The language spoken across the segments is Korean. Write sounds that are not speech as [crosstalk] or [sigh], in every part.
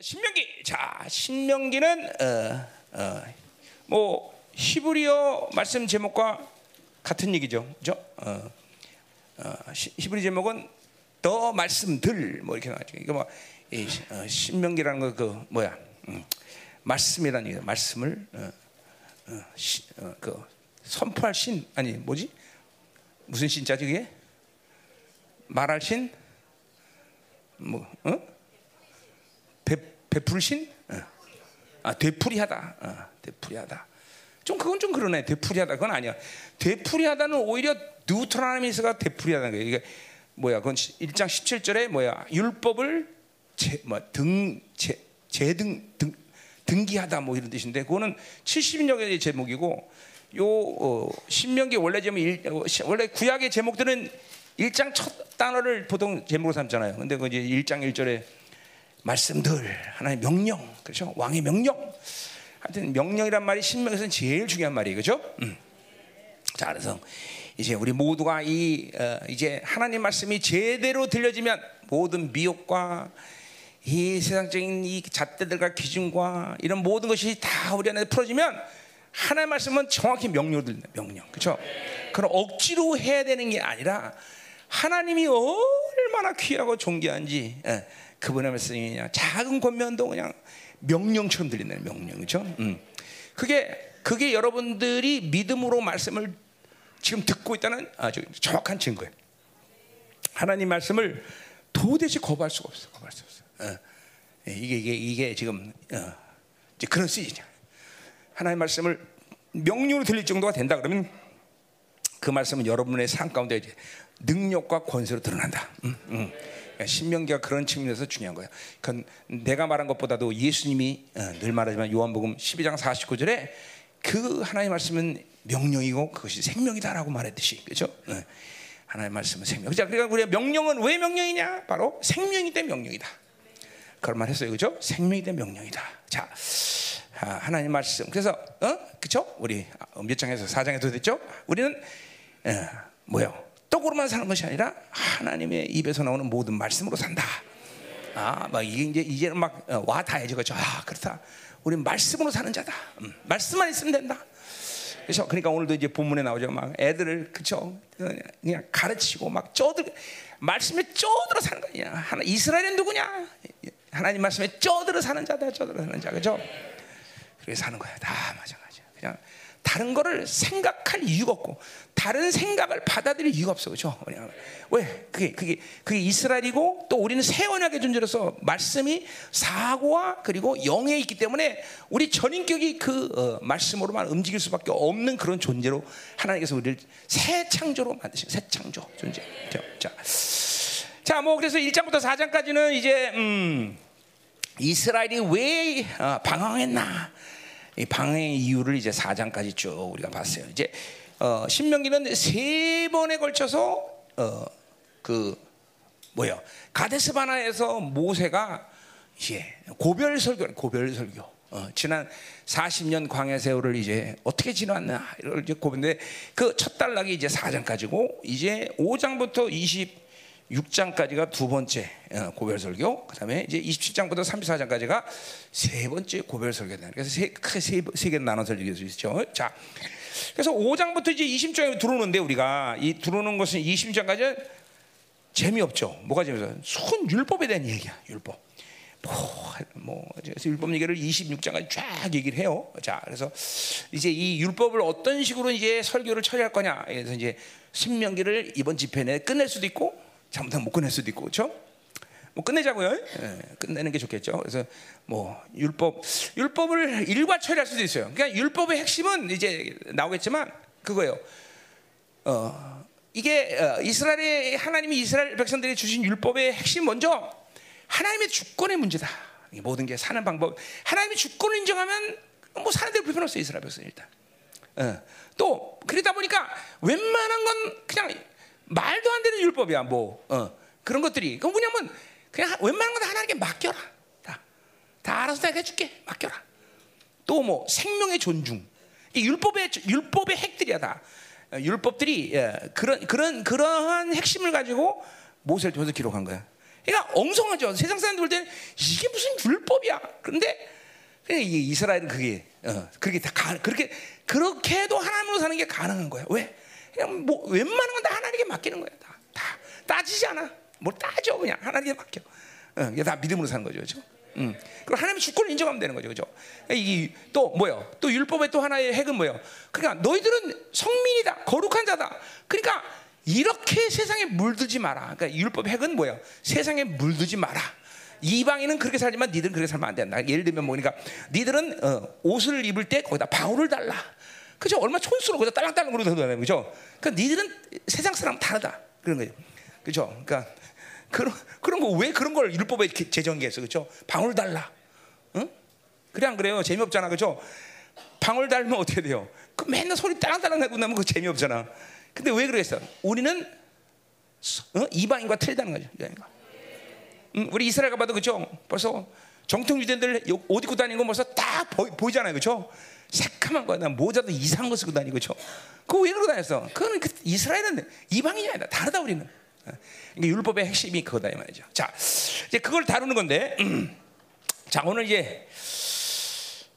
신명기 자 신명기는 어, 어, 뭐 히브리어 말씀 제목과 같은 얘기죠, 그죠? 어, 어, 시- 히브리 제목은 더 말씀들 뭐 이렇게 나왔죠. 이거 뭐 이, 어, 신명기라는 거 그 뭐야? 음, 말씀이라는 얘기 말씀을 어, 어, 시, 어, 그 선포할 신 아니 뭐지? 무슨 신자지 그게? 말할 신? 뭐 어? 배 베풀신? 어. 아 되풀이하다. 어, 되풀이하다. 좀 그건 좀 그러네. 되풀이하다. 그건 아니야. 되풀이하다는 오히려 뉴트라미스가 되풀이하다는 거예요. 이게 뭐야? 그건 1장 17절에 뭐야? 율법을 제, 뭐, 등, 제, 제등, 등, 등기하다 뭐 이런 뜻인데 그거는 70년의 제목이고 요 어, 신명기 원래 제목 일, 어, 시- 원래 구약의 제목들은 1장 첫 단어를 보통 제목으로 삼잖아요. 근데 그 이제 1장 1절에 말씀들 하나의 명령 그렇죠? 왕의 명령. 하여튼 명령이란 말이 신명에서는 제일 중요한 말이에요. 그렇죠? 음. 자 그래서 이제 우리 모두가 이 어, 이제 하나님 말씀이 제대로 들려지면 모든 미혹과 이 세상적인 이 잣대들과 기준과 이런 모든 것이 다 우리 안에 풀어지면 하나님 말씀은 정확히 들린다 명령. 그렇죠? 그럼 억지로 해야 되는 게 아니라 하나님이 얼마나 귀하고 존귀한지 예, 그분의 말씀이 그냥 작은 권면도 그냥 명령처럼 들린다는 명령 그렇죠 음. 그게 그게 여러분들이 믿음으로 말씀을 지금 듣고 있다는 아주 정확한 증거예요. 하나님 말씀을 도대체 거부할 수가 없어. 거부할 수 없어. 어. 예, 이게 이게 이게 지금 어, 이제 그런 시즌이야. 하나님 말씀을 명령으로 들릴 정도가 된다 그러면 그 말씀은 여러분의 삶 가운데 이제 능력과 권세로 드러난다. 음, 음. 그러니까 신명기가 그런 측면에서 중요한 거야. 그건 내가 말한 것보다도 예수님이 어, 늘 말하지만 요한복음 12장 49절에 그 하나님의 말씀은 명령이고 그것이 생명이다라고 말했듯이 그렇죠? 어. 하나님의 말씀은 생명. 자, 그러니까 우리가 명령은 왜 명령이냐? 바로 생명이 때 명령이다. 그런 말 했어요, 그죠? 생명이 된 명령이다. 자, 아, 하나님 말씀. 그래서 어, 그죠? 우리 몇 장에서 사 장에도 됐죠? 우리는 어, 뭐요? 떡으로만 사는 것이 아니라 하나님의 입에서 나오는 모든 말씀으로 산다. 아, 막 이제 이제는 막와 다해져 가지고 아 그렇다. 우리는 말씀으로 사는 자다. 음, 말씀만 있으면 된다. 그렇죠. 그러니까 오늘도 이제 본문에 나오죠. 막 애들을 그렇죠. 그냥 가르치고 막 쪄들 말씀에 쪄들어 사는 거야. 하나 이스라엘은 누구냐? 하나님 말씀에 쪄들어 사는 자다. 쪄들어 사는 자. 그렇죠? 그렇게 사는 거야. 다 마찬가지야. 그냥 다른 거를 생각할 이유가 없고 다른 생각을 받아들일 이유가 없어. 그냥 왜? 그게 그게 그게 이스라엘이고 또 우리는 새 언약의 존재로서 말씀이 사고와 그리고 영에 있기 때문에 우리 전인격이 그 어, 말씀으로만 움직일 수밖에 없는 그런 존재로 하나님께서 우리를 새 창조로 만드신 새 창조 존재. 자. 자, 뭐 그래서 1장부터 4장까지는 이제 음 이스라엘이 왜 어, 방황했나? 이 방황의 이유를 이제 4장까지 쭉 우리가 봤어요. 이제 어, 신명기는 세 번에 걸쳐서 어, 그 뭐요? 가데스 바나에서 모세가 이제 고별 설교, 고별 설교. 어, 지난 40년 광야 세월을 이제 어떻게 지났나 이걸 이제 고백인데 그 첫 단락이 이제 4장까지고 이제 5장부터 26장까지가 두 번째 어, 고별 설교. 그 다음에 이제 27장부터 34장까지가 세 번째 고별 설교다. 그래서 세세개 나눠서 읽을 수 있죠. 자. 그래서 5장부터 이제 20장에 들어오는데 우리가 이 들어오는 것은 20장까지 재미없죠. 뭐가 재미없어? 손 율법에 대한 얘기야. 율법. 뭐, 뭐 그래서 율법 얘기를 26장까지 쫙 얘기를 해요. 자, 그래서 이제 이 율법을 어떤 식으로 이제 설교를 처리할 거냐. 그래서 이제 신명기를 이번 집회 내에 끝낼 수도 있고 잘못하면 못 끝낼 수도 있고, 그렇죠? 뭐 끝내자고요. 예, 끝내는 게 좋겠죠. 그래서 뭐 율법 율법을 일과 처리할 수도 있어요. 그러니까 율법의 핵심은 이제 나오겠지만 그거예요. 어, 이게 어, 이스라엘의 하나님이 이스라엘 백성들이 주신 율법의 핵심 먼저 하나님의 주권의 문제다. 이 모든 게 사는 방법. 하나님의 주권을 인정하면 뭐 데로 불편 없어요 이스라엘 백성 일단. 어, 또 그러다 보니까 웬만한 건 그냥 말도 안 되는 율법이야. 뭐 어, 그런 것들이. 그 뭐냐면 그냥 웬만한 건다 하나님께 맡겨라. 다, 다 알아서 내가 해줄게. 맡겨라. 또 뭐 생명의 존중. 이 율법의 율법의 핵들이야 다. 어, 율법들이 예, 그런 그런 그러한 핵심을 가지고 모세를 통해서 기록한 거야. 그러니까 엉성하죠. 세상 사람들 볼 때는 이게 무슨 율법이야. 그런데 이스라엘은 그게 어, 그렇게 다 가, 그렇게 그렇게 해도 하나님으로 사는 게 가능한 거야. 왜? 그냥 뭐 웬만한 건 다 하나님께 맡기는 거야. 다, 다 따지지 않아. 뭘 따져 그냥 하나님께 맡겨. 어, 이게 다 믿음으로 사는 거죠, 그렇죠? 음. 그리고 하나님의 주권을 인정하면 되는 거죠, 그렇죠? 이또 뭐요? 또 율법의 또 하나의 핵은 뭐요? 그러니까 너희들은 성민이다, 거룩한 자다. 그러니까 이렇게 세상에 물들지 마라. 그러니까 율법 핵은 뭐예요? 세상에 물들지 마라. 이방인은 그렇게 살지만 니들은 그렇게 살면 안 된다. 예를 들면 뭐니까 니들은 어, 옷을 입을 때 거기다 방울을 달라. 그죠? 얼마 촌스러워. 거기다 딸랑딸랑 그러잖아요. 그죠? 그러니까 니들은 세상 사람 다르다. 그런 거죠. 그죠? 그러니까 그런 그런 거 왜 그런 걸 율법에 제정했어. 그죠? 방울 달라. 응? 그래 안 그래요? 재미없잖아. 그죠? 방울 달면 어떻게 돼요? 그 맨날 소리 딸랑딸랑 내고 나면 그 재미없잖아. 근데 왜 그랬어? 우리는 어? 이방인과 틀리다는 거죠. 이방인과. 음, 우리 이스라엘 가봐도 그죠? 벌써 정통 유대인들 옷 입고 다니는 거 벌써 딱 보이, 잖아요 그죠? 새카만 거야. 모자도 이상한 거 쓰고 다니고 그죠? 그거 왜 그러고 다녔어? 그거는 그 이스라엘은 이방인이 아니다. 다르다 우리는. 어. 이게 율법의 핵심이 그거다 이 말이죠. 자, 이제 그걸 다루는 건데, [clears throat] 자 오늘 이제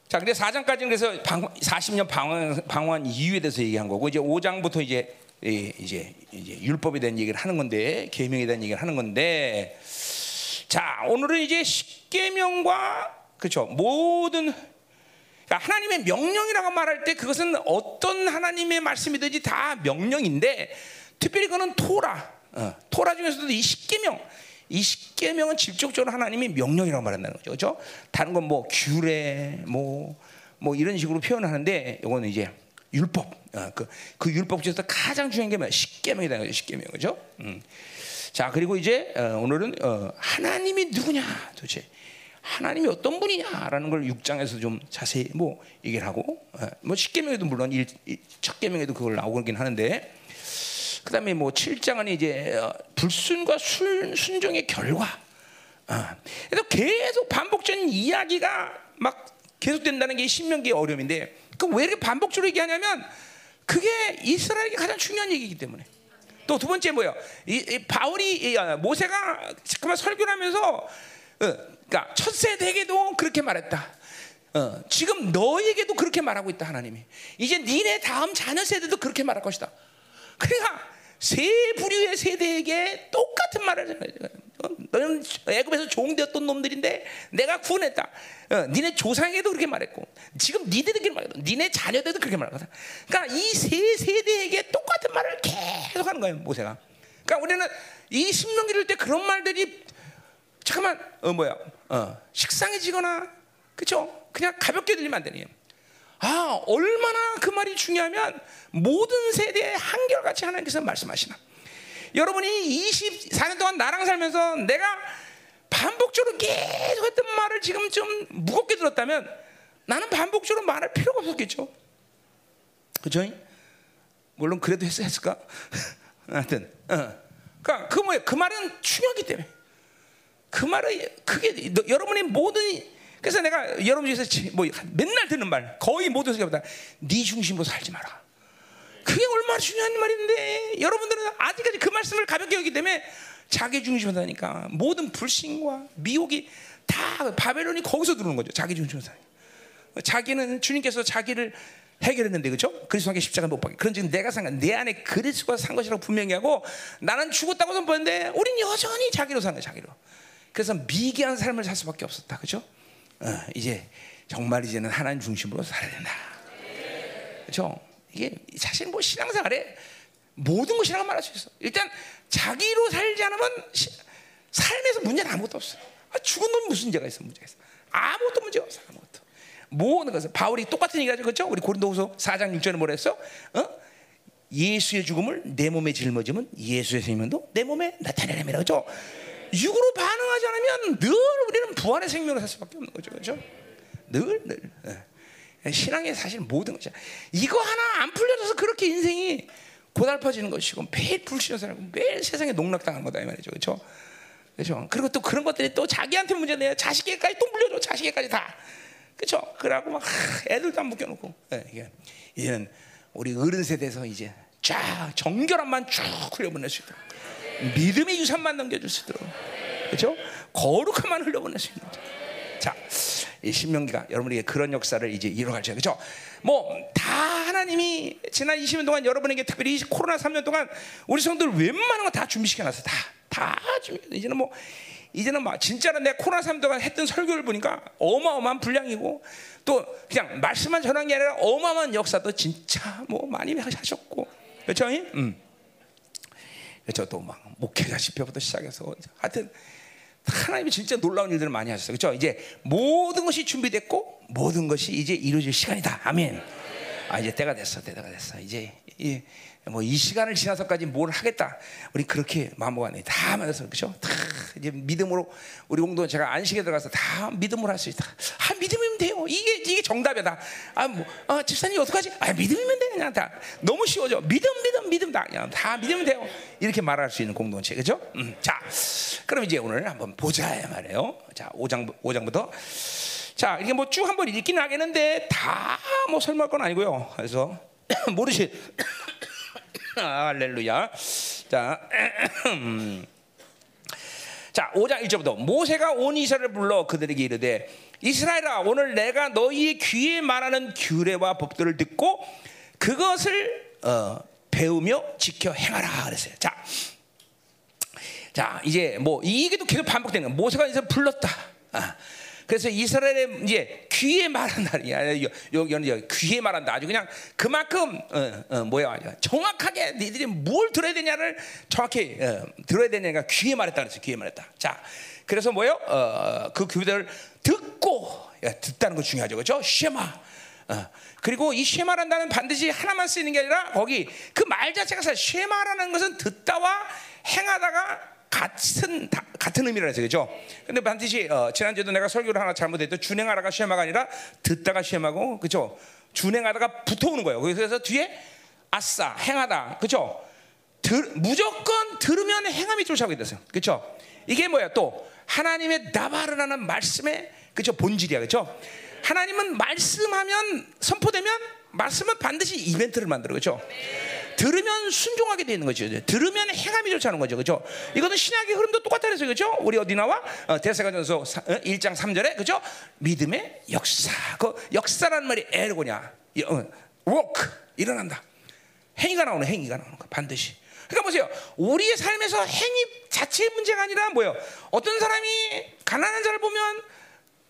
자, 근데 4장까지는 그래서 방, 40년 방황, 방황 이유에 대해서 얘기한 거고 이제 5장부터 이제 이제 이제 율법에 대한 얘기를 하는 건데 계명에 대한 얘기를 하는 건데 자, 오늘은 이제 십계명과 그렇죠. 모든 그러니까 하나님의 명령이라고 말할 때 그것은 어떤 하나님의 말씀이든지 다 명령인데 특별히 그거는 토라. 어, 토라 중에서도 이 십계명 이 십계명은 직접적으로 하나님이 명령이라고 말한다는 거죠. 그렇죠? 다른 건 뭐 규례 뭐뭐 이런 식으로 표현하는데 이거는 이제 율법. 어, 그, 그 율법 중에서 가장 중요한 게 뭐야? 십계명이다. 십계명. 그죠? 음. 자, 그리고 이제 어, 오늘은 어, 하나님이 누구냐 도대체 하나님이 어떤 분이냐라는 걸 6장에서 좀 자세히 뭐 얘기를 하고 어, 뭐 10계명에도 물론 1, 첫 계명에도 그걸 나오긴 하는데 그다음에 뭐 7장은 이제 어, 불순과 순, 순종의 결과 어. 그래서 계속 반복적인 이야기가 막 계속된다는 게 신명기의 어려움인데 그 왜 이렇게 반복적으로 얘기하냐면 그게 이스라엘에게 가장 중요한 얘기이기 때문에 또 두 번째 뭐요? 이, 이 바울이 이, 아, 모세가 잠깐만 설교를 하면서 어, 그러니까 첫 세대에게도 그렇게 말했다. 어, 지금 너에게도 그렇게 말하고 있다 하나님이. 이제 니네 다음 자녀 세대도 그렇게 말할 것이다. 그러니까 세 부류의 세대에게 똑같은 말을 어, 너는 애굽에서 종되었던 놈들인데 내가 구원했다. 어, 니네 조상에게도 그렇게 말했고 지금 니들에게 말했고 니네 자녀들도 그렇게 말하거든. 그러니까 이 세 세대에게 똑같은 말을 계속 하는 거예요 모세가. 그러니까 우리는 이 신명기를 때 그런 말들이 잠깐만 어 뭐야 어, 식상해지거나 그죠? 그냥 가볍게 들리면 안 되네요. 아 얼마나 그 말이 중요하면 모든 세대에 한결같이 하나님께서 말씀하시나. 여러분이 24년 동안 나랑 살면서 내가 반복적으로 계속 했던 말을 지금 좀 무겁게 들었다면 나는 반복적으로 말할 필요가 없었겠죠. 그죠? 물론 그래도 했, 했을까? [laughs] 하여튼, 어. 그러니까 그 뭐야? 그 말은 중요하기 때문에. 그 그게 너, 여러분의 모든 그래서 내가 여러분 중에서 뭐 맨날 듣는 말 거의 모든 세계보다 네 중심으로 살지 마라. 그게 얼마나 중요한 말인데 여러분들은 아직까지 그 말씀을 가볍게 여기기 때문에 자기 중심으로 사니까 모든 불신과 미혹이 다 바벨론이 거기서 들어오는 거죠. 자기 사니까. 자기는 주님께서 자기를 해결했는데 그죠? 그리스도께 십자가 못 박게. 그런 지금 내가 산, 내 안에 그리스도가 산 것이라고 분명히 하고 나는 죽었다고 선포했는데 우린 여전히 자기로 사는 자기로. 그래서 미개한 삶을 살 수밖에 없었다. 그죠? 어, 이제 정말 이제는 하나님 중심으로 살아야 된다. 그죠? 이게 사실 뭐 신앙생활에 모든 것이라고 말할 수 있어. 일단 자기로 살지 않으면 시, 삶에서 문제는 아무것도 없어. 아, 죽은 놈 무슨 죄가 있어, 문제가 있어. 아무것도 문제 없어, 아무것도. 모든 것은 바울이 똑같은 얘기하죠, 그죠? 우리 고린도후서 4장 6절에 뭐라 했어? 어? 예수의 죽음을 내 몸에 짊어지면 예수의 생명도 내 몸에 나타내라며 그죠? 육으로 반응하지 않으면 늘 우리는 부활의 생명을 살 수밖에 없는 거죠. 그죠? 늘, 늘. 예. 신앙의 사실 모든 것이 이거 하나 안 풀려져서 그렇게 인생이 고달퍼지는 것이고 매일 불신을 살고 매일 세상에 농락당한 거다 이 말이죠, 그렇죠? 그렇죠? 그리고 또 그런 것들이 또 자기한테 문제 내요. 자식에게까지 또 물려줘, 자식에게까지 다, 그렇죠? 그러고 막 애들도 안 묶여놓고 네, 이게 이제는 우리 어른 세대에서 이제 쫙 정결함만 쭉 흘려보낼 수 있도록 믿음의 유산만 넘겨줄 수 있도록 그렇죠? 거룩함만 흘려보낼 수 있는 거죠. 자, 이 신명기가 여러분에게 그런 역사를 이제 이뤄가죠. 그죠? 뭐, 다 하나님이 지난 20년 동안 여러분에게 특별히 이 코로나 3년 동안 우리 성도들 웬만한 거 다 준비시켜놨어. 다. 다 준비. 이제는 뭐, 이제는 막 진짜로 내 코로나 3년 동안 했던 설교를 보니까 어마어마한 분량이고 또 그냥 말씀만 전한 게 아니라 어마어마한 역사도 진짜 뭐 많이 하셨고. 그렇죠? 음. 또막 목회자 집회부터 시작해서 하여튼 하나님이 진짜 놀라운 일들을 많이 하셨어요. 그렇죠? 이제 모든 것이 준비됐고 모든 것이 이제 이루어질 시간이다. 아멘. 아 이제 때가 됐어. 때가 됐어. 이제 이, 뭐 이 시간을 지나서까지 뭘 하겠다. 우리 그렇게 마음먹었네. 다 만나서 그렇죠? 다 이제 믿음으로 우리 공동 제가 안식에 들어가서 다 믿음으로 할 수 있다. 아 믿음이면 돼요. 이게 이게 정답이다. 아뭐 아, 집사님 어떡하지? 아 믿음이면 돼 그냥 다 너무 쉬워져. 믿음 믿음 믿음 다 그냥 다 믿으면 돼요. 이렇게 말할 수 있는 공동체 그렇죠? 음, 자, 그럼 이제 오늘 한번 보자 말이에요. 자, 5장 5장부터 자, 이게 뭐 쭉 한번 읽긴 하겠는데 다 뭐 설명할 건 아니고요. 그래서 [coughs] 모르시 할렐루야. 자, [clears throat] 자, 5장 1절부터 모세가 온 이스라엘을 불러 그들에게 이르되 이스라엘아 오늘 내가 너희의 귀에 말하는 규례와 법들을 듣고 그것을 어, 배우며 지켜 행하라 그랬어요. 자, 자 이제 뭐 이게 또 계속 반복되는 거야. 모세가 이제 불렀다. 아. 그래서 이스라엘의 이제 귀에 말한다. 여기 귀에 말한다. 아주 그냥 그만큼 어, 어, 뭐야 정확하게 니들이 뭘 들어야 되냐를 정확히 어, 들어야 되냐가 귀에 말했다 그랬어. 귀에 말했다. 자, 그래서 뭐요? 어, 그 규례를 듣고 야, 듣다는 거 중요하죠, 그렇죠? 쉐마. 어. 그리고 이 쉐마란다는 반드시 하나만 쓰는 게 아니라 거기 그 말 자체가 쉐마라는 것은 듣다와 행하다가 같은 다, 같은 의미라 해서 그죠? 근데 반드시 어, 지난주에도 내가 설교를 하나 잘못했도 준행하다가 시험하가 아니라 듣다가 시험하고 그죠? 준행하다가 붙어오는 거예요. 그래서 뒤에 아싸 행하다 그죠? 들, 무조건 들으면 행함이 쫓아오게 됐어요. 그죠? 이게 뭐야 또 하나님의 나바르라는 말씀의 그죠 본질이야 그죠? 하나님은 말씀하면 선포되면 말씀은 반드시 이벤트를 만들어 그죠? 들으면 순종하게 되는 거죠. 들으면 행함이 좋다는 거죠. 그죠? 이거는 신약의 흐름도 똑같다 그래서 그죠? 우리 어디 나와? 어, 대사가전서 1장 어, 3절에 그죠? 믿음의 역사. 그 역사라는 말이 에르고냐. 어, work 일어난다. 행위가 나오는 행위가 나오는 거 반드시. 그러니까 보세요. 우리의 삶에서 행위 자체의 문제가 아니라 뭐요? 어떤 사람이 가난한 자를 보면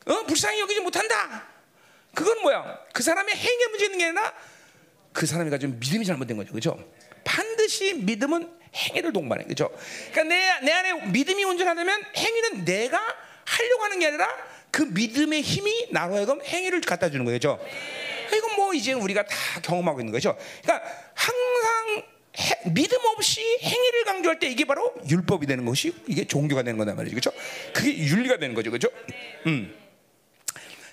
어, 불쌍히 여기지 못한다. 그건 뭐야? 그 사람의 행위의 문제 있는 게 아니라 그 사람이 가지고 믿음이 잘못된 거죠. 그죠? 반드시 믿음은 행위를 동반해. 그죠? 그러니까 내, 내 안에 믿음이 온전하다면 행위는 내가 하려고 하는 게 아니라 그 믿음의 힘이 나로 하여금 행위를 갖다 주는 거죠. 그러니까 이건 뭐 이제 우리가 다 경험하고 있는 거죠. 그러니까 항상 해, 믿음 없이 행위를 강조할 때 이게 바로 율법이 되는 것이 이게 종교가 되는 거단 말이죠. 그렇죠? 그게 윤리가 되는 거죠. 그렇죠? 음.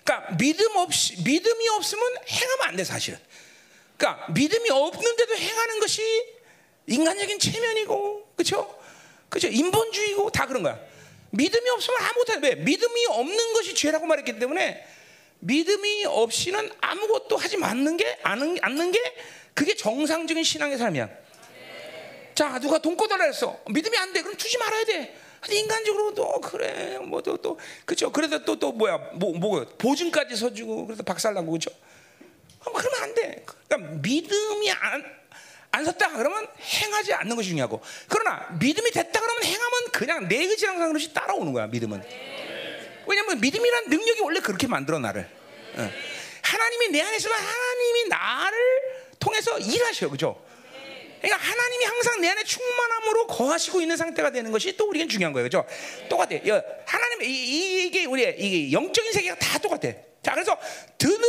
그러니까 믿음 없이 믿음이 없으면 행하면 안 돼, 사실은. 그러니까 믿음이 없는데도 행하는 것이 인간적인 체면이고, 그렇죠? 그렇죠? 인본주의고 다 그런 거야. 믿음이 없으면 아무것도 안 돼. 믿음이 없는 것이 죄라고 말했기 때문에 믿음이 없이는 아무것도 하지 않는 게 않는, 않는 게 그게 정상적인 신앙의 삶이야. 자, 누가 돈 꺼달라 했어. 믿음이 안 돼. 그럼 주지 말아야 돼. 인간적으로 도 그래. 뭐 또 또, 그죠? 그래서 또 또 뭐야? 뭐 뭐 보증까지 서 주고 그래서 박살 나고 그죠? 그러면 안 돼. 그러니까 믿음이 안, 안 섰다 그러면 행하지 않는 것이 중요하고. 그러나 믿음이 됐다 그러면 행하면 그냥 내 의지랑 상관없이 따라오는 거야 믿음은. 왜냐면 믿음이란 능력이 원래 그렇게 만들어 나를. 어. 하나님이 내 안에 있으면 하나님이 나를 통해서 일하셔 그죠? 그러니까 하나님이 항상 내 안에 충만함으로 거하시고 있는 상태가 되는 것이 또 우리에겐 중요한 거예요 그죠? 똑같아. 하나님 이, 이게 우리 이게 영적인 세계가 다 똑같아 자, 그래서 들으면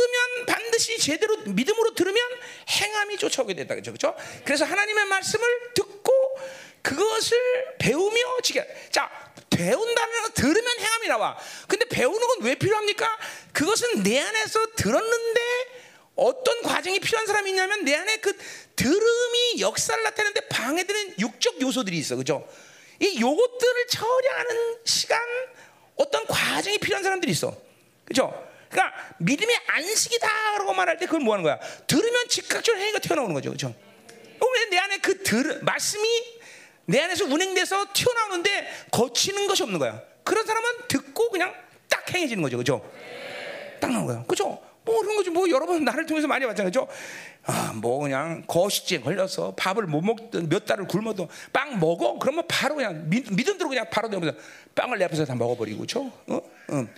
반드시 제대로 믿음으로 들으면 행함이 쫓아오게 된다. 그죠? 그죠? 그래서 하나님의 말씀을 듣고 그것을 배우며 지켜. 자, 배운다는 건 들으면 행함이 나와. 근데 배우는 건 왜 필요합니까? 그것은 내 안에서 들었는데 어떤 과정이 필요한 사람이 있냐면 내 안에 그 들음이 역사를 나타내는데 방해되는 육적 요소들이 있어. 그죠? 이 요것들을 처리하는 시간 어떤 과정이 필요한 사람들이 있어. 그죠? 그러니까 믿음의 안식이다라고 말할 때 그걸 뭐 하는 거야? 들으면 즉각적으로 행위가 튀어나오는 거죠. 그죠? 왜내 안에 그 들, 말씀이 내 안에서 운행돼서 튀어나오는데 거치는 것이 없는 거야. 그런 사람은 듣고 그냥 딱 행해지는 거죠, 그죠? 딱 나온 거예요, 그죠? 뭐 그런 거지 뭐 여러분 나를 통해서 많이 봤잖아요, 그죠? 아 뭐 그냥 거식증 걸려서 밥을 못 먹든 몇 달을 굶어도 빵 먹어 그러면 바로 그냥 믿, 믿음 들고 그냥 바로 되면서 빵을 내 앞에서 다 먹어버리고, 그죠? 어? 어.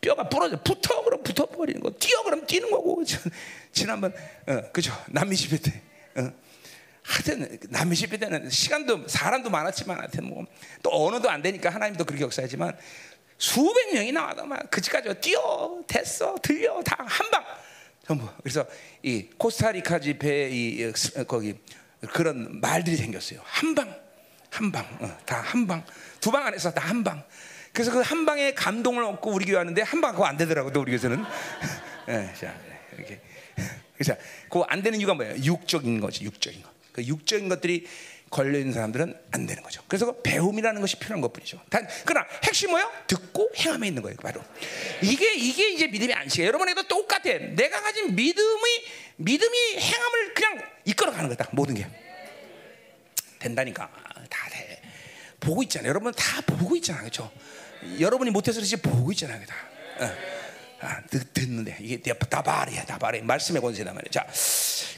뼈가 부러져. 붙어. 그럼 붙어버리는 거. 뛰어. 그럼 뛰는 거고. [laughs] 지난번 어, 그죠? 남미 집회 때. 어. 하여튼 남미 집회 때는 시간도 사람도 많았지만 하여튼 뭐또 언어도 안 되니까 하나님도 그렇게 역사하지만 수백 명이 나와도 막 그치까지 뛰어 됐어 들려. 다 한 방. 전부. 그래서 이 코스타리카 집회 이 거기 그런 말들이 생겼어요. 한 방. 한 방. 다 한 방. 두 방 안에서 다 한 방 그래서 그 한 방에 감동을 얻고 우리 교회 하는데 한 방 그거 안 되더라고 또 우리 교회에서는. 네, [laughs] 자 이렇게. [laughs] 자, 그거 안 되는 이유가 뭐예요? 육적인 거지, 육적인 거. 그 육적인 것들이 걸려 있는 사람들은 안 되는 거죠. 그래서 그 배움이라는 것이 필요한 것뿐이죠. 단 그러나 핵심 뭐요? 듣고 행함에 있는 거예요. 바로 이게 이게 이제 믿음의 안식이에요. 여러분에도 똑같아. 내가 가진 믿음이 믿음이 행함을 그냥 이끌어가는 거다. 모든 게 된다니까 다 돼. 보고 있잖아요. 여러분 다 보고 있잖아요, 그렇죠? 여러분이 못해서 그렇지 보고 있잖아요, 다. 어. 아, 듣는데 이게 다발이야, 다발이 말씀의 권세단 말이야. 자,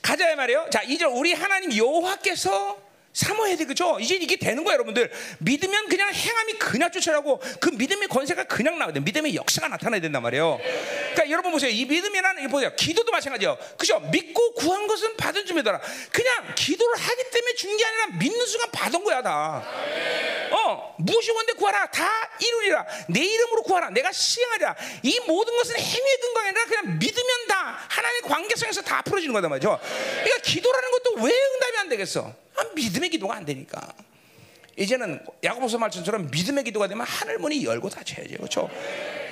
가자 말이에요. 자, 이제 우리 하나님 여호와께서 사모해야 돼, 그죠? 이제 이게 되는 거예요, 여러분들. 믿으면 그냥 행함이 그냥 쫓아나고 그 믿음의 권세가 그냥 나와야 돼. 믿음의 역사가 나타나야 된단 말이에요. 그러니까 여러분 보세요. 이 믿음이라는 이 보세요. 기도도 마찬가지예요. 그죠? 믿고 구한 것은 받은 줌이더라. 그냥 기도를 하기 때문에 준 게 아니라 믿는 순간 받은 거야, 다. 어, 무엇이 원데 구하라. 다 이루리라. 내 이름으로 구하라. 내가 시행하리라. 이 모든 것은 행위의 근거가 아니라 그냥 믿으면 다 하나님의 관계성에서 다 풀어지는 거다 말이죠. 그러니까 기도라는 것도 왜 응답이 안 되겠어? 아, 믿음의 기도가 안 되니까. 이제는 야고보서 말씀처럼 믿음의 기도가 되면 하늘 문이 열고 닫혀야죠, 그렇죠?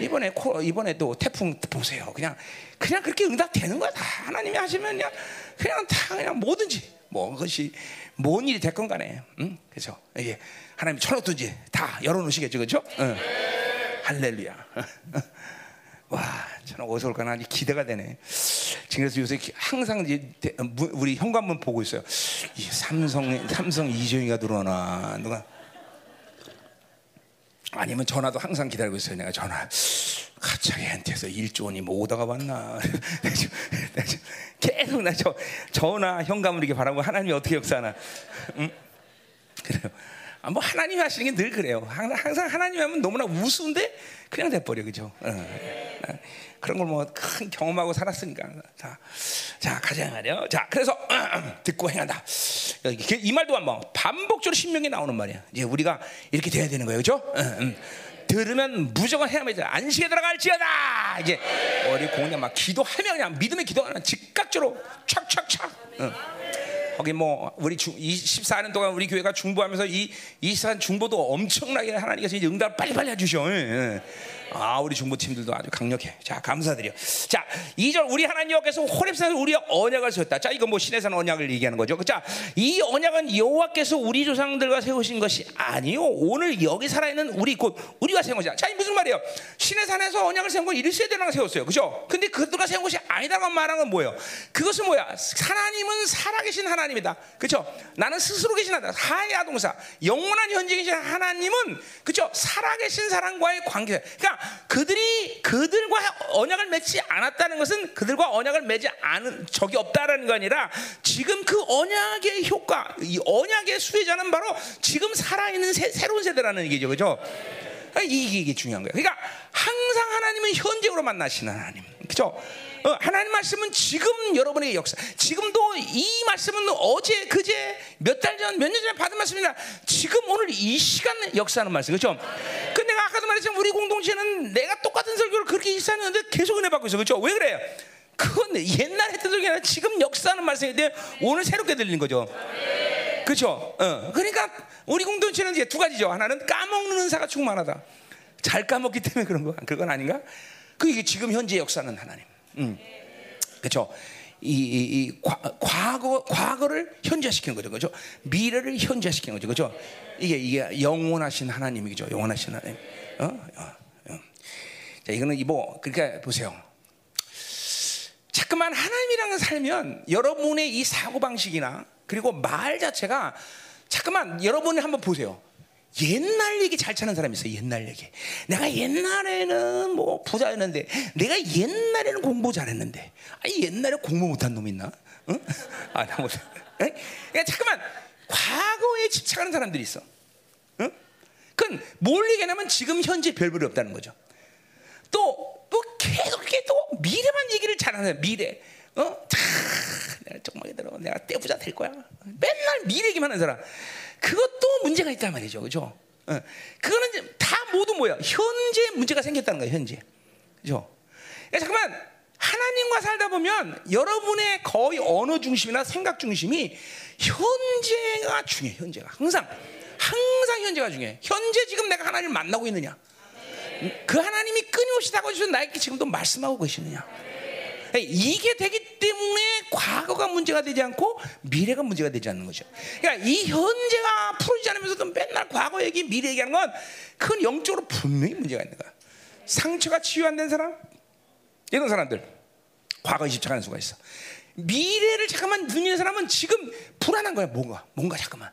이번에 코, 이번에도 태풍 보세요. 그냥 그냥 그렇게 응답되는 거야. 다 하나님이 하시면 그냥 그냥 다 그냥 뭐든지 뭐 그것이 뭔 일이 됐건 간에, 응? 그렇죠? 이게 하나님이 쳐놓든지 다 열어 놓으시겠죠, 그렇죠? 응. 할렐루야. [laughs] 와, 저는 어디서 올까 나 기대가 되네. 그래서 요새 항상 이제 우리 현관문 보고 있어요. 이 삼성 삼성 이정희가 들어오나 누가 아니면 전화도 항상 기다리고 있어요. 내가 전화 갑자기 한테서 1조 원이 뭐 오다가 왔나 [laughs] 계속 나 저 전화 현관문 이렇게 바라고 하나님이 어떻게 역사하나 응? 그래요. 아, 뭐 하나님이 하시는 게 늘 그래요. 항상 하나님 하면 너무나 우스운데 그냥 돼버려 그죠? 그런 걸 뭐 큰 경험하고 살았으니까. 자, 자 가자 말이요. 자, 그래서 [clears throat] 듣고 행한다. 이 말도 한번 반복적으로 신명이 나오는 말이야. 이제 우리가 이렇게 돼야 되는 거예요, 그죠? 들으면 무조건 해야만 돼. 안식에 들어갈지어다. 이제 우리 공연 막 기도하면 그냥 믿음의 기도하면 즉각적으로 촥촥촥. 응. 거기 뭐 우리 주, 24년 동안 우리 교회가 중보하면서 이 24년 중보도 엄청나게 하나님께서 이제 응답을 빨리빨리 해주셔. 예, 예. 아, 우리 중보팀들도 아주 강력해. 자, 감사드려. 자, 2절 우리 하나님 여께서 호렙산에서 우리와 언약을 세웠다. 자, 이건 뭐 신에서 언약을 얘기하는 거죠. 자, 이 언약은 여호와께서 우리 조상들과 세우신 것이 아니요. 오늘 여기 살아있는 우리 곧 우리가 세운 것이야. 자, 이 무슨 말이에요? 신의 산에서 언약을 세운 건 1세대랑 세웠어요. 그죠? 근데 그들과 세운 것이 아니다라고 말하는 건 뭐예요? 그것은 뭐야? 하나님은 살아계신 하나님이다. 그죠? 나는 스스로 계신 하다. 하야 동사. 영원한 현재 계신 하나님은 그죠? 살아계신 사람과의 관계. 그러니까 그들이 그들과 언약을 맺지 않았다는 것은 그들과 언약을 맺지 않은 적이 없다라는 거 아니라 지금 그 언약의 효과, 이 언약의 수혜자는 바로 지금 살아있는 새, 새로운 세대라는 얘기죠, 그죠? 그러니까 이게, 이게 중요한 거예요. 그러니까 항상 하나님은 현재로 만나시는 하나님, 그죠? 어, 하나님 말씀은 지금 여러분의 역사. 지금도 이 말씀은 어제, 그제, 몇 달 전, 몇 년 전에 받은 말씀이라 지금 오늘 이 시간 역사하는 말씀. 그렇죠? 그 내가 아까도 말했지만 우리 공동체는 내가 똑같은 설교를 그렇게 일사하는데 계속 은혜 받고 있어. 그렇죠? 왜 그래요? 그건 옛날 했던 설교 아니라 지금 역사하는 말씀인데 오늘 새롭게 들리는 거죠. 그렇죠? 어. 그러니까 우리 공동체는 이제 두 가지죠. 하나는 까먹는 은사가 충만하다. 잘 까먹기 때문에 그런 거. 그건 아닌가? 그 이게 지금 현재 역사는 하나님. 음. 그렇죠. 이, 이, 이 과, 과거 과거를 현재시키는 거죠, 그렇죠? 미래를 현재시키는 거죠, 그렇죠? 이게 이게 영원하신 하나님이죠, 영원하신 하나님. 어? 어, 어. 자, 이거는 이뭐 그러니까 보세요. 자꾸만 하나님이랑 살면 여러분의 이 사고 방식이나 그리고 말 자체가 자꾸만 여러분이 한번 보세요. 옛날 얘기 잘 찾는 사람이 있어. 옛날 얘기. 내가 옛날에는 뭐 부자였는데, 내가 옛날에는 공부 잘했는데, 아니 옛날에 공부 못한 놈 있나? 응? 아, 나 못. 응? 그러니까 잠깐만 과거에 집착하는 사람들이 있어. 응? 그건 뭘 얘기하냐면 지금 현재 별볼이 없다는 거죠. 또, 또 계속 이렇게 또 미래만 얘기를 잘하는 미래. 어? 차, 내가 정말 들어. 내가 떼부자 될 거야. 맨날 미래 얘기만 하는 사람. 그것도 문제가 있단 말이죠. 그죠? 어. 그거는 다 모두 뭐야? 현재 문제가 생겼다는 거예요, 현재. 그죠? 그러니까 잠깐만, 하나님과 살다 보면 여러분의 거의 언어 중심이나 생각 중심이 현재가 중요해, 현재가. 항상. 항상 현재가 중요해. 현재 지금 내가 하나님을 만나고 있느냐? 그 하나님이 끊임없이 다가오셔서 나에게 지금도 말씀하고 계시느냐? 이게 되기 때문에 과거가 문제가 되지 않고 미래가 문제가 되지 않는 거죠. 그러니까 이 현재가 풀어지지 않으면서도 맨날 과거 얘기, 미래 얘기하는 건 그건 영적으로 분명히 문제가 있는 거야. 상처가 치유 안 된 사람, 이런 사람들 과거에 집착하는 수가 있어. 미래를 잠깐만 누리는 사람은 지금 불안한 거야. 뭔가, 뭔가 잠깐만.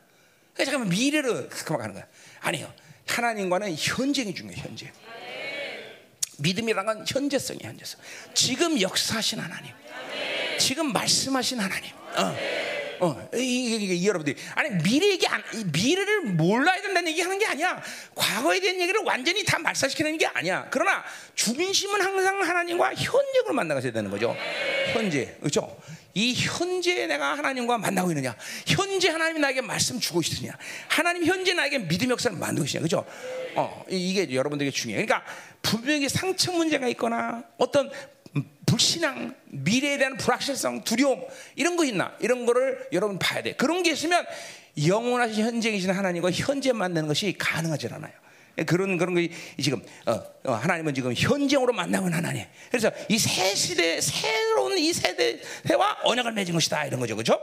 그러니까 잠깐만 미래를 생각하는 거야. 아니요. 하나님과는 현재이 중요해. 현재. 믿음이란 건 현재성이 현재성. 지금 역사하신 하나님. 지금 말씀하신 하나님. 어. 어, 이, 이, 이, 여러분들이 아니 미래 얘기 안, 미래를 몰라야 된다는 얘기 하는 게 아니야. 과거에 대한 얘기를 완전히 다 말살시키는 게 아니야. 그러나 중심은 항상 하나님과 현재로 만나가야 되는 거죠. 현재, 그렇죠? 이 현재 내가 하나님과 만나고 있느냐? 현재 하나님이 나에게 말씀 주고 있으냐? 하나님 현재 나에게 믿음 역사를 만들고 있느냐? 그죠? 어, 이게 여러분들에게 중요해. 그러니까 분명히 상처 문제가 있거나 어떤 불신앙, 미래에 대한 불확실성, 두려움 이런 거 있나? 이런 거를 여러분 봐야 돼. 그런 게 있으면 영원하신 현재이신 하나님과 현재 만나는 것이 가능하지 않아요. 그런 그런 게 지금 어, 어, 하나님은 지금 현재으로 만나는 하나님. 그래서 이 새 시대 새로운 이 세대와 언약을 맺은 것이다 이런 거죠, 그렇죠?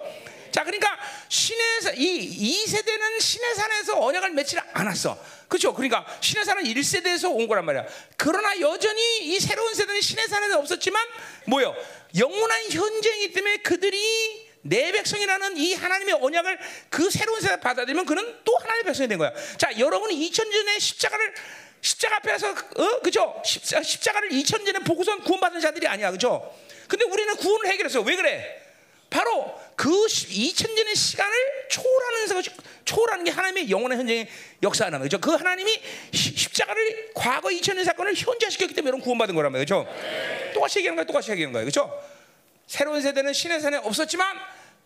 자, 그러니까 신의 이이 세대는 신의 산에서 언약을 맺지 않았어, 그렇죠? 그러니까 신의 산은 1세대에서 온 거란 말이야. 그러나 여전히 이 새로운 세대는 신의 산에는 없었지만 뭐요? 영원한 현재이기 때문에 그들이 내 백성이라는 이 하나님의 언약을 그 새로운 세대 받아들이면 그는 또 하나님의 백성이 된 거야. 자, 여러분이 2000년 전에 십자가를 십자가 앞에서 어 그죠? 십자, 십자가를 2000년 전에 보고선 구원받은 자들이 아니야. 그죠? 근데 우리는 구원을 해결했어. 왜 그래? 바로 그 2000년의 시간을 초월하는 것이 초월하는 게 하나님의 영원한 현장의 역사하는 거죠. 그 하나님이 십자가를 과거 2000년 사건을 현재시켰기 때문에 이런 구원받은 거란 말이죠. 똑같이 얘기하는 거야. 똑같이 얘기하는 거야. 그렇죠? 새로운 세대는 신의 산에 없었지만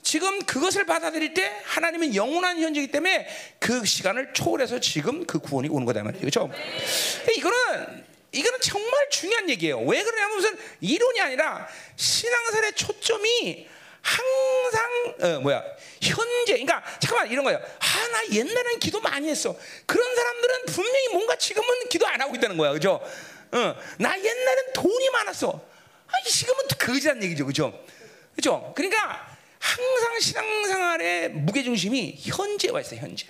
지금 그것을 받아들일 때 하나님은 영원한 현재이기 때문에 그 시간을 초월해서 지금 그 구원이 오는 거다 말이죠. 그렇죠? 이거는 이거는 정말 중요한 얘기예요. 왜 그러냐면 무슨 이론이 아니라 신앙생활의 초점이 항상 어, 뭐야 현재 그러니까 잠깐만 이런 거예요. 아나 옛날엔 기도 많이 했어. 그런 사람들은 분명히 뭔가 지금은 기도 안 하고 있다는 거야, 그죠? 어, 나 옛날엔 돈이 많았어. 아, 지금은 거지란 얘기죠, 그죠? 그죠? 그러니까 항상 신앙생활의 무게 중심이 현재에 와 있어요, 현재.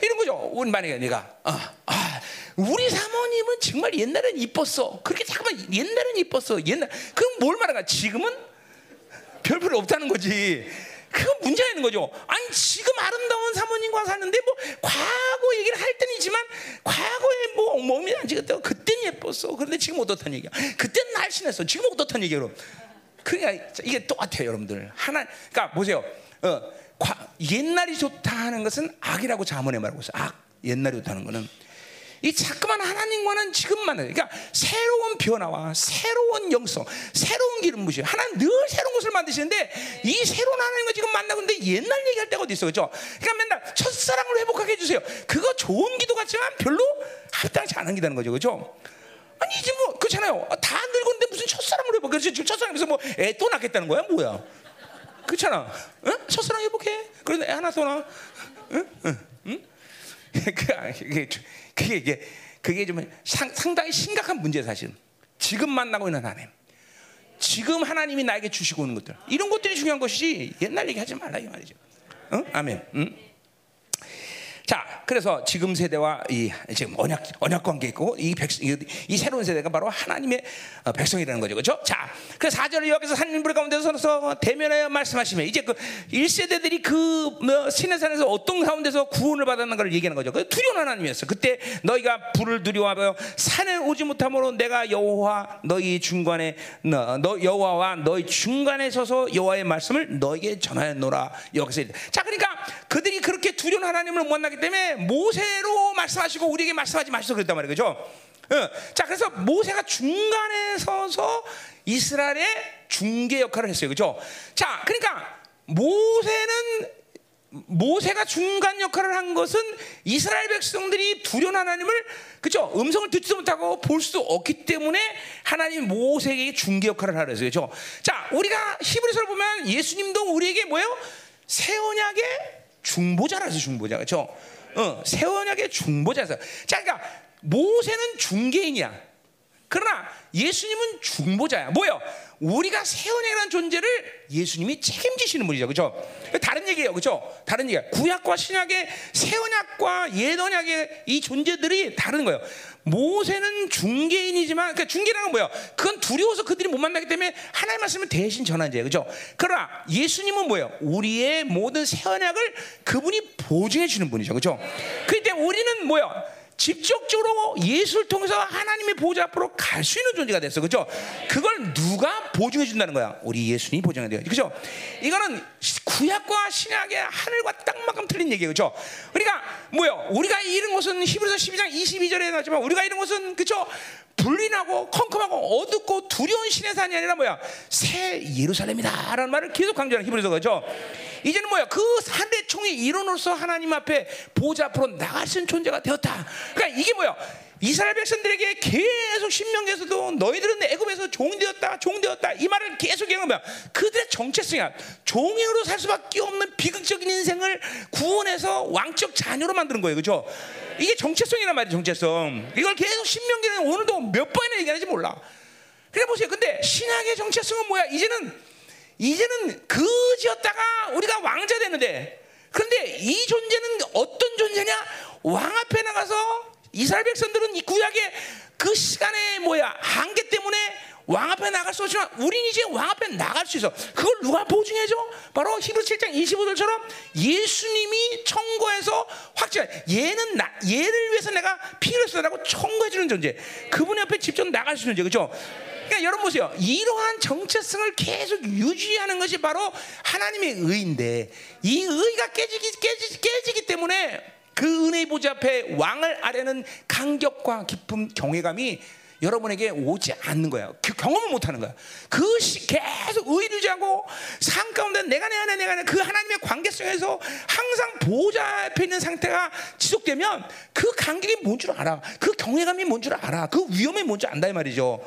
이런 거죠. 우리 만약에 내가 아, 아, 우리 사모님은 정말 옛날엔 이뻤어. 그렇게 잠깐만 옛날엔 이뻤어. 옛날 그럼 뭘 말하가? 지금은 별 필요 없다는 거지. 그건 문제가 있는 거죠. 아니 지금 아름다운 사모님과 사는데 뭐 과거 얘기를 할 때는 있지만 과거에 뭐 몸이 안 지겠다. 그때는 예뻤어. 그런데 지금 어떻다는 얘기야. 그때는 날씬했어. 지금 어떻다는 얘기야. 그러니까 이게 똑같아요, 여러분들. 하나, 그러니까 보세요. 어, 과, 옛날이 좋다 하는 것은 악이라고 자문에 말하고 있어. 악, 옛날이 좋다는 것은 이 자꾸만 하나님과는 지금 만나. 그러니까 새로운 변화와 새로운 영성, 새로운 기름 무시. 하나님 늘 새로운 것을 만드시는데 이 새로운 하나님과 지금 만나고 있는데 옛날 얘기할 때가 어디 있어, 그렇죠? 그러니까 맨날 첫사랑을 회복하게 해주세요. 그거 좋은 기도 같지만 별로 합당치 않은 기도는 거죠, 그렇죠? 아니 이제 뭐 그렇잖아요. 다 늙었는데 무슨 첫사랑을 회복? 그래서 지금 첫사랑에서 뭐 애 또 낳겠다는 거야, 뭐야? 그렇잖아. 응? 첫사랑 회복해. 그런데 애 하나 더 낳아. 응? 응? [laughs] 응? 그게 그게 이게 그게 좀 상, 상당히 심각한 문제 사실. 지금 만나고 있는 하나님. 지금 하나님이 나에게 주시고 오는 것들. 이런 것들이 중요한 것이지 옛날 얘기하지 말라 이 말이죠. 응? 아멘. 응? 자, 그래서 지금 세대와 이 지금 언약 언약 관계 있고 이 백성 이, 이 새로운 세대가 바로 하나님의 어, 백성이라는 거죠, 그렇죠? 자, 그 4절에 여기서 산불 가운데 서서 대면하여 말씀하시면 이제 그 1세대들이 그 뭐, 신의 산에서 어떤 가운데서 구원을 받았는 걸 얘기하는 거죠. 그 두려운 하나님이었어. 그때 너희가 불을 두려워하여 산에 오지 못함으로 내가 여호와 너희 중간에 너, 너 여호와와 너희 중간에 서서 여호와의 말씀을 너에게 전하였노라. 여기서 자 그러니까 그들이 그렇게 두려운 하나님을 못 만나기 때문에 모세로 말씀하시고 우리에게 말씀하지 마시소 그랬단 말이에요. 그죠? 어, 자, 그래서 모세가 중간에 서서 이스라엘의 중개 역할을 했어요. 그죠? 자, 그러니까 모세는 모세가 중간 역할을 한 것은 이스라엘 백성들이 두려운 하나님을 그죠 음성을 듣지도 못하고 볼 수도 없기 때문에 하나님 모세에게 중개 역할을 하려 했어요. 그죠? 자, 우리가 히브리서를 보면 예수님도 우리에게 뭐예요? 새 언약의 중보자라서 중보자. 그죠? 어, 새 언약의 중보자서. 자, 그러니까 모세는 중개인이야. 그러나 예수님은 중보자야. 뭐요? 우리가 세원이라는 존재를 예수님이 책임지시는 분이죠. 그죠? 다른 얘기예요. 그죠? 다른 얘기야. 구약과 신약의 세원약과 예언약의 이 존재들이 다른 거예요. 모세는 중개인이지만 그러니까 중개라는 건 뭐야? 그건 두려워서 그들이 못 만나기 때문에 하나님 말씀을 대신 전한 자예요. 그죠? 그러나 예수님은 뭐예요? 우리의 모든 세원약을 그분이 보증해 주는 분이죠. 그죠? 그때 우리는 뭐야? 직접적으로 예수를 통해서 하나님의 보좌 앞으로 갈 수 있는 존재가 됐어. 그죠? 그걸 누가 보증해 준다는 거야? 우리 예수님이 보증해 줘요. 그죠? 이거는 구약과 신약의 하늘과 땅만큼 틀린 얘기예요. 그죠? 그러니까 뭐요? 우리가 이런 것은 히브리서 12장 22절에 나왔지만 우리가 이런 것은 그죠? 불린하고 컴컴하고 어둡고 두려운 신의 산이 아니라 뭐야? 새 예루살렘이다라는 말을 계속 강조하는 히브리서 그죠? 이제는 뭐야? 그 산대 총의 일원으로서 하나님 앞에 보좌 앞으로 있는 존재가 되었다. 그러니까 이게 뭐야? 이스라엘 백성들에게 계속 신명에서도 너희들은 애굽에서 종되었다, 종되었다 이 말을 계속 얘기하면 그들의 정체성이야. 종으로 살 수밖에 없는 비극적인 인생을 구원해서 왕적 자녀로 만드는 거예요, 그렇죠? 이게 정체성이란 말이에요, 정체성. 이걸 계속 신명기는 오늘도 몇 번이나 얘기하는지 몰라. 그래 보세요. 근데 신약의 정체성은 뭐야? 이제는 이제는 그지였다가 우리가 왕자 되는데 그런데 이 존재는 어떤 존재냐? 왕 앞에 나가서 이스라엘 백성들은 이 구약의 그 시간의 뭐야 한계 때문에 왕 앞에 나갈 수 없지만 우리는 이제 왕 앞에 나갈 수 있어. 그걸 누가 보증해줘? 바로 히브리 7장 25절처럼 예수님이 청구해서 확증. 얘는 나, 얘를 위해서 내가 피를 쏟아라고 청구해주는 존재. 그분 옆에 직접 나갈 수 있는 존재. 그죠? 그러니까 여러분 보세요. 이러한 정체성을 계속 유지하는 것이 바로 하나님의 의인데 이 의가 깨지기, 깨지, 깨지기 때문에 그 은혜의 보좌 앞에 왕을 아래는 간격과 깊은 경외감이 여러분에게 오지 않는 거야. 그 경험을 못 하는 거야. 그 시, 계속 의를 자고 삶 가운데 내가 내 안에 내가 내그 하나님의 관계성에서 항상 보좌 앞에 있는 상태가 지속되면 그 간격이 뭔 줄 알아. 그 경외감이 뭔 줄 알아. 그 위험이 뭔 줄 안다 이 말이죠.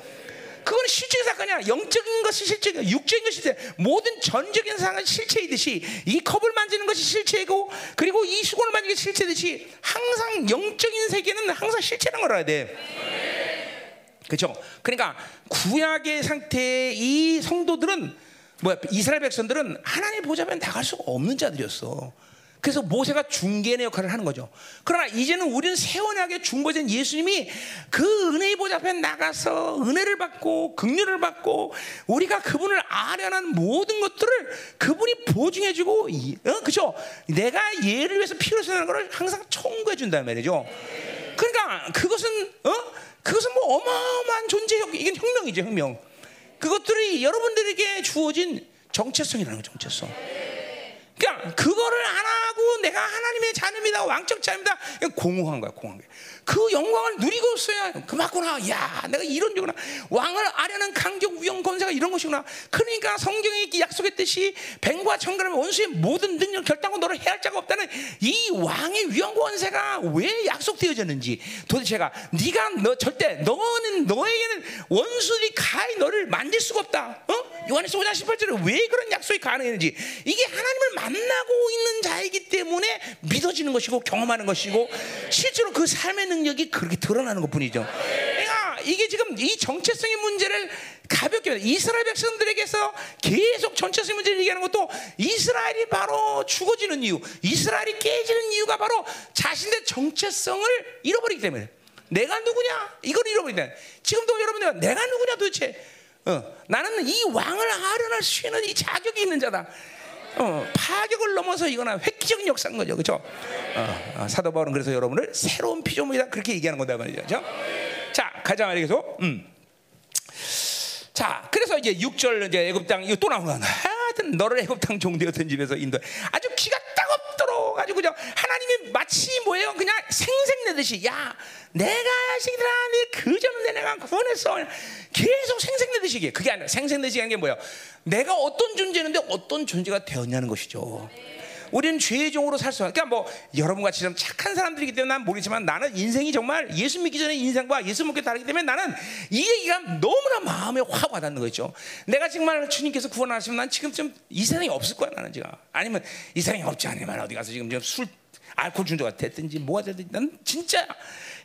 그건 실제 사건이야. 영적인 것이 실제고 육적인 것이 실체. 모든 전적인 상은 실체이듯이 이 컵을 만지는 것이 실체이고 그리고 이 수건을 만지는 게 실체듯이 항상 영적인 세계는 항상 실체라는 걸 알아야 돼. 그렇죠? 그러니까 구약의 상태의 이 성도들은 뭐야? 이스라엘 백성들은 하나님 보좌면 나갈 수가 없는 자들이었어. 그래서 모세가 중개의 역할을 하는 거죠. 그러나 이제는 우리는 세원하게 중보된 예수님이 그 은혜의 보좌 앞에 나가서 은혜를 받고 긍휼을 받고 우리가 그분을 아련한 모든 것들을 그분이 보증해주고, 어, 그죠? 내가 얘를 위해서 피를 쓰는 것을 항상 청구해 준다는 말이죠. 그러니까 그것은 어? 그것은 뭐 어마어마한 존재적 이건 혁명이죠, 혁명. 그것들이 여러분들에게 주어진 정체성이라는 거죠, 정체성. 그러니까 그거를 안 하고 내가 하나님의 자녀입니다, 왕적 자녀입니다. 공허한 거야, 공허한 거야. 그 영광을 누리고 있어야 그맞구나. 야, 내가 이런 거구나. 왕을 아려는 강경 위험 권세가 이런 것이구나. 그러니까 성경이 약속했듯이 뱅과 청가라면 원수의 모든 능력 결단과 너를 해할 자가 없다는 이 왕의 위험 권세가 왜 약속되어졌는지 도대체가 네가 너 절대 너는 너에게는 원수들이 가히 너를 만질 수가 없다. 어? 요한에서 5장 18절에 왜 그런 약속이 가능했는지 이게 하나님을 만나고 있는 자이기 때문에 믿어지는 것이고 경험하는 것이고 실제로 그 삶의 능력이 그렇게 드러나는 것 뿐이죠. 그러니까 이게 지금 이 정체성의 문제를 가볍게 이스라엘 백성들에게서 계속 정체성 문제를 얘기하는 것도 이스라엘이 바로 죽어지는 이유, 이스라엘이 깨지는 이유가 바로 자신의 정체성을 잃어버리기 때문에 내가 누구냐? 이걸 잃어버린다. 지금도 여러분들 내가 누구냐 도대체 어, 나는 이 왕을 아련할 수 있는 이 자격이 있는 자다. 어, 파격을 넘어서 이거나 획기적인 역사인 거죠, 그렇죠? 어, 어, 사도 바울은 그래서 여러분을 새로운 피조물이다 그렇게 얘기하는 건다 말이죠. 그렇죠? 자, 가자 말이죠. 음. 자, 그래서 이제 6절 이제 애굽 땅 이거 또 나오는 거야. 하여튼 너를 애굽 땅 종되었던 집에서 인도. 아주 기 가 따갑도록 아주 그냥 하나님이 마치 뭐예요? 그냥 생생내듯이 야, 내가 자식들아 내그 전에 내가 구원했어. 계속 생생내듯이 이게 그게 아니라 생생내듯이 하는 게 뭐야? 내가 어떤 존재인데 어떤 존재가 되었냐는 것이죠. 우리는 죄의 종으로 살 수, 그러니까 뭐 여러분 같이 좀 착한 사람들이기 때문에 난 모르지만 나는 인생이 정말 예수 믿기 전에 인생과 예수 믿기 다르기 때문에 나는 이 얘기가 너무나 마음에 확 와닿는 거죠. 내가 정말 주님께서 구원하시면 난 지금 좀이 세상에 없을 거야 나는 지금. 아니면 이 세상에 없지 않으면 어디 가서 지금 술 알코올 중독가 됐든지 뭐가 됐든지 난 진짜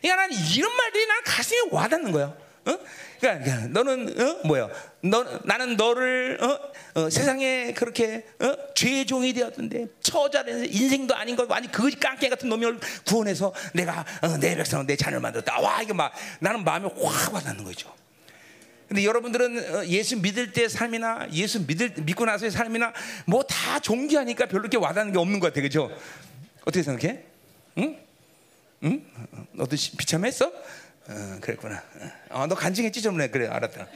그러니까 난 이런 말들이 난 가슴에 와닿는 거야. 어? 그러니까, 너는 어? 뭐야? 너 나는 너를 어? 어, 세상에 그렇게 어? 죄의 종이 되었던데 처자된 인생도 아닌 거 아니 그 깡깨 같은 놈을 구원해서 내가 어, 내 백성 내 자녀를 만들었다. 와 이게 막 나는 마음에 확 와닿는 거죠. 근데 여러분들은 어, 예수 믿을 때 삶이나 예수 믿을 믿고 나서의 삶이나 뭐 다 종교하니까 별로 이렇게 와닿는 게 없는 것 같아, 그죠? 어떻게 생각해? 응? 응? 너도 비참했어? 어, 그랬구나. 어, 너 간증했지 좀 그래 알았다.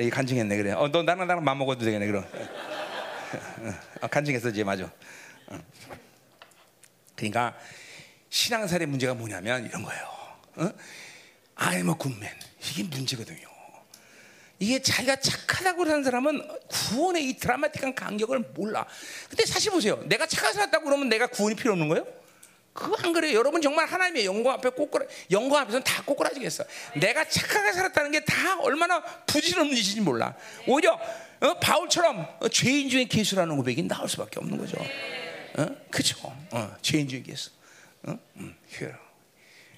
이 간증했네 그래. 어, 너 나랑 나랑 맘 먹어도 되겠네 그럼. 어, 간증했었지 맞아. 어. 그러니까 신앙살의 문제가 뭐냐면 이런 거예요. 어? I'm a good man. 이게 문제거든요. 이게 자기가 착하다고 하는 사람은 구원의 이 드라마틱한 간격을 몰라. 근데 사실 보세요. 내가 착하게 살았다고 그러면 내가 구원이 필요 없는 거예요? 그거 안 그래요. 여러분 정말 하나님의 영광 앞에 꼬꾸라, 영광 앞에서는 다 꼬꾸라지겠어. 내가 착하게 살았다는 게 다 얼마나 부질없는 짓인지 몰라. 오히려 어, 바울처럼 어, 죄인 중에 계수라는 고백이 나올 수밖에 없는 거죠. 어? 그죠? 어, 죄인 중에 계수. 어? 음,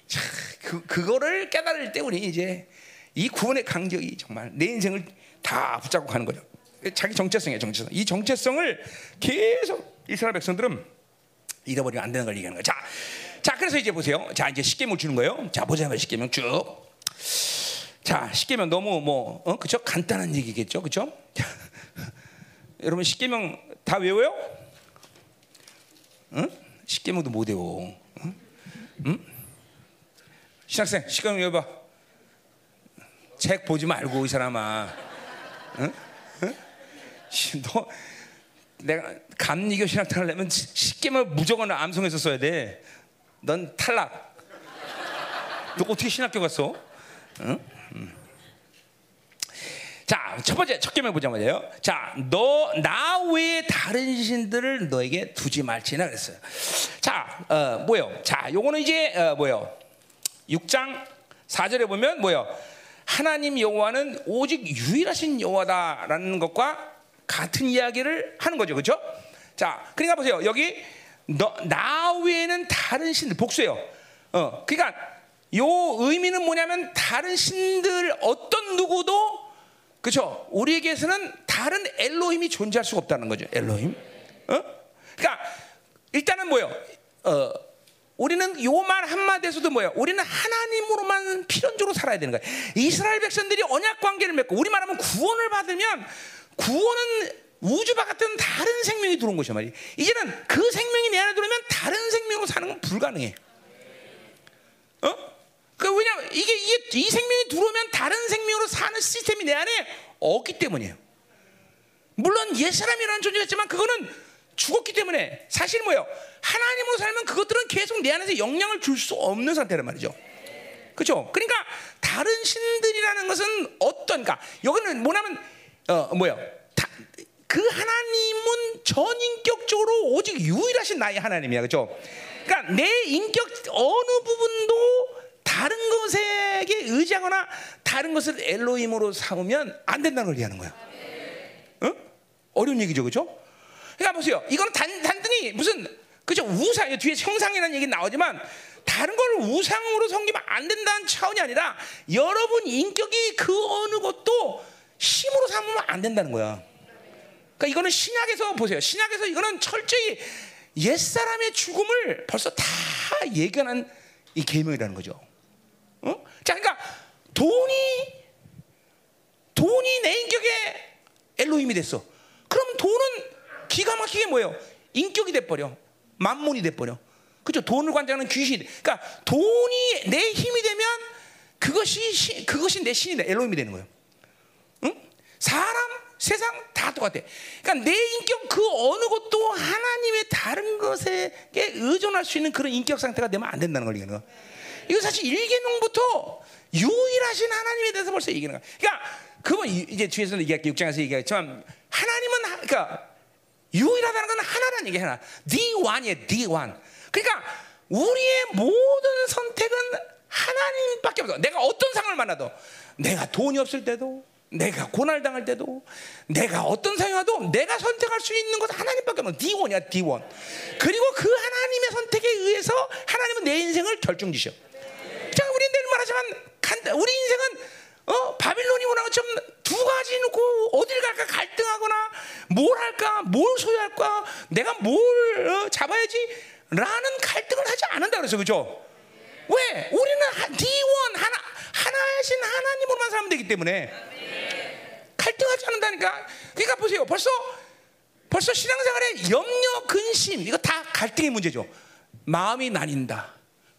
자, 그 그거를 깨달을 때 우리 이제 이 구원의 간격이 정말 내 인생을 다 붙잡고 가는 거죠. 자기 정체성이에요, 정체성. 이 정체성을 계속 이스라엘 백성들은 잃어버리면 안 되는 걸 얘기하는 거예요. 자, 자, 그래서 이제 보세요. 자, 이제 십계명 주는 거예요. 자, 보자 면 십계명 쭉. 자, 십계명 너무 뭐, 어, 그죠? 간단한 얘기겠죠, 그죠? [laughs] 여러분 십계명 다 외워요? 응? 십계명도 못 외워. 응? 응? 신학생, 십계명 외워봐. 책 보지 말고 이 사람아. 응? 응? 너 내가 감리교 신학탄을 내면 쉽게만 무조건 암송해서 써야 돼. 넌 탈락. 너 어떻게 신학교 갔어? 응? 음. 자, 첫 번째 첫 개명 보자 말이에요. 자, 너 나 외에 다른 신들을 너에게 두지 말지나 그랬어요. 자, 어, 뭐요? 자, 요거는 이제 어, 뭐요? 6장 4절에 보면 뭐요? 하나님 여호와는 오직 유일하신 여호와다라는 것과 같은 이야기를 하는 거죠, 그렇죠? 자, 그러니까 보세요. 여기 너, 나 외에는 다른 신들 복수예요. 어, 그러니까 요 의미는 뭐냐면 다른 신들 어떤 누구도 그렇죠? 우리에게서는 다른 엘로힘이 존재할 수가 없다는 거죠. 엘로힘. 어? 그러니까 일단은 뭐요? 어, 우리는 요말 한마디에서도 뭐야? 우리는 하나님으로만 필연적으로 살아야 되는 거야. 이스라엘 백성들이 언약 관계를 맺고 우리 말하면 구원을 받으면 구원은 우주 바깥에는 다른 생명이 들어온 것이야 말이. 이제는 그 생명이 내 안에 들어오면 다른 생명으로 사는 건 불가능해. 어? 그 왜냐 이게 이게 이 생명이 들어오면 다른 생명으로 사는 시스템이 내 안에 없기 때문이에요. 물론 옛 사람이라는 존재가 있지만 그거는 죽었기 때문에 사실 뭐예요? 하나님으로 살면 그것들은 계속 내 안에서 영향을 줄 수 없는 상태란 말이죠. 그렇죠? 그러니까 다른 신들이라는 것은 어떤 가 여기는 뭐냐면 어 뭐야? 다, 그 하나님은 전인격적으로 오직 유일하신 나의 하나님이야, 그렇죠? 그러니까 내 인격 어느 부분도 다른 것에게 의지하거나 다른 것을 엘로힘으로 삼으면 안 된다는 걸 얘기하는 거야. 어? 어려운 얘기죠, 그렇죠? 그러니까 보세요. 이거는 단, 단순히 무슨 그죠 우상 뒤에 형상이라는 얘기 나오지만 다른 걸 우상으로 섬기면 안 된다는 차원이 아니라 여러분 인격이 그 어느 것도 힘으로 삼으면 안 된다는 거야. 그러니까 이거는 신약에서 보세요. 신약에서 이거는 철저히 옛 사람의 죽음을 벌써 다 예견한 이 계명이라는 거죠. 어? 자, 그러니까 돈이 돈이 내 인격의 엘로힘이 됐어. 그럼 돈은 기가 막히게 뭐예요? 인격이 돼버려. 만몬이 돼버려. 그죠? 돈을 관장하는 귀신이 돼. 그러니까 돈이 내 힘이 되면 그것이 시, 그것이 내 신이 돼. 엘로힘이 되는 거예요. 응? 사람, 세상 다 똑같아. 그러니까 내 인격 그 어느 것도 하나님의 다른 것에 의존할 수 있는 그런 인격 상태가 되면 안 된다는 걸 얘기하는 거야. 이거 사실 일계명부터 유일하신 하나님에 대해서 벌써 얘기하는 거야. 그러니까 그건 이제 뒤에서 얘기할게 6장에서 얘기하겠지만 하나님은 하, 그러니까 유일하다는 건 하나라는 얘기 하나. The one이에요. The one. 그러니까 우리의 모든 선택은 하나님밖에 없어. 내가 어떤 상을 만나도 내가 돈이 없을 때도 내가 고날 당할 때도 내가 어떤 상황도 내가 선택할 수 있는 것은 하나님밖에 없어. D1이야, D1. 그리고 그 하나님의 선택에 의해서 하나님은 내 인생을 결정지셔. 자, 우리 늘 말하지만 우리 인생은 어? 바빌론이 원한 것처럼 두 가지 놓고 어딜 갈까 갈등하거나 뭘 할까 뭘 소유할까 내가 뭘 어, 잡아야지 라는 갈등을 하지 않는다 그래서 그죠? 왜? 우리는 D1 하나 하나이신 하나님으로만 살면 되기 때문에 갈등하지 않는다니까. 그러니까 보세요. 벌써 벌써 신앙생활에 염려, 근심 이거 다 갈등의 문제죠. 마음이 나뉜다.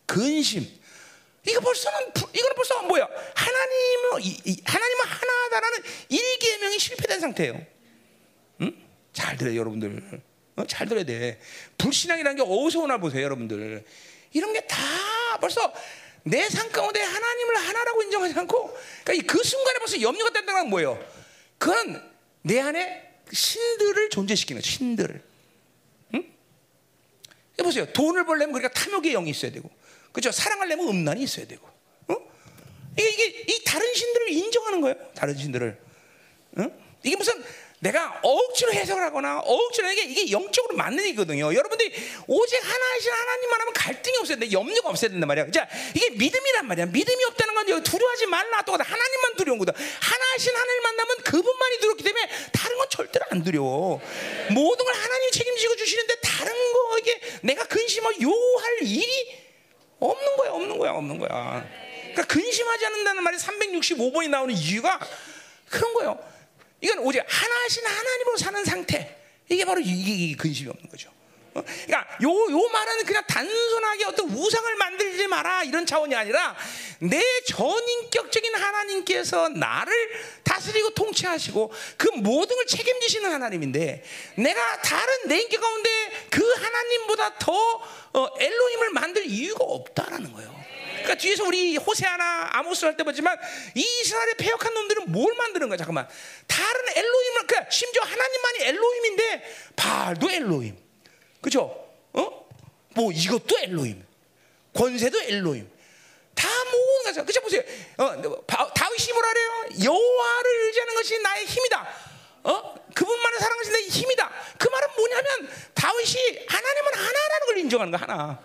근심. 이거 벌써는 이거는 벌써 뭐야? 하나님은 하나님은 하나다라는 일계명이 실패된 상태예요. 응? 잘 들어요, 여러분들. 어? 잘 들어야 돼. 불신앙이라는 게 어디서 오나 보세요, 여러분들. 이런 게 다 벌써 내 삶 가운데 하나님을 하나라고 인정하지 않고, 그러니까 그 순간에 벌써 염려가 된다는 건 뭐예요? 그건 내 안에 신들을 존재시키는 거죠, 신들을. 응? 보세요. 돈을 벌려면 그러니까 탐욕의 영이 있어야 되고, 그죠? 사랑하려면 음란이 있어야 되고, 어? 이게, 이게 이 다른 신들을 인정하는 거예요. 다른 신들을. 응? 이게 무슨 내가 억지로 해석을 하거나 억지로 이게 이게 영적으로 맞는 얘기거든요. 여러분들이 오직 하나이신 하나님만 하면 갈등이 없어야 돼. 염려가 없어야 된단 말이야. 자, 이게 믿음이란 말이야. 믿음이 없다는 건 여기 두려워하지 말라. 또 하나님만 두려운 거다. 하나이신 하나님 만나면 그분만이 두렵기 때문에 다른 건 절대로 안 두려워. 모든 걸 하나님이 책임지고 주시는데 다른 거 이게 내가 근심을 요할 일이 없는 거야. 없는 거야. 없는 거야. 그러니까 근심하지 않는다는 말이 365번이 나오는 이유가 그런 거예요. 이건 오직 하나신 하나님으로 사는 상태. 이게 바로 이게 근심이 없는 거죠. 어? 그러니까 요, 요 말은 그냥 단순하게 어떤 우상을 만들지 마라 이런 차원이 아니라 내 전인격적인 하나님께서 나를 다스리고 통치하시고 그 모든 걸 책임지시는 하나님인데 내가 다른 내 인격 가운데 그 하나님보다 더 어, 엘로힘을 만들 이유가 없다라는 거예요. 그러니까 뒤에서 우리 호세아나 아모스 할 때 보지만 이 이스라엘의 폐역한 놈들은 뭘 만드는 거야? 잠깐만. 다른 엘로힘을 그러니까 심지어 하나님만이 엘로힘인데 발도 엘로힘. 그죠? 어? 뭐 이것도 엘로힘. 권세도 엘로힘. 다 모든 거죠. 그죠 보세요. 어, 다윗이 뭐라 그래요? 여호와를 의지하는 것이 나의 힘이다. 어? 그분만을 사랑하신 나의 힘이다. 그 말은 뭐냐면 다윗이 하나님은 하나라는 걸 인정하는 거 하나.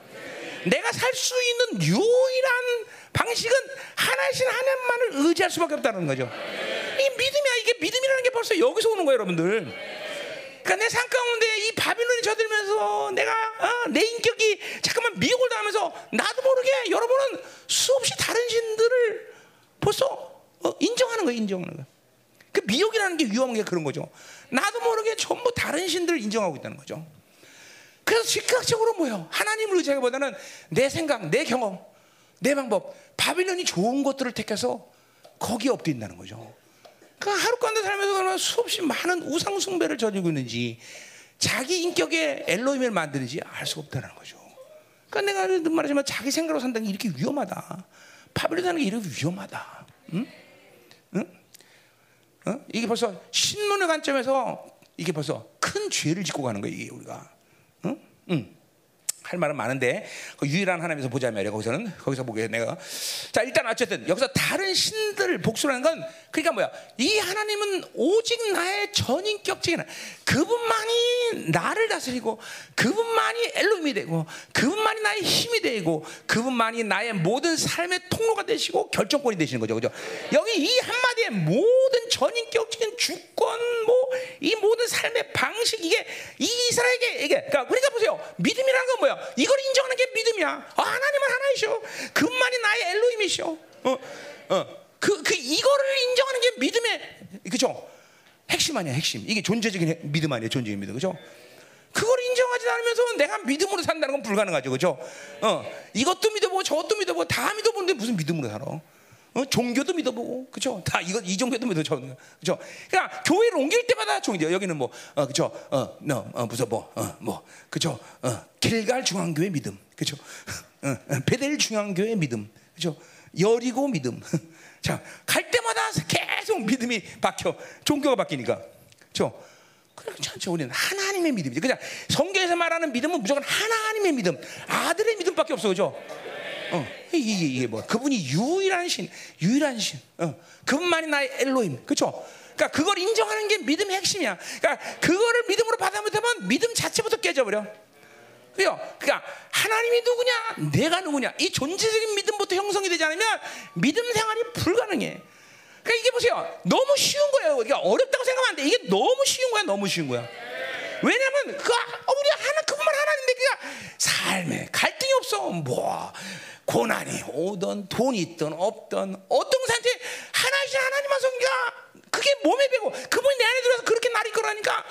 내가 살 수 있는 유일한 방식은 하나이신 하나님만을 의지할 수밖에 없다는 거죠. 이 믿음이야. 이게 믿음이라는 게 벌써 여기서 오는 거예요, 여러분들. 그러니까 내 삶 가운데 이 바빌론이 저들면서 내가 어, 내 인격이 잠깐만 미혹을 당하면서 나도 모르게 여러분은 수없이 다른 신들을 벌써 어, 인정하는 거예요, 인정하는 거예요. 그 미혹이라는 게 위험한 게 그런 거죠. 나도 모르게 전부 다른 신들을 인정하고 있다는 거죠. 그래서 즉각적으로 뭐요? 하나님을 의지하기보다는 내 생각, 내 경험, 내 방법, 바빌론이 좋은 것들을 택해서 거기에 엎드린다는 거죠. 그 하루 가운데 살면서 수없이 많은 우상 숭배를 저지르고 있는지 자기 인격의 엘로힘을 만드는지 알 수 없다는 거죠. 그러니까 내가 늘 말하지만 자기 생각으로 산다는 게 이렇게 위험하다. 바빌론 사는 게 이렇게 위험하다. 응? 응? 어? 이게 벌써 신론의 관점에서 이게 벌써 큰 죄를 짓고 가는 거예요, 이게 우리가. 응. 할 말은 많은데 그 유일한 하나님에서 보자 말이야 거기서는 거기서 보게 내가. 자 일단 어쨌든 여기서 다른 신들 복수라는 건 그러니까 뭐야? 이 하나님은 오직 나의 전인격적인 그분만이 나를 다스리고 그분만이 엘로임이 되고 그분만이 나의 힘이 되고 그분만이 나의 모든 삶의 통로가 되시고 결정권이 되시는 거죠. 그죠? 여기 이 한마디에 모든 전인격적인 주권 뭐 이 모든 삶의 방식 이게 이 이스라엘에게 이게 그러니까, 그러니까 보세요. 믿음이라는 건 뭐야 이걸 인정하는 게 믿음이야. 아, 하나님은 하나이셔. 그만이 나의 엘로힘이셔. 어, 어. 그, 그, 이거를 인정하는 게 믿음의 핵심 아니야, 핵심. 이게 존재적인 해- 믿음 아니야, 존재적인 믿음. 그죠? 그걸 인정하지 않으면서 내가 믿음으로 산다는 건 불가능하죠. 그죠? 어, 이것도 믿어보고 저것도 믿어보고 다 믿어보는데 무슨 믿음으로 살아? 어, 종교도 믿어보고, 그죠? 다 이거 이 종교도 믿어, 저, 그죠? 그러니까 교회를 옮길 때마다 종교. 여기는 뭐, 어, 그죠? 어, 너, 어, 무슨 뭐, 어, 뭐, 그죠? 어, 길갈 중앙교회 믿음, 그죠? 어, 어, 베델 중앙교회 믿음, 그죠? 여리고 믿음. [laughs] 자, 갈 때마다 계속 믿음이 바뀌어, 종교가 바뀌니까, 그죠? 그렇지 않죠. 우리는 하나님의 믿음이죠. 그냥 성경에서 말하는 믿음은 무조건 하나님의 믿음, 아들의 믿음밖에 없어, 그죠? 어, 이게, 이게, 뭐 그분이 유일한 신, 유일한 신, 어, 그분만이 나의 엘로임, 그렇죠? 그러니까 그걸 인정하는 게 믿음의 핵심이야. 그러니까 그거를 믿음으로 받아들이면 믿음 자체부터 깨져버려. 그요? 그러니까 하나님이 누구냐, 내가 누구냐, 이 존재적인 믿음부터 형성이 되지 않으면 믿음 생활이 불가능해. 그러니까 이게 보세요, 너무 쉬운 거예요. 그러니까 어렵다고 생각하면 안 돼. 이게 너무 쉬운 거야, 너무 쉬운 거야. 왜냐면 그 아- 우리 하나 그가 삶에 갈등이 없어. 뭐 고난이 오든 돈이 있든 없든 어떤 상태 하나이신 하나님만 섬기가 그게 몸에 배고 그분이 내 안에 들어서 그렇게 날 이끌어가니까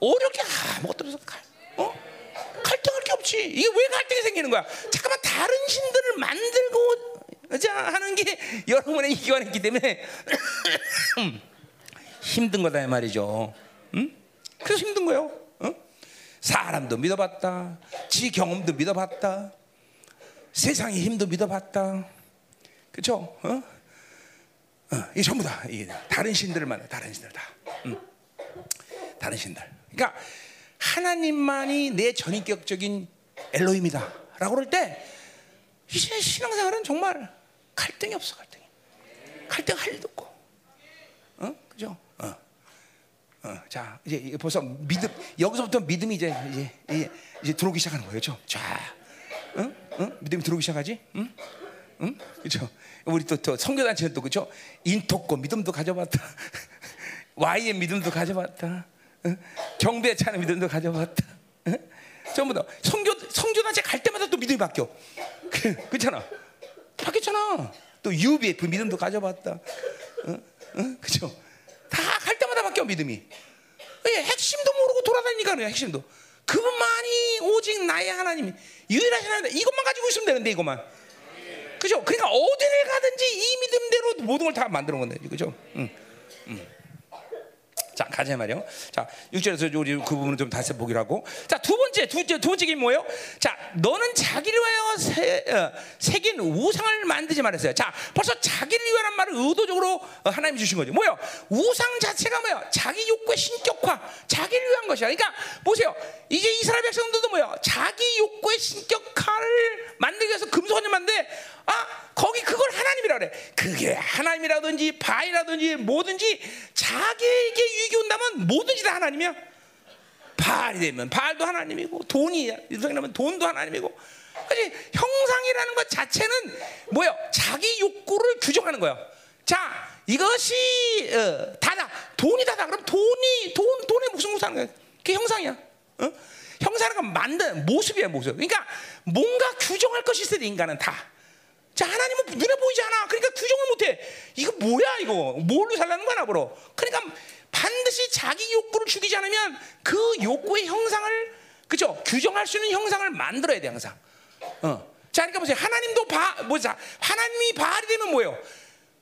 어렵게 아무것도 없어. 갈- 어? 갈등할 게 없지. 이게 왜 갈등이 생기는 거야? 잠깐만 다른 신들을 만들고 자 하는 게 [laughs] 여러분의 이기관이 있기 때문에 [laughs] 힘든 거다 이 말이죠. 응? 그래서 힘든 거예요. 어? 사람도 믿어봤다, 지 경험도 믿어봤다, 세상의 힘도 믿어봤다. 그렇죠? 어? 어, 이 전부 다이 다른 신들을 만나, 다른 신들 다. 응. 다른 신들. 그러니까 하나님만이 내 전인격적인 엘로힘이다 라고 그럴 때 이제 신앙생활은 정말 갈등이 없어 갈등이. 갈등할 일도 없고. 어? 그죠? 어. 어, 자 이제 벌써 믿음 여기서부터 믿음이 이제 이제 이제, 이제 들어오기 시작하는 거예요, 그렇죠? 자, 응? 응? 믿음이 들어오기 시작하지? 응? 응? 그렇죠? 우리 또, 또 성교단체는 또 그렇죠? 인토코 믿음도 가져봤다, [laughs] Y의 믿음도 가져봤다, 응? 경배에 차는 믿음도 가져봤다, 응? 전부 다 성교 성교단체 갈 때마다 또 믿음이 바뀌어, 그, 그렇잖아? 바뀌었잖아. 또 UBF 믿음도 가져봤다, 응? 응? 그렇죠? 바뀌어 믿음이. 예, 핵심도 모르고 돌아다니니까 그래요. 핵심도. 그분만이 오직 나의 하나님, 유일하신 하나님. 이것만 가지고 있으면 되는데 이것만. 그죠? 그러니까 어디를 가든지 이 믿음대로 모든 걸 다 만드는 건데, 그죠? 응. 응. 자, 가자 말이요. 자, 6절에서 우리 그 부분을 좀 다시 보기로 하고. 자, 두 번째, 두, 두 번째 게 뭐예요? 자, 너는 자기를 위하여 새, 어, 새긴 우상을 만들지 말았어요. 자, 벌써 자기를 위하는 말을 의도적으로 어, 하나님 주신 거죠. 뭐요? 우상 자체가 뭐요? 자기 욕구의 신격화, 자기를 위한 것이야. 그러니까 보세요. 이제 이스라엘 백성들도 뭐요? 자기 욕구의 신격화를 만들기 위해서 금속을 만데 아, 거기 그걸 하나님이라 그래. 그게 하나님이라든지 바알이라든지 뭐든지 자기에게 유익이 온다면 뭐든지 다 하나님이야. 바알이 되면 바알도 하나님이고 돈이 우상이라면 돈도 하나님이고. 그지 형상이라는 것 자체는 뭐요? 자기 욕구를 규정하는 거야. 자, 이것이 어, 다다 돈이 다다. 그럼 돈이 돈 돈에 무슨 무슨 거야? 그게 형상이야. 어? 형상은 건 만든 모습이야 모습. 그러니까 뭔가 규정할 것이 있어야 돼 인간은 다. 자 하나님은 눈에 보이지 않아. 그러니까 규정을 못해. 이거 뭐야 이거? 뭘로 살라는 거야 나보러? 그러니까 반드시 자기 욕구를 죽이지 않으면 그 욕구의 형상을 그죠? 규정할 수 있는 형상을 만들어야 돼 항상. 어. 자 그러니까 보세요. 하나님도 바 뭐자 하나님이 바알이 되면 뭐예요?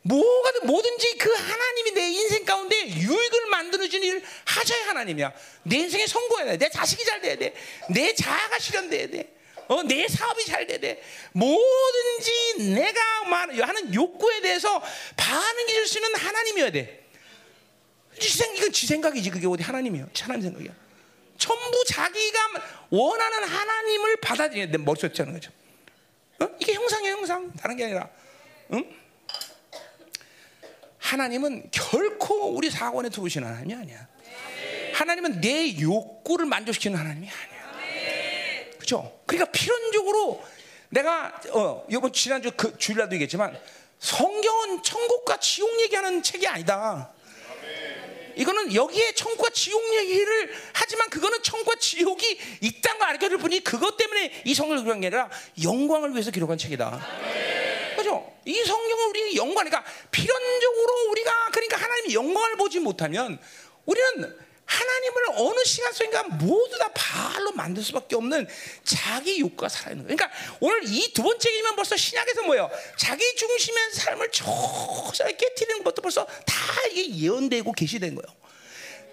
뭐가든 뭐든지 그 하나님이 내 인생 가운데 유익을 만들어주는 일을 하셔야 하나님이야. 내 인생에 성공해야 돼. 내 자식이 잘 돼야 돼. 내 자아가 실현돼야 돼. 어, 내 사업이 잘 돼야 돼. 뭐든지 내가 말- 하는 욕구에 대해서 반응해 줄 수 있는 하나님이어야 돼. 지 생, 이건 지 생각이지. 그게 어디 하나님이야. 하나님 생각이야. 전부 자기가 원하는 하나님을 받아들여야 돼. 머릿속에 하는 거죠. 어? 이게 형상이야, 형상. 다른 게 아니라. 응? 하나님은 결코 우리 사관에 들어오시는 하나님이 아니야. 하나님은 내 욕구를 만족시키는 하나님이 아니야. 그죠? 그러니까 필연적으로 내가 어 이번 지난주 그 주일날도 얘기했지만 성경은 천국과 지옥 얘기하는 책이 아니다. 이거는 여기에 천국과 지옥 얘기를 하지만 그거는 천국과 지옥이 있다는 걸 알려줄 뿐이 그것 때문에 이 성경을 기록한 게 아니라 영광을 위해서 기록한 책이다. 그죠? 이 성경은 우리 영광, 그러니까 필연적으로 우리가 그러니까 하나님의 영광을 보지 못하면 우리는 하나님을 어느 시간 속인가 모두 다 발로 만들 수밖에 없는 자기 욕구가 살아있는 거예요. 그러니까 오늘 이 두 번째 이면 벌써 신약에서 뭐예요? 자기 중심의 삶을 조사히 깨뜨리는 것도 벌써 다 이게 예언되고 계시된 거예요.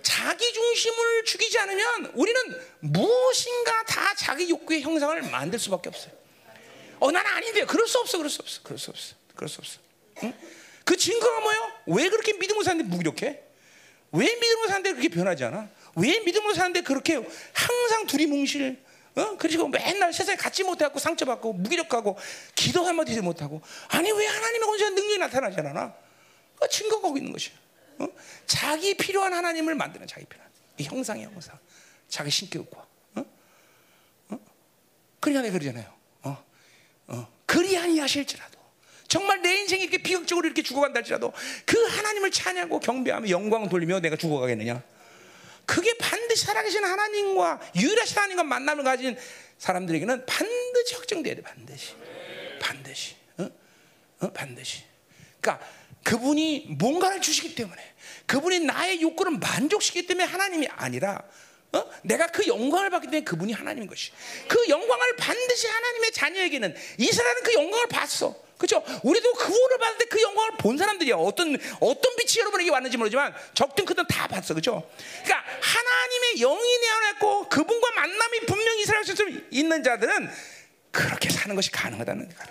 자기 중심을 죽이지 않으면 우리는 무엇인가 다 자기 욕구의 형상을 만들 수밖에 없어요. 어, 나는 아닌데. 그럴 수 없어, 그럴 수 없어, 그럴 수 없어, 그럴 수 없어. 응? 그 증거가 뭐예요? 왜 그렇게 믿음을 사는데 무기력해? 왜 믿음을 사는데 그렇게 변하지 않아? 왜 믿음을 사는데 그렇게 항상 두리뭉실? 어? 그리고 맨날 세상에 갖지 못하고 상처받고 무기력하고 기도 한마디도 못하고 아니 왜 하나님의 권세한 능력이 나타나지 않아? 그 증거가 거기 있는 것이야. 어? 자기 필요한 하나님을 만드는 자기 필요한 이 형상의 형상, 자기 신격과. 어? 어? 그러니까 내가 그러잖아요. 어? 어. 그리 아니하실지라도 정말 내 인생이 이렇게 비극적으로 이렇게 죽어간다 할지라도 그 하나님을 찬양하고 경배하며 영광 돌리며 내가 죽어가겠느냐? 그게 반드시 살아계신 하나님과 유일하신 하나님과 만남을 가진 사람들에게는 반드시 확정돼야 돼. 반드시. 반드시. 어? 어? 반드시. 그러니까 그분이 뭔가를 주시기 때문에 그분이 나의 욕구를 만족시키기 때문에 하나님이 아니라 어? 내가 그 영광을 받기 때문에 그분이 하나님인 것이. 그 영광을 반드시 하나님의 자녀에게는 이스라엘은 그 영광을 봤어. 그렇죠? 우리도 그 구원을 받을 때 그 영광을 본 사람들이야. 어떤 어떤 빛이 여러분에게 왔는지 모르지만 적든 크든 다 봤어. 그렇죠? 그러니까 하나님의 영이 내 안에 있고 그분과 만남이 분명히 이스라엘에 있는 자들은 그렇게 사는 것이 가능하다는 거야.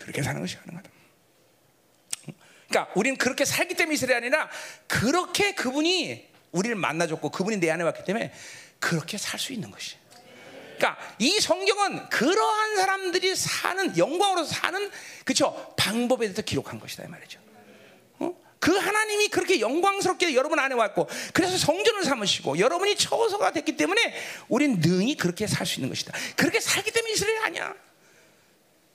그렇게 사는 것이 가능하다. 그러니까 우리는 그렇게 살기 때문에 이스라엘이 아니라 그렇게 그분이 우리를 만나줬고 그분이 내 안에 왔기 때문에 그렇게 살 수 있는 것이. 그러니까 이 성경은 그러한 사람들이 사는 영광으로 사는 그쵸 방법에 대해서 기록한 것이다 이 말이죠. 어? 그 하나님이 그렇게 영광스럽게 여러분 안에 왔고 그래서 성전을 삼으시고 여러분이 처소가 됐기 때문에 우린 능히 그렇게 살 수 있는 것이다. 그렇게 살기 때문에 이스라엘 아니야.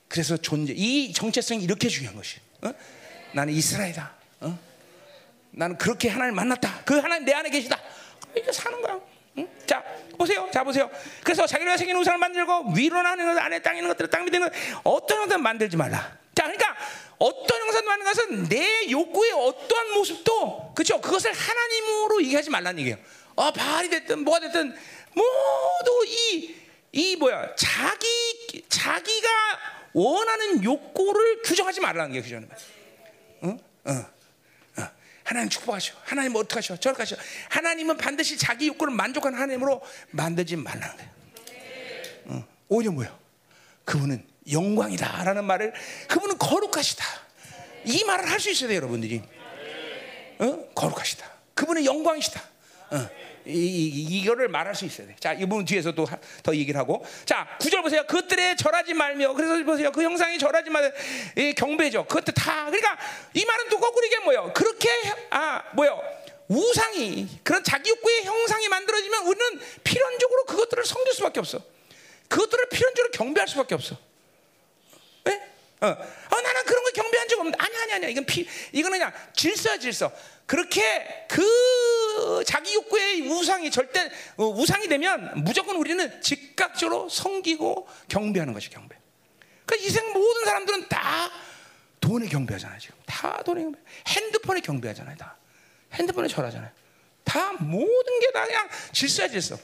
그래서 존재 이 정체성이 이렇게 중요한 것이. 어? 나는 이스라엘이다. 어? 나는 그렇게 하나님 만났다. 그 하나님 내 안에 계시다. 이렇게 사는 거야. 응? 자 보세요. 자 보세요. 그래서 자기가 생긴 우상을 만들고 위로 나는 것, 안에 땅에 있는 것들, 땅 밑에 있는 것 어떤 형상 만들지 말라. 자, 그러니까 어떤 형상 만드는 것은 내 욕구의 어떠한 모습도 그렇죠. 그것을 하나님으로 얘기하지 말라는 얘기예요. 어, 바알이 됐든 뭐가 됐든 모두 이 이 뭐야 자기 자기가 원하는 욕구를 규정하지 말라는 게 규정하는 거야. 응? 어. 어. 하나님 축복하셔. 하나님 어떻게 하셔? 저렇게 하셔. 하나님은 반드시 자기 욕구를 만족하는 하나님으로 만들지 말라는 거예요. 어. 오히려 뭐요? 그분은 영광이다라는 말을 그분은 거룩하시다. 이 말을 할 수 있어야 돼요, 여러분들이. 어? 거룩하시다. 그분은 영광이시다. 어. 이, 이, 이 거를 말할 수 있어야 돼. 자, 이 부분 뒤에서 또 더 얘기를 하고. 자, 구절 보세요. 그것들에 절하지 말며. 그래서 보세요. 그 형상이 절하지 말, 이 경배죠. 그것들 다. 그러니까 이 말은 또 거꾸로 이게 뭐예요? 그렇게, 아, 뭐요? 우상이, 그런 자기 욕구의 형상이 만들어지면 우리는 필연적으로 그것들을 섬길 수밖에 없어. 그것들을 필연적으로 경배할 수밖에 없어. 왜? 어. 어, 나는 그런 거 경배한 적 없는데. 아니, 아니, 아니. 이건 피, 이거는 그냥 질서야, 질서. 그렇게 그 자기 욕구의 우상이 절대 어, 우상이 되면 무조건 우리는 즉각적으로 섬기고 경배하는 것이 경배. 그러니까 이생 모든 사람들은 다 돈에 경배하잖아요. 지금 다 돈에 경배. 핸드폰에 경배하잖아요. 다 핸드폰에 절하잖아요. 다 모든 게 다 그냥 질서야 질서.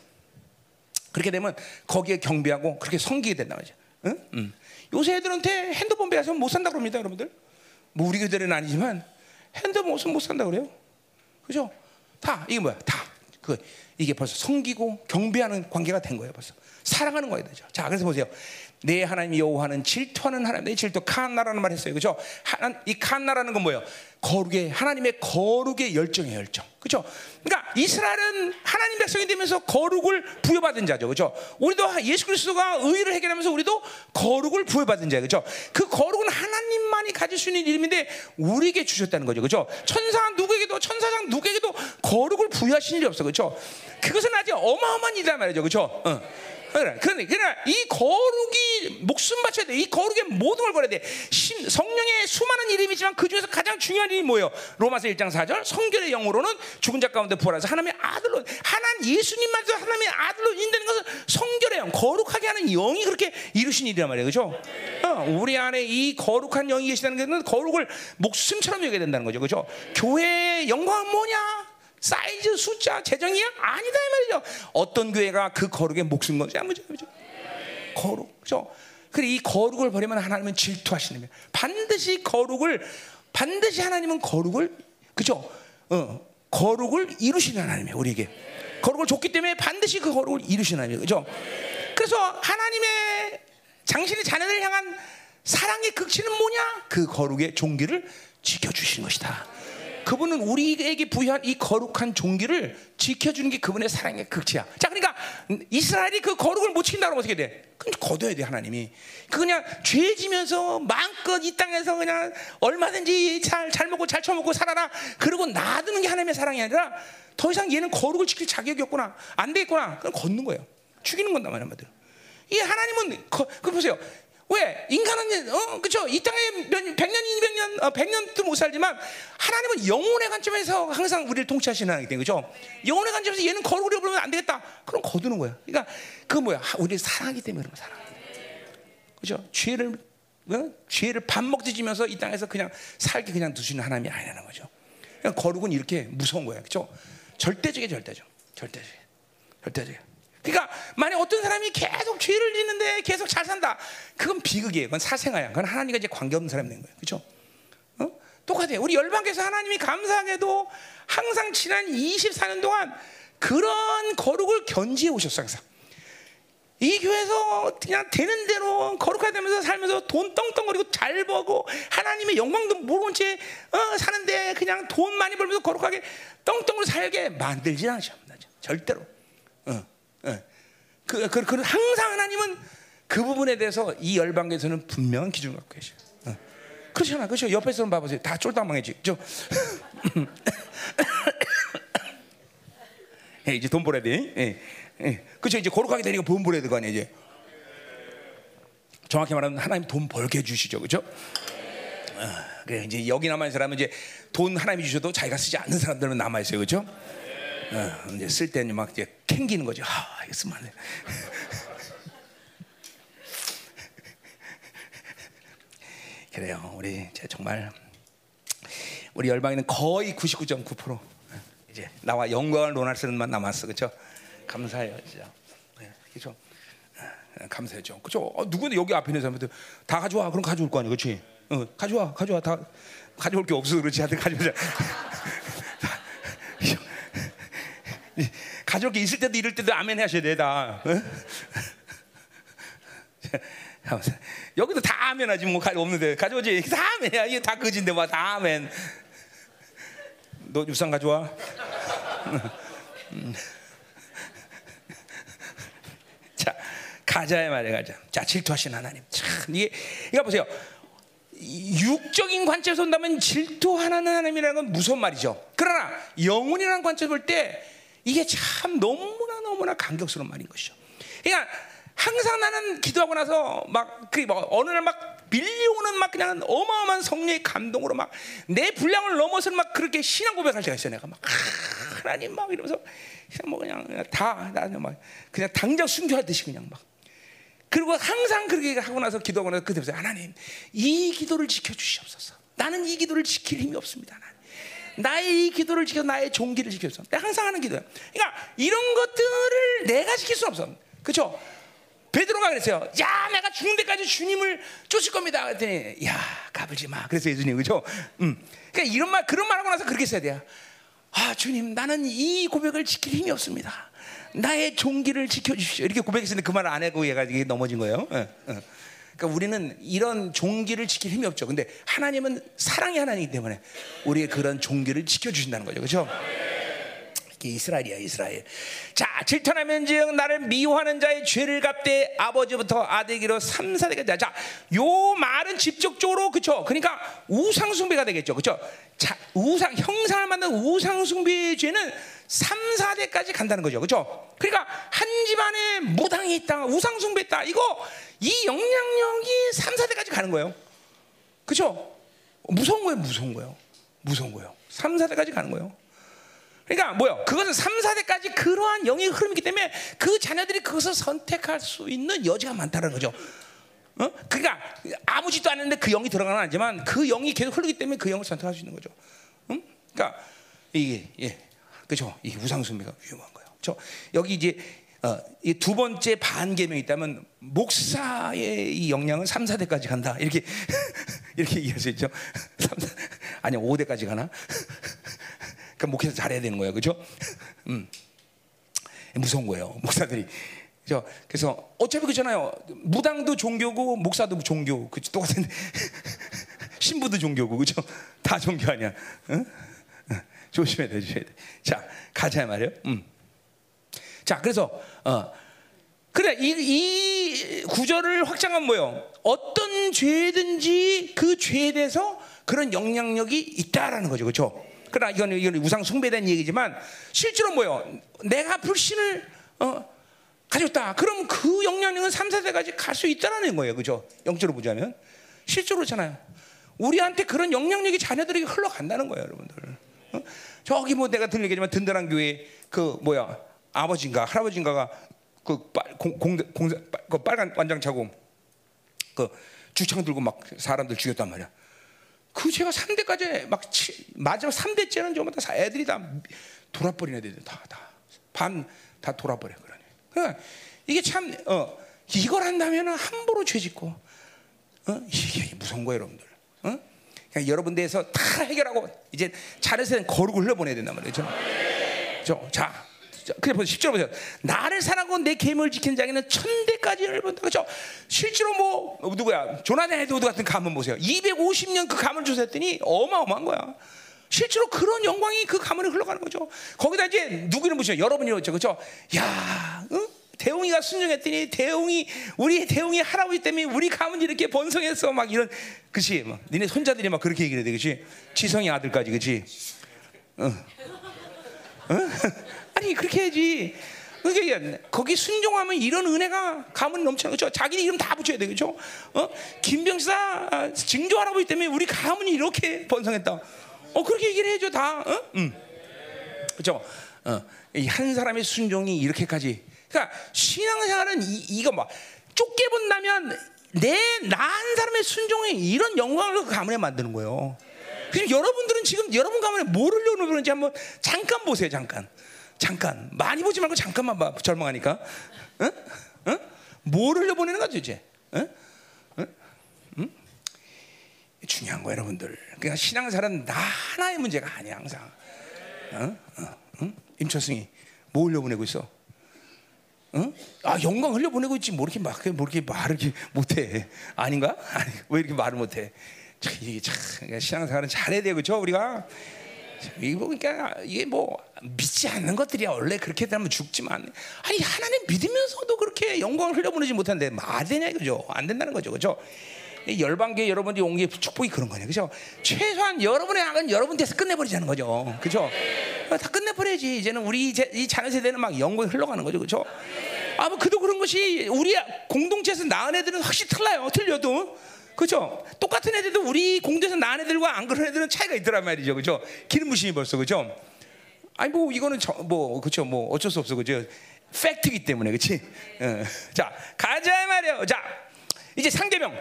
그렇게 되면 거기에 경배하고 그렇게 섬기게 된다 말이죠. 응? 응. 요새 애들한테 핸드폰 배워서 못 산다 그럽니다, 여러분들. 뭐 우리 교대는 아니지만 핸드폰 없으면 못 산다 그래요. 그죠? 다 이게 뭐야? 다 그 이게 벌써 섬기고 경배하는 관계가 된 거예요. 벌써 사랑하는 거예요, 되죠. 자, 그래서 보세요. 내 하나님 여호와는 질투하는 하나님. 내 질투 칸나라는 말 했어요. 그죠? 이 칸나라는 건 뭐예요? 거룩의 하나님의 거룩의 열정의 열정. 그죠? 그러니까 이스라엘은 하나님 백성이 되면서 거룩을 부여받은 자죠. 그죠? 우리도 예수 그리스도가 의를 해결하면서 우리도 거룩을 부여받은 자예요. 그죠? 그 거룩은 하나님만이 가질 수 있는 이름인데 우리에게 주셨다는 거죠. 그죠? 천사 누구에게도 천사장 누구에게도 거룩을 부여하신 일이 없어. 그죠? 그것은 아주 어마어마한 일이란 말이죠. 그죠? 어. 그래, 그러니, 그러나 이 거룩이 목숨 바쳐야 돼. 이 거룩에 모든 걸 걸어야 돼. 신, 성령의 수많은 이름이지만 그 중에서 가장 중요한 이름이 뭐예요? 로마서 1장 4절. 성결의 영으로는 죽은 자 가운데 부활해서 하나님의 아들로, 하나님 예수님만도 하나님의 아들로 인되는 것은 성결의 영, 거룩하게 하는 영이 그렇게 이루신 일이란 말이에요. 그죠? 어, 우리 안에 이 거룩한 영이 계시다는 것은 거룩을 목숨처럼 여겨야 된다는 거죠. 그죠? 교회의 영광은 뭐냐? 사이즈, 숫자, 재정이야? 아니다 이 말이죠. 어떤 교회가 그 거룩에 목숨 건지 아무죠, 아무죠. 거룩, 그죠? 그래 이 거룩을 버리면 하나님은 질투하시는 거예요. 반드시 거룩을 반드시 하나님은 거룩을 그죠? 어, 거룩을 이루시는 하나님이에요. 우리에게 거룩을 줬기 때문에 반드시 그 거룩을 이루시는 하나님이에요. 그죠? 그래서 하나님의 당신의 자녀들을 향한 사랑의 극치는 뭐냐? 그 거룩의 종기를 지켜주시는 것이다. 그분은 우리에게 부여한 이 거룩한 종기를 지켜주는 게 그분의 사랑의 극치야. 자, 그러니까 이스라엘이 그 거룩을 못 지킨다고 어떻게 돼? 그럼 거둬야 돼 하나님이. 그 그냥 죄 지면서 마음껏 이 땅에서 그냥 얼마든지 잘, 잘 먹고 잘 처먹고 살아라. 그러고 놔두는 게 하나님의 사랑이 아니라 더 이상 얘는 거룩을 지킬 자격이 없구나. 안 되겠구나. 그럼 걷는 거예요. 죽이는 건다 말이야. 이 하나님은 거, 그 보세요. 왜? 인간은 어 그죠 이 땅에 몇, 100년 200년 어, 100년도 못 살지만 하나님은 영혼의 관점에서 항상 우리를 통치하시는 하나님 그죠. 영혼의 관점에서 얘는 거룩을 잃어버리면 안 되겠다. 그럼 거두는 거야 그러니까 그 뭐야? 우리를 사랑하기 때문에 그런 사랑 그죠? 죄를 어? 죄를 밥 먹듯이 지면서 이 땅에서 그냥 살게 그냥 두시는 하나님이 아니라는 거죠. 그러니까 거룩은 이렇게 무서운 거야. 그죠 절대적이 절대적. 절대적 절대적 그러니까 만약 어떤 사람이 계속 죄를 짓는데 계속 잘 산다. 그건 비극이에요. 그건 사생아야. 그건 하나님과 이제 관계없는 사람이 된 거예요. 그렇죠? 어? 똑같아요. 우리 열방에서 하나님이 감사하게도 항상 지난 24년 동안 그런 거룩을 견지해 오셨어 항상. 이 교회에서 그냥 되는 대로 거룩하다면서 살면서 돈 떵떵거리고 잘 벌고 하나님의 영광도 모르는 채 어, 사는데 그냥 돈 많이 벌면서 거룩하게 떵떵으로 살게 만들지 않으셔. 절대로. 어. 예. 그, 그, 그, 항상 하나님은 그 부분에 대해서 이 열방에서는 분명한 기준을 갖고 계셔. 어. 그렇잖아, 그렇죠. 옆에 서는 봐보세요. 다 쫄딱망해지, 그죠? [coughs] 예, 이제 돈 벌어야 돼. 예, 예. 그렇죠. 이제 거룩하게 되니까 돈 벌어야 될 거 아니에요, 이제. 정확히 말하면 하나님 돈 벌게 해주시죠, 그죠? 어, 그래 이제 여기 남아 있는 사람은 이제 돈 하나님이 주셔도 자기가 쓰지 않는 사람들은 남아 있어요, 그죠? 어, 이제 쓸 때는 막 이제 캥기는 거죠. 아, 이거 쓰면 안 돼. [laughs] 그래요. 우리 이제 정말 우리 열방에는 거의 99.9% 이제 나와 영광을 논할 사람만 남았어, 그렇죠? 감사해요, 진짜. 그렇죠? 감사해죠. 그렇죠? 어, 누구는 여기 앞에 있는 사람들 다 가져와. 그럼 가져올 거 아니야, 그렇지? 어, 가져와, 가져와. 다 가져올 게 없어, 그렇지? 하여튼 가져오자. [laughs] 게 있을 때도 이럴 때도 아멘 하셔야 돼, 다. [laughs] 여기도 다 아멘 하지, 뭐, 없는데. 가져오지. 다 아멘이야. 이게 다 거진데, 뭐, 다 아멘. 너 유산 가져와. [laughs] 자, 가자의 말에 가자. 자, 질투하신 하나님. 참, 이게, 이거 보세요. 육적인 관점에서 본다면 질투하는 하나님이라는 건 무서운 말이죠. 그러나 영혼이라는 관점에서 볼때 이게 참 너무나 너무나 감격스러운 말인 것이죠. 그러니까 항상 나는 기도하고 나서 막 그 뭐 어느 날 막 밀려오는 막 그냥 어마어마한 성령의 감동으로 막 내 분량을 넘어서 막 그렇게 신앙 고백할 때가 있어 내가 막 아, 하나님 막 이러면서 뭐 그냥 다 나는 막 그냥 당장 순교하듯이 그냥 막 그리고 항상 그렇게 하고 나서 기도하고 나서 그때부터 하나님 이 기도를 지켜 주시옵소서. 나는 이 기도를 지킬 힘이 없습니다. 하나님. 나의 이 기도를 지켜 나의 종기를 지켜서 내가 항상 하는 기도야. 그러니까 이런 것들을 내가 지킬 수 없어. 그렇죠? 베드로가 그랬어요. 야, 내가 죽는 데까지 주님을 쫓을 겁니다. 그랬더니 야, 가불지 마. 그래서 예수님 그죠? 음. 그러니까 이런 말 그런 말하고 나서 그렇게 써야 돼요. 아, 주님, 나는 이 고백을 지킬 힘이 없습니다. 나의 종기를 지켜 주십시오. 이렇게 고백했는데 그 말을 안 하고 얘가 넘어진 거예요. 어, 어. 그러니까 우리는 이런 종기를 지킬 힘이 없죠. 근데 하나님은 사랑의 하나님이기 때문에 우리의 그런 종기를 지켜주신다는 거죠. 이게 이스라엘이야 이스라엘. 자 질투하면즉 나를 미워하는 자의 죄를 갚되 아버지부터 아들기로 3, 4대까지. 자요 말은 직접적으로 그렇죠. 그러니까 우상 숭배가 되겠죠. 그렇죠. 자 우상 형상을 만든 우상 숭배의 죄는 3, 4대까지 간다는 거죠. 그렇죠? 그러니까 한 집안에 무당이 있다, 우상 숭배했다. 이거 이 영향력이 3, 4대까지 가는 거예요. 그렇죠? 무서운 거예요, 무서운 거예요. 무서운 거예요. 3, 4대까지 가는 거예요. 그러니까 뭐요? 그것은 3, 4대까지 그러한 영의 흐름이기 때문에 그 자녀들이 그것을 선택할 수 있는 여지가 많다는 거죠. 어? 그러니까 아무 짓도 안 했는데 그 영이 들어가는 아니지만 그 영이 계속 흐르기 때문에 그 영을 선택할 수 있는 거죠. 응? 그러니까 이게 예. 그죠? 이 우상 숭배가 위험한 거예요. 저 여기 이제 어, 이두 번째 반계명이 있다면 목사의 이 역량은 3, 4대까지 간다. 이렇게 [laughs] 이렇게 얘기할 수 있죠. [laughs] 3, 4, 아니 5대까지 가나? [laughs] 그러니까 목회자 잘해야 되는 거예요. 그죠? 음. 무서운 거예요. 목사들이. 그죠? 그래서 어차피 그렇잖아요. 무당도 종교고 목사도 종교. 그 똑같은데 신부도 종교고 그죠? 다 종교 아니야. 응? 조심해야 돼, 조심해야 돼. 자, 가자 말이에요. 음. 자, 그래서 어, 그래 이, 이 구절을 확장한 뭐요? 어떤 죄든지 그 죄에 대해서 그런 영향력이 있다라는 거죠, 그렇죠? 그러나 이건, 이건 우상 숭배된 얘기지만 실제로 뭐요? 내가 불신을 어, 가졌다. 그럼 그 영향력은 3, 4대까지 갈 수 있다라는 거예요, 그렇죠? 영적으로 보자면 실제로 잖아요. 우리한테 그런 영향력이 자녀들에게 흘러간다는 거예요, 여러분들. 어? 저기 뭐 내가 들은 얘기지만 든든한 교회 그 뭐야 아버지인가 할아버지인가가 그 빨, 공, 공, 공, 그 빨간 완장 차고 그 주창 들고 막 사람들 죽였단 말이야. 그 제가 3대까지 막 치, 마지막 3대째는 전부 다 애들이 다 돌아버린 애들 다다반 다 돌아버려 그러니. 그러니까 이게 참 어, 이걸 한다면 함부로 죄짓고 어? 이게 무서운 거예요, 여러분들. 어? 그러니까 여러분 대해서 다 해결하고 이제 자르세는 거룩을 흘려보내야 된단 말이죠. 저, 자, 그래 보세요. 10절 보세요. 나를 사랑하고 내 계명을 지키는 자에게는 천대까지를 본다. 그렇죠? 실제로 뭐 누구야? 조나단 에드워드 같은 가문 보세요. 250년 그 가문 조사했더니 어마어마한 거야. 실제로 그런 영광이 그 가문에 흘러가는 거죠. 거기다 이제 누구는 보시죠. 여러분이었죠. 그렇죠? 야, 응? 대웅이가 순종했더니 대웅이 우리 대웅이 할아버지 때문에 우리 가문이 이렇게 번성했어 막 이런 그치 뭐 니네 손자들이 막 그렇게 얘기를 해 그치 지성이 아들까지 그치 어. 어? [laughs] 아니 그렇게 해야지 그러니까 거기 순종하면 이런 은혜가 가문 넘치는 거죠. 자기 이름 다 붙여야 되겠죠. 어? 김병사 증조 할아버지 때문에 우리 가문이 이렇게 번성했다. 어 그렇게 얘기를 해줘 다. 어? 음. 그렇죠. 어. 한 사람의 순종이 이렇게까지 그러니까 신앙생활은 이, 이거 막 좁게 본다면 내 나 한 사람의 순종이 이런 영광을 그 가문에 만드는 거예요. 그럼 여러분들은 지금 여러분 가문에 뭐를 넣는지 한번 잠깐 보세요. 잠깐, 잠깐 많이 보지 말고 잠깐만 봐. 절망하니까, 응? 응? 뭐를 넣보내는 거죠 이제? 응? 응? 응? 중요한 거 여러분들. 그러니까 신앙생활은 나 하나의 문제가 아니야 항상. 응? 응? 응? 임철승이 뭐 흘려보내고 있어? 응? 아 영광 흘려보내고 있지 뭐 이렇게 막 뭐 이렇게 말을 못해 아닌가? 아니 왜 이렇게 말을 못해? 참, 이게 참 그러니까 신앙생활은 잘해야 되고 그죠 우리가 이거 그러니까 이게 뭐 믿지 않는 것들이야 원래 그렇게 되면 죽지만 아니 하나님 믿으면서도 그렇게 영광을 흘려보내지 못하는데 말 되냐 그죠? 안 된다는 거죠 그죠? 열방계 여러분들이 온 게 축복이 그런 거냐, 그죠? 최소한 여러분의 악은 여러분 데서 끝내버리자는 거죠, 그죠? 다 끝내버려야지. 이제는 우리 이 자녀 세대는 막 영광이 흘러가는 거죠, 그죠? 아, 뭐 그도 그런 것이 우리 공동체에서 낳은 애들은 확실히 틀려요, 틀려도. 그죠? 똑같은 애들도 우리 공동체에서 낳은 애들과 안 그런 애들은 차이가 있더란 말이죠, 그죠? 기름 부심이 벌써, 그죠? 아니 뭐 이거는 저, 뭐 그렇죠, 뭐 어쩔 수 없어, 그죠? 팩트기 때문에, 그렇지? 어. 자 가자 말이요. 자 이제 상대명.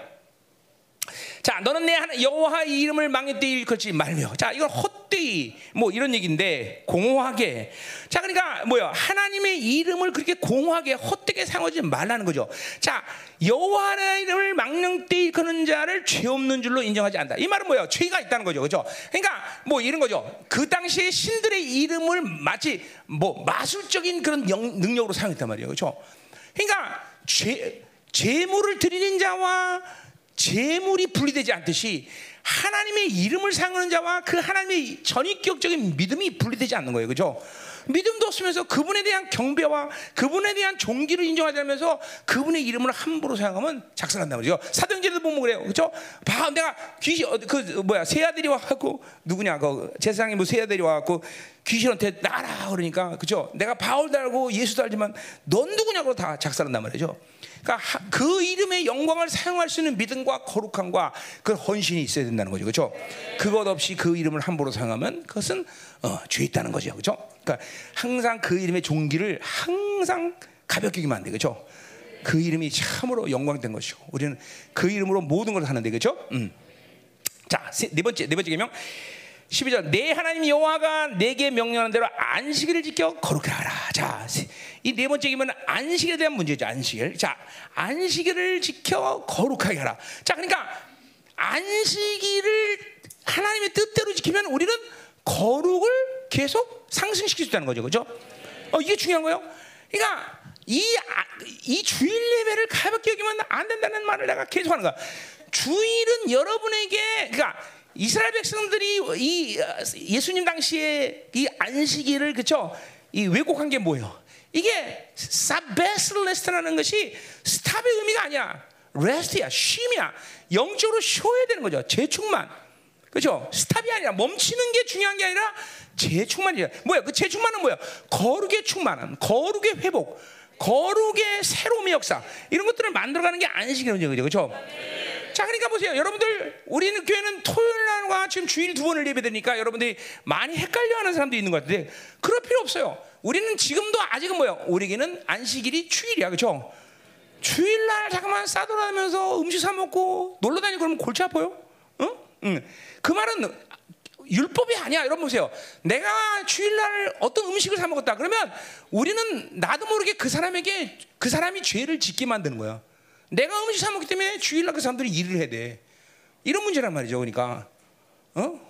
자, 너는 내 여호와 이름을 망했되 일컬지 말며. 자, 이건 헛되이 뭐 이런 얘기인데 공허하게. 자, 그러니까 뭐야? 하나님의 이름을 그렇게 공허하게 헛되게 사용하지 말라는 거죠. 자, 여호와 이름을 망령되 일컫는 자를 죄 없는 줄로 인정하지 않다. 이 말은 뭐야? 죄가 있다는 거죠. 그죠? 그러니까 뭐 이런 거죠. 그 당시에 신들의 이름을 마치 뭐 마술적인 그런 영, 능력으로 사용했단 말이에요. 그죠? 그러니까 죄 제물을 드리는 자와 재물이 분리되지 않듯이 하나님의 이름을 사용하는 자와 그 하나님의 전인격적인 믿음이 분리되지 않는 거예요. 그죠? 믿음도 없으면서 그분에 대한 경배와 그분에 대한 종기를 인정하지 않으면서 그분의 이름을 함부로 사용하면 작성한단 말이죠. 사도행전에도 보면 그래요. 그죠? 봐, 내가 귀신, 어, 그, 뭐야, 새 아들이 와갖고, 누구냐, 그, 제사장이 뭐새 아들이 와갖고 귀신한테 나라 그러니까, 그죠? 내가 바울 달고 예수 달지만 넌 누구냐고 다 작성한단 말이죠. 그러니까 그 이름의 영광을 사용할 수 있는 믿음과 거룩함과 그 헌신이 있어야 된다는 거죠. 그렇죠? 그것 없이 그 이름을 함부로 사용하면 그것은 어, 죄 있다는 거죠. 그렇죠? 그러니까 항상 그 이름의 종기를 항상 가볍게 여기면 안 돼. 그렇죠? 그 이름이 참으로 영광된 것이고 우리는 그 이름으로 모든 걸 하는데 그렇죠? 음. 자, 네 번째 네 번째 계명 12절 내 하나님 여호와가 내게 명령하는 대로 안식일을 지켜 거룩하게 하라. 자, 이 네 번째 기면 안식에 대한 문제죠. 안식일. 자, 안식일을 지켜 거룩하게 하라. 자, 그러니까 안식일을 하나님의 뜻대로 지키면 우리는 거룩을 계속 상승시킬 수 있다는 거죠. 그죠? 어, 이게 중요한 거예요. 그러니까 이, 아, 이 주일 예배를 가볍게 여기면 안 된다는 말을 내가 계속 하는 거야. 주일은 여러분에게, 그러니까 이스라엘 백성들이 이 어, 예수님 당시에 이 안식일을 그쵸? 이 왜곡한 게 뭐예요? 이게 사베슬레스트라는 것이 stop의 의미가 아니야. rest야, 쉼이야. 영적으로 쉬어야 되는 거죠. 재충만. 그죠? stop이 아니라 멈추는 게 중요한 게 아니라 재충만이야. 뭐야? 그 재충만은 뭐야? 거룩의 충만함, 거룩의 회복, 거룩의 새로움의 역사 이런 것들을 만들어가는 게 안식이라는 거죠. 그죠? 자, 그러니까 보세요. 여러분들, 우리는 교회는 토요일 날과 지금 주일 두 번을 예배드리니까 여러분들이 많이 헷갈려 하는 사람도 있는 것 같은데 그럴 필요 없어요. 우리는 지금도 아직은 뭐야? 우리에게는 안식일이 주일이야, 그렇죠? 주일날 잠깐만 싸돌아다니면서 음식 사 먹고 놀러 다니고 그러면 골치 아파요? 응? 응. 그 말은 율법이 아니야. 여러분 보세요. 내가 주일날 어떤 음식을 사 먹었다. 그러면 우리는 나도 모르게 그 사람에게 그 사람이 죄를 짓게 만드는 거야. 내가 음식 사 먹기 때문에 주일날 그 사람들이 일을 해야 돼. 이런 문제란 말이죠. 그러니까, 어?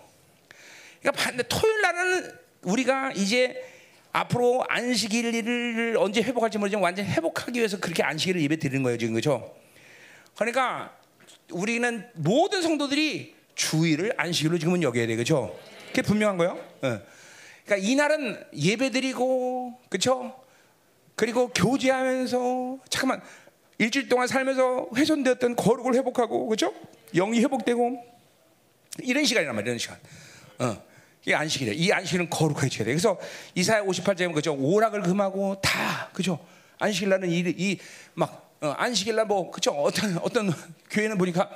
그러니까 반대 토요일 날은 우리가 이제 앞으로 안식일을 언제 회복할지 모르지만 완전 회복하기 위해서 그렇게 안식일을 예배 드리는 거예요 지금 그렇죠? 그러니까 우리는 모든 성도들이 주일을 안식일로 지금은 여겨야 돼 그렇죠? 그게 분명한 거예요. 어. 그러니까 이날은 예배 드리고 그렇죠? 그리고 교제하면서 잠깐만 일주일 동안 살면서 훼손되었던 거룩을 회복하고 그렇죠? 영이 회복되고 이런 시간이란 말이야 이런 시간. 어. 이게 안식이래. 이 안식일은 거룩해져야 돼. 그래서 이사야 58장에 그죠? 오락을 금하고 다 그죠? 안식일 날은 이막 어, 안식일 날뭐 그죠? 어떤 어떤 [laughs] 교회는 보니까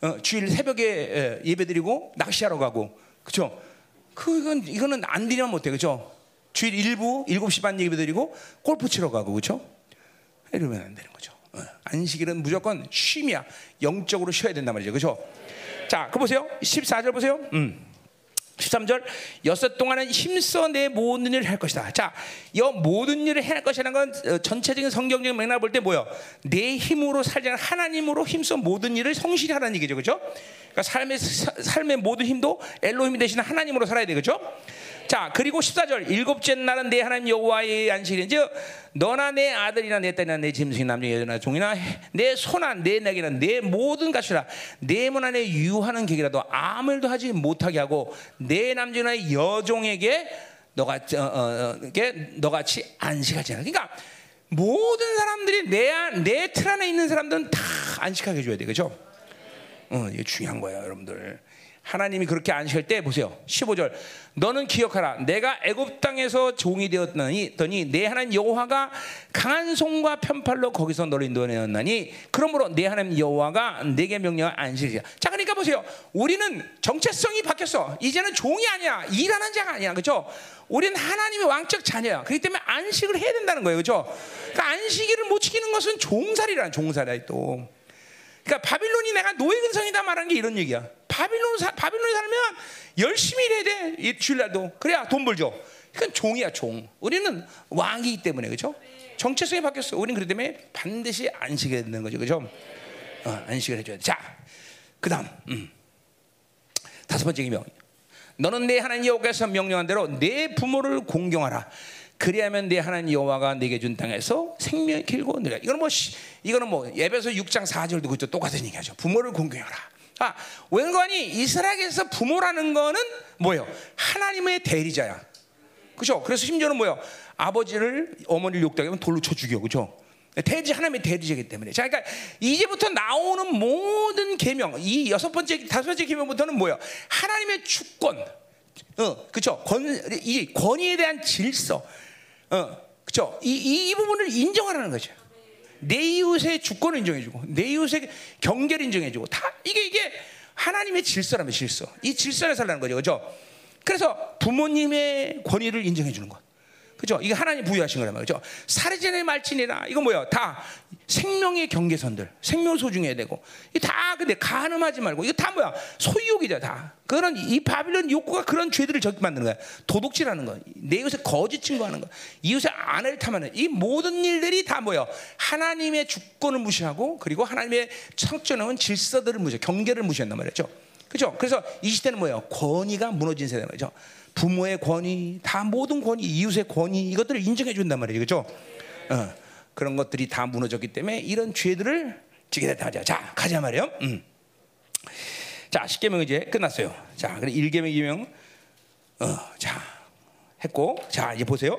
어, 주일 새벽에 예배드리고 낚시하러 가고 그죠? 그건 이거는 안 드리면 못해 그죠? 주일 일부 7시 반 예배드리고 골프 치러 가고 그죠? 이러면 안 되는 거죠. 어, 안식일은 무조건 쉼이야. 영적으로 쉬어야 된단 말이죠. 그죠? 자, 그 보세요. 14절 보세요. 음. 13절 여섯 동안은 힘써 내 모든 일을 할 것이다. 자, 이 모든 일을 할 것이라는 건 어, 전체적인 성경적인 맥락 볼 때 뭐요? 내 힘으로 살지 않은 하나님으로 힘써 모든 일을 성실히 하라는 얘기죠. 그죠? 그러니까 삶의 삶의 모든 힘도 엘로힘이 되시는 하나님으로 살아야 되겠죠? 자, 그리고 14절 일곱째 날은 내 하나님 여호와의 안식일인지 너나 내 아들이나 내 딸이나 내 짐승이 남자 여자나 종이나 내 소나 내 낙이나 내 모든 가시라 내문 안에 유하는 객이라도 아무 일도 하지 못하게 하고 내 남자나 여종에게 너가 어, 어, 어, 너같이 안식하지 않아. 그러니까 모든 사람들이 내내 틀 안에 있는 사람들은 다 안식하게 해줘야 돼, 그죠? 어, 이게 중요한 거예요, 여러분들. 하나님이 그렇게 안식할 때 보세요. 15절. 너는 기억하라. 내가 애굽 땅에서 종이 되었더니 내 하나님 여호와가 강한 손과 편팔로 거기서 너를 인도하였나니 그러므로 내 하나님 여호와가 내게 명령한 안식이야. 자, 그러니까 보세요. 우리는 정체성이 바뀌었어. 이제는 종이 아니야. 일하는 자가 아니야. 그렇죠? 우리는 하나님의 왕적 자녀야. 그렇기 때문에 안식을 해야 된다는 거예요. 그렇죠? 그러니까 안식일을 못 지키는 것은 종살이라는 종살이야 또. 그러니까 바빌론이 내가 노예 근성이다 말하는 게 이런 얘기야. 바빌론 사, 바빌론에 살면 열심히 일해야 돼. 이 주일날도 그래야 돈 벌죠. 그건 종이야 종. 우리는 왕이기 때문에 그렇죠. 정체성이 바뀌었어. 우리는 그렇기 때문에 반드시 안식해야 되는 거죠, 그렇죠? 어, 안식을 해줘야 돼. 자, 그다음 음. 다섯 번째 명. 너는 내 하나님 여호와께서 명령한 대로 내 부모를 공경하라. 그리하면 내 하나님 여호와가 내게 준 땅에서 생명이 길고 내가 이거는 뭐 이거는 뭐 예배서 6장 4절도 그죠 똑같은 얘기하죠. 부모를 공경하라. 아, 웬관이 이스라엘에서 부모라는 거는 뭐예요? 하나님의 대리자야. 그죠? 그래서 심지어는 뭐예요? 아버지를 어머니를 욕당하면 돌로 쳐 죽여. 그죠? 대지 하나님의 대리자이기 때문에. 자, 그러니까 이제부터 나오는 모든 계명, 이 여섯 번째, 다섯 번째 계명부터는 뭐예요? 하나님의 주권, 어, 그죠? 권, 이 권위에 대한 질서, 어, 그죠? 이, 이, 이 부분을 인정하라는 거죠. 내 이웃의 주권을 인정해주고 내 이웃의 경계를 인정해주고 다 이게 이게 하나님의 질서라면 질서. 이 질서에 살라는 거죠, 그렇죠? 그래서 부모님의 권위를 인정해주는 것. 그죠? 이게 하나님 부여하신 거란 말이죠. 사례전의 말진이라 이거 뭐야? 다 생명의 경계선들, 생명 소중해야 되고 이다 근데 가늠하지 말고 이거 다 뭐야? 소유욕이죠 다. 그런 이 바빌론 욕구가 그런 죄들을 저기 만드는 거야. 도둑질하는 거, 내 이웃에 거짓 증거하는 거, 이웃의 아내를 탐하는 이 모든 일들이 다 뭐야? 하나님의 주권을 무시하고 그리고 하나님의 창조는 질서들을 무시, 경계를 무시한단 말이죠. 그죠? 그래서 이 시대는 뭐예요? 권위가 무너진 세대 말이죠. 부모의 권위, 다 모든 권위, 이웃의 권위 이것들을 인정해 준단 말이죠. 그죠? 어, 그런 것들이 다 무너졌기 때문에 이런 죄들을 지게 됐다 하자. 자, 가자 말이요. 음. 자, 10계명 이제 끝났어요. 자, 그래 1계명, 2계명 어, 자, 했고 자, 이제 보세요.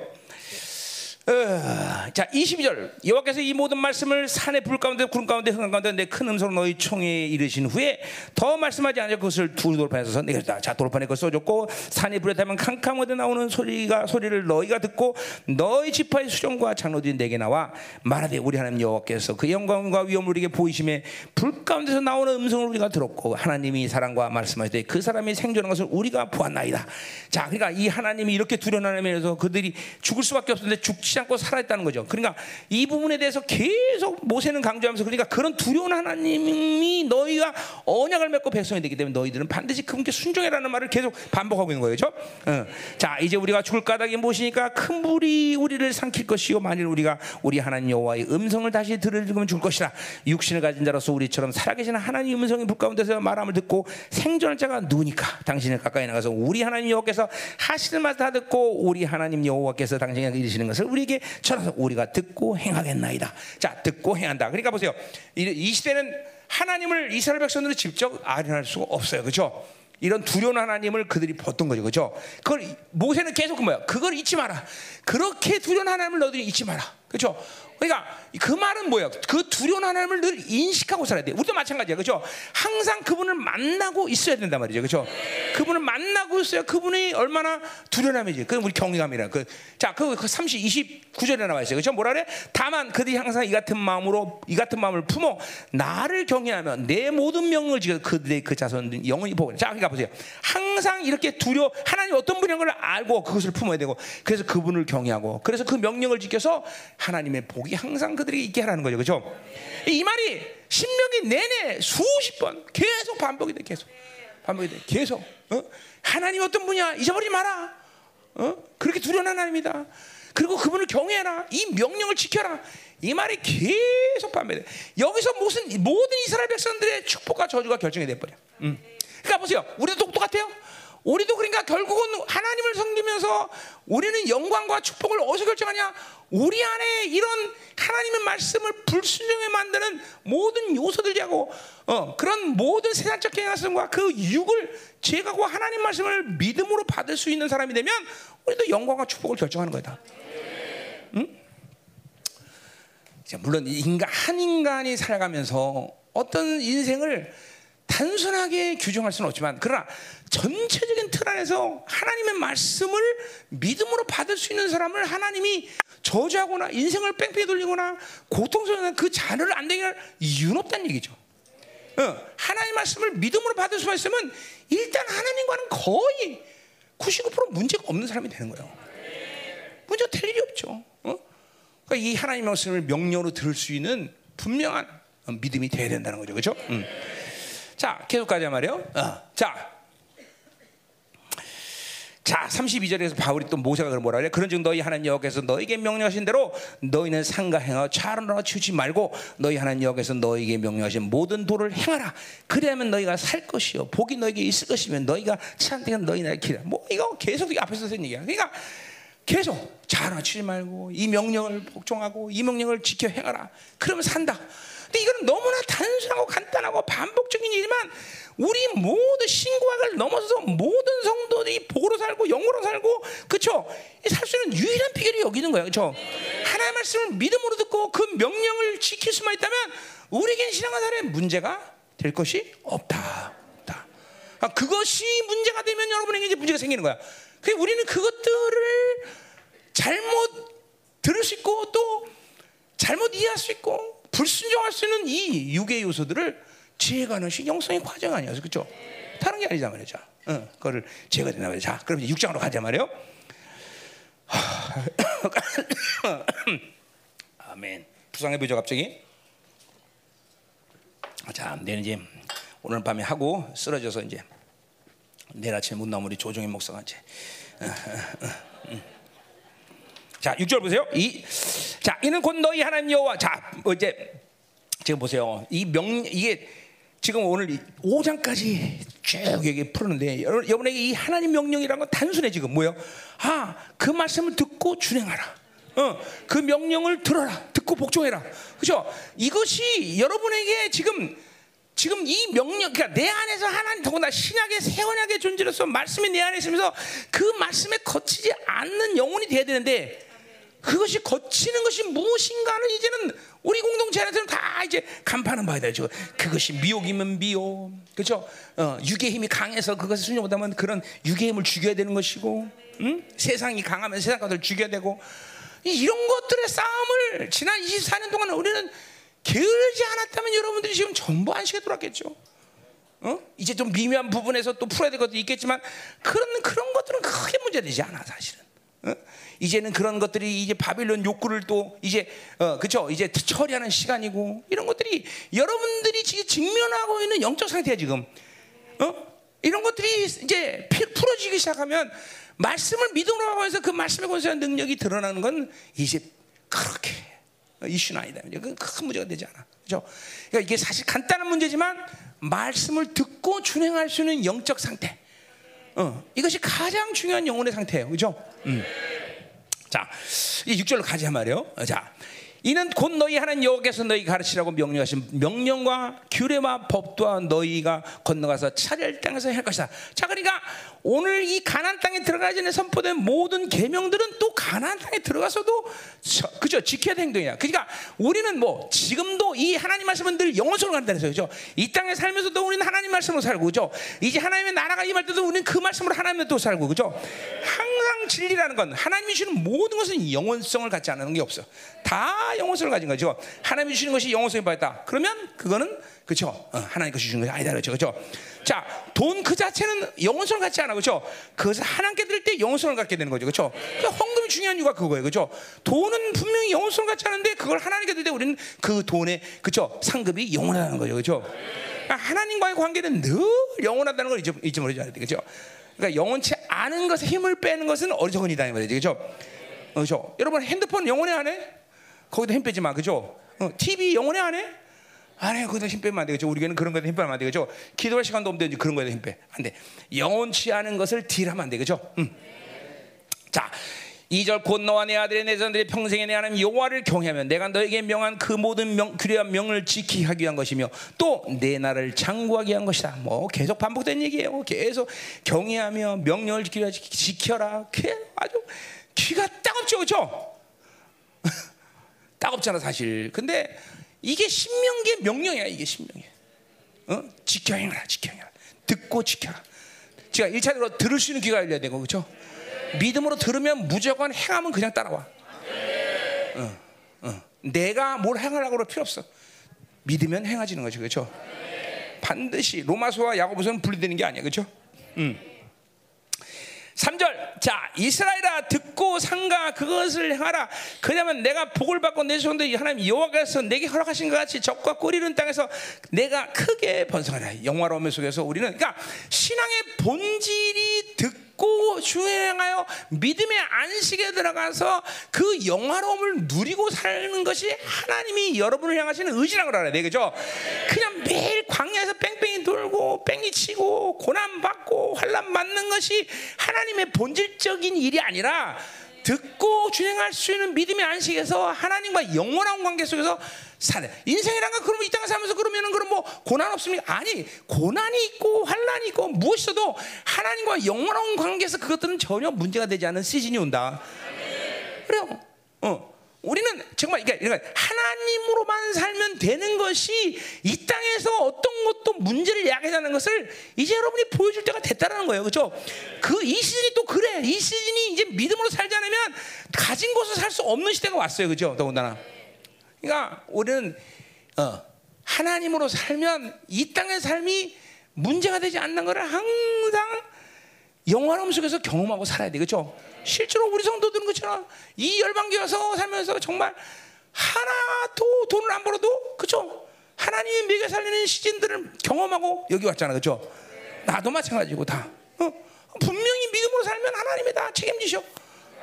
어, 자 22절. 여호와께서 이 모든 말씀을 산의 불 가운데 구름 가운데 흥한 가운데 내 큰 음성으로 너희 총에 이르신 후에 더 말씀하지 않아 그것을 두 돌판에서 내렸다 자 돌판에 그걸 써줬고 산이 불에 타면 캄캄하게 나오는 소리가 소리를 너희가 듣고 너희 지파의 수종과 장로들이 내게 나와 말하되 우리 하나님 여호와께서 그 영광과 위엄을 우리에게 보이심에 불 가운데서 나오는 음성을 우리가 들었고 하나님이 사랑과 말씀하시되 그 사람이 생존한 것을 우리가 보았나이다. 자 그러니까 이 하나님이 이렇게 두려워하면서 그들이 죽을 수밖에 없었는데 죽지 않고 살아있다는 거죠. 그러니까 이 부분에 대해서 계속 모세는 강조하면서 그러니까 그런 두려운 하나님이 너희와 언약을 맺고 백성이 되기 때문에 너희들은 반드시 그분께 순종해라는 말을 계속 반복하고 있는 거예요. 그렇죠? 어. 자, 이제 우리가 죽을 까닭이 무엇이니까 큰 불이 우리를 삼킬 것이요 만일 우리가 우리 하나님 여호와의 음성을 다시 들으면 죽을 것이라 육신을 가진 자로서 우리처럼 살아계신 하나님 음성이 불 가운데서 말함을 듣고 생존할 자가 누구니까 당신을 가까이 나가서 우리 하나님 여호와께서 하시는 말다 듣고 우리 하나님 여호와께서 당신에게 이르시는 것을 우리 에게 전하서 우리가 듣고 행하겠나이다. 자, 듣고 행한다. 그러니까 보세요. 이, 이 시대는 하나님을 이스라엘 백성들이 직접 아련할 수가 없어요. 그렇죠? 이런 두려운 하나님을 그들이 봤던 거죠. 그죠? 그걸 모세는 계속 그 뭐야? 그걸 잊지 마라. 그렇게 두려운 하나님을 너희들이 잊지 마라. 그렇죠? 그러니까 그 말은 뭐야? 그 두려운 하나님을 늘 인식하고 살아야 돼. 우리도 마찬가지야. 그렇죠? 항상 그분을 만나고 있어야 된단 말이죠. 그렇죠? 그분을 만나고 있어야 그분이 얼마나 두려움이지. 그 우리 경외감이라. 그 자, 그, 그 30, 29절에 나와 있어요. 그렇죠? 뭐라 그래? 다만 그들이 항상 이 같은 마음으로 이 같은 마음을 품어 나를 경외하면 내 모든 명을 지켜 그들의 그 자손 영원히 보고. 자, 그러니까 보세요. 항상 이렇게 두려 하나님 어떤 분인 걸 알고 그것을 품어야 되고 그래서 그분을 경외하고 그래서 그 명령을 지켜서 하나님의 복이 항상 그들에게 있게 하라는 거죠. 그렇죠? 이 말이 신명기 내내 수십 번 계속 반복이 돼. 계속. 반복이 돼. 계속. 어? 하나님 어떤 분이야? 잊어버리지 마라. 어? 그렇게 두려운 하나님이다. 그리고 그분을 경외해라. 이 명령을 지켜라. 이 말이 계속 반복돼. 여기서 무슨 모든 이스라엘 백성들의 축복과 저주가 결정이 돼 버려. 음. 그러니까 보세요. 우리도 똑똑같아요. 우리도 그러니까 결국은 하나님을 섬기면서 우리는 영광과 축복을 어디서 결정하냐? 우리 안에 이런 하나님의 말씀을 불순종에 만드는 모든 요소들하고 어, 그런 모든 세상적 행위과 그 육을 제거하고 하나님 말씀을 믿음으로 받을 수 있는 사람이 되면 우리도 영광과 축복을 결정하는 거다. 응? 물론 인간 한 인간이 살아가면서 어떤 인생을 단순하게 규정할 수는 없지만 그러나 전체적인 틀 안에서 하나님의 말씀을 믿음으로 받을 수 있는 사람을 하나님이 저주하거나 인생을 뺑뺑이 돌리거나 고통스러운 그 자녀를 안 되게 할 이유는 없다는 얘기죠. 어, 하나님 말씀을 믿음으로 받을 수만 있으면 일단 하나님과는 거의 99% 문제가 없는 사람이 되는 거예요. 문제가 될 일이 없죠. 어? 그러니까 이 하나님 말씀을 명령으로 들을 수 있는 분명한 믿음이 돼야 된다는 거죠. 그렇죠? 음. 자, 계속 가자 말이요. 어. 자. 자, 32절에서 바울이 또 모세가 그걸 뭐라 그래? 그런즉 너희 하나님 여호와께서 너에게 명령하신 대로 너희는 상가 행하 차로나 치우지 말고 너희 하나님 여호와께서 너에게 명령하신 모든 도를 행하라. 그래야면 너희가 살 것이요 복이 너에게 있을 것이면 너희가 찬대가 너희 나라 길이라. 뭐 이거 계속 앞에서 쓴 얘기야. 그러니까 계속 차로나 치지 말고 이 명령을 복종하고 이 명령을 지켜 행하라. 그러면 산다. 근데 이건 너무나 단순하고 간단하고 반복적인 일이지만 우리 모두 신구학을 넘어서서 모든 성도들이 복으로 살고 영으로 살고 그렇죠? 살수 있는 유일한 비결이 여기 있는 거예요. 그렇죠? 하나님의 말씀을 믿음으로 듣고 그 명령을 지킬 수만 있다면 우리에겐 신앙생활에 문제가 될 것이 없다. 없다. 아, 그것이 문제가 되면 여러분에게 이제 문제가 생기는 거야. 그 우리는 그것들을 잘못 들을 수 있고 또 잘못 이해할 수 있고 불순종할 수 있는 이 육의 요소들을 시 영성의 과정 아니었어, 그렇죠? 다른 게 아니자 말이죠. 어, 그거를 제거된다 말이죠. 자, 그럼 6장으로 가자 말이요. 하, 아멘. 부상해 보죠 갑자기. 자, 내일 이제 오늘 밤에 하고 쓰러져서 이제 내일 아침에 못 나오면 우리 조정희 목사가 이제. 자, 6절 보세요. 이, 자, 이는 곧 너희 하나님 여호와. 자, 뭐 이제 지금 보세요. 이 명 이게 지금 오늘 5장까지 쭉 여기 풀었는데 여러분 여러분에게 이 하나님 명령이라는 건 단순해 지금 뭐요? 아, 그 말씀을 듣고 준행하라. 어, 그 명령을 들어라. 듣고 복종해라. 그죠? 이것이 여러분에게 지금 지금 이 명령, 그러니까 내 안에서 하나님 더구나 신약의 새 언약의 존재로서 말씀이 내 안에 있으면서 그 말씀에 거치지 않는 영혼이 돼야 되는데 그것이 거치는 것이 무엇인가는 이제는 우리 공동체 안에서는 다 이제 간파는 봐야 되죠. 그것이 미혹이면 미혹, 그렇죠? 어, 육의 힘이 강해서 그것을 순종 못하면 그런 육의 힘을 죽여야 되는 것이고, 응? 세상이 강하면 세상 것을 죽여야 되고 이런 것들의 싸움을 지난 24년 동안 우리는 게으르지 않았다면 여러분들이 지금 전부 안식에 돌았겠죠. 어? 이제 좀 미묘한 부분에서 또 풀어야 될 것도 있겠지만 그런 그런 것들은 크게 문제되지 않아 사실은. 어? 이제는 그런 것들이 이제 바빌론 욕구를 또 이제 어, 그쵸 이제 처리하는 시간이고 이런 것들이 여러분들이 지금 직면하고 있는 영적 상태야 지금. 어? 이런 것들이 이제 풀어지기 시작하면 말씀을 믿음으로 하면서 그 말씀에 권세한 능력이 드러나는 건 이제 그렇게 이슈는 아니다. 큰 문제가 되지 않아. 그죠? 그러니까 이게 사실 간단한 문제지만 말씀을 듣고 준행할 수 있는 영적 상태. 어, 이것이 가장 중요한 영혼의 상태예요. 그죠? 음. 자, 이 6절로 가자 말이요. 자, 이는 곧 너희 하나님 여호와께서 너희 가르치라고 명령하신 명령과 규례와 법도와 너희가 건너가서 차례 땅에서 할 것이다. 자, 그러니까 오늘 이 가나안 땅에 들어가기 전에 선포된 모든 계명들은 또 가나안 땅에 들어가서도 그죠 지켜야 되는 행동이야. 그러니까 우리는 뭐 지금도 이 하나님 말씀은 늘 영원성을 간다는 거죠. 이 땅에 살면서도 우리는 하나님 말씀으로 살고 그죠. 이제 하나님의 나라가 임할 때도 우리는 그 말씀으로 하나님을 또 살고 그죠. 항상 진리라는 건 하나님이 주는 모든 것은 영원성을 갖지 않는 게 없어. 다 영원성을 가진 거죠. 하나님이 주시는 것이 영원성이 받았다. 그러면 그거는 그렇죠. 어, 하나님 것이 주는 것이 아니다 그렇죠. 그렇죠. 자, 돈 그 자체는 영원성을 갖지 않아. 그렇죠. 그것을 하나님께 드릴 때 영원성을 갖게 되는 거죠. 그렇죠. 그 헌금이 중요한 이유가 그거예요. 그렇죠. 돈은 분명히 영원성을 갖지 않은데 그걸 하나님께 드릴 때 우리는 그 돈의 그렇죠. 상급이 영원하다는 거죠. 그렇죠. 그러니까 하나님과의 관계는 늘 영원하다는 걸 잊지 돼. 그렇죠. 그러니까 영원치 않은 것에 힘을 빼는 것은 어리석은 이다 이 말이죠. 그렇죠. 그렇죠. 여러분 핸드폰 영원히 안 해? 거기다 힘 빼지 마. 그렇죠. 어, TV 영원히 안 해? 안 해. 거기다 힘 빼면 안 되겠죠. 우리에는 그런 거에 힘 빼면 안 되겠죠. 기도할 시간도 없는데 그런 거에 힘 빼. 안 돼. 영원치 않은 것을 딜하면 안 되겠죠. 음. 자, 2절 곧 너와 내 아들의 내 전들이 평생에 내 하나님 여호와를 경외하면 내가 너에게 명한 그 모든 명, 규례와 명을 지키기 하기 위한 것이며 또 내 나라를 장구하기 위한 것이다. 뭐 계속 반복된 얘기예요. 계속 경외하며 명령을 지키라 지켜라. 아주 귀가 따갑죠, 그렇죠? 따갑잖아 사실. 근데 이게 신명기의 명령이야. 이게 신명이. 어? 지켜 행하라, 지켜 행하라. 듣고 지켜라. 제가 1차적으로 들을 수 있는 귀가 열려야 되고 그렇죠? 믿음으로 들으면 무조건 행하면 그냥 따라와. 어, 어. 내가 뭘 행하라고 그럴 필요 없어. 믿으면 행하지는 거죠, 그렇죠? 반드시 로마서와 야고보서는 분리되는 게 아니야, 그렇죠? 음. 3절. 자 이스라엘아 듣고 상가 그것을 행하라. 그러면 내가 복을 받고 내 손도 하나님 여호와께서 내게 허락하신 것 같이 적과 꼬리는 땅에서 내가 크게 번성하라. 영화로움 속에서 우리는 그러니까 신앙의 본질이 듣고 믿고 주행하여 믿음의 안식에 들어가서 그 영화로움을 누리고 사는 것이 하나님이 여러분을 향하시는 의지라고 알아야 돼, 그죠? 그냥 매일 광야에서 뺑뺑이 돌고 뺑이 치고 고난 받고 환란 맞는 것이 하나님의 본질적인 일이 아니라 듣고 주행할 수 있는 믿음의 안식에서 하나님과 영원한 관계 속에서 사는 인생이란 건 그러면 이 땅에 살면서 그러면은 그럼 뭐 고난 없습니까? 아니 고난이 있고 환란이 있고 무엇이어도 하나님과 영원한 관계에서 그것들은 전혀 문제가 되지 않는 시즌이 온다. 그래요. 어. 우리는 정말 그러니까 하나님으로만 살면 되는 것이 이 땅에서 어떤 것도 문제를 야기하는 것을 이제 여러분이 보여줄 때가 됐다라는 거예요, 그렇죠? 그 이 시즌이 또 그래. 이 시즌이 이제 믿음으로 살지 않으면 가진 것을 살 수 없는 시대가 왔어요, 그렇죠? 더군다나. 그러니까 우리는 어, 하나님으로 살면 이 땅의 삶이 문제가 되지 않는 것을 항상 영화로움 속에서 경험하고 살아야 돼, 그렇죠? 실제로 우리 성도들은 그렇잖아. 이 열방교 와서 살면서 정말 하나도 돈을 안 벌어도 그렇죠? 하나님의 먹여 살리는 시즌들을 경험하고 여기 왔잖아, 그렇죠? 나도 마찬가지고 다. 어? 분명히 믿음으로 살면 하나님이 다 책임지셔.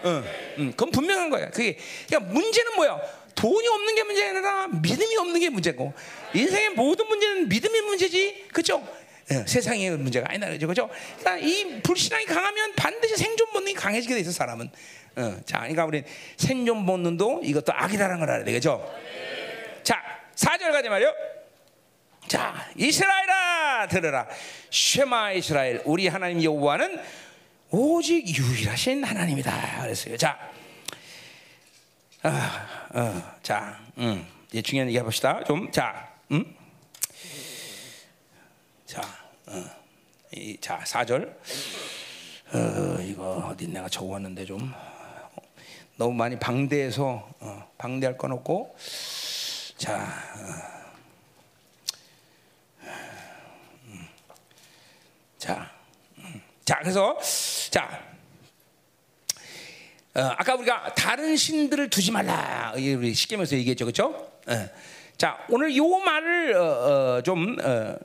어, 음, 그건 분명한 거야. 그게 그러니까 문제는 뭐야? 돈이 없는 게 문제가 아니라 믿음이 없는 게 문제고 인생의 모든 문제는 믿음이 문제지, 그렇죠? 어, 세상의 문제가 아니다, 그죠? 그죠? 그러니까 이 불신앙이 강하면 반드시 생존 본능이 강해지게 돼 있어 사람은. 어, 자, 그러니까 우리 생존 본능도 이것도 악이라는 걸 알아야 되겠죠? 자, 4절 가지 말이요. 자, 이스라엘아 들으라. 쉐마 이스라엘 우리 하나님 여호와는 오직 유일하신 하나님이다. 그랬어요. 자, 아, 어, 자, 음, 이제 중요한 얘기 해봅시다. 좀, 자, 음, 자, 어, 이, 자, 4절. 어, 이거 어디 내가 적어왔는데 좀 어, 너무 많이 방대해서 어, 방대할 건 없고, 자. 어. 자, 음. 자 그래서 자 어, 아까 우리가 다른 신들을 두지 말라 우리 십계명에서 얘기했죠, 그렇죠? 어. 자 오늘 요 말을 어, 어좀 어,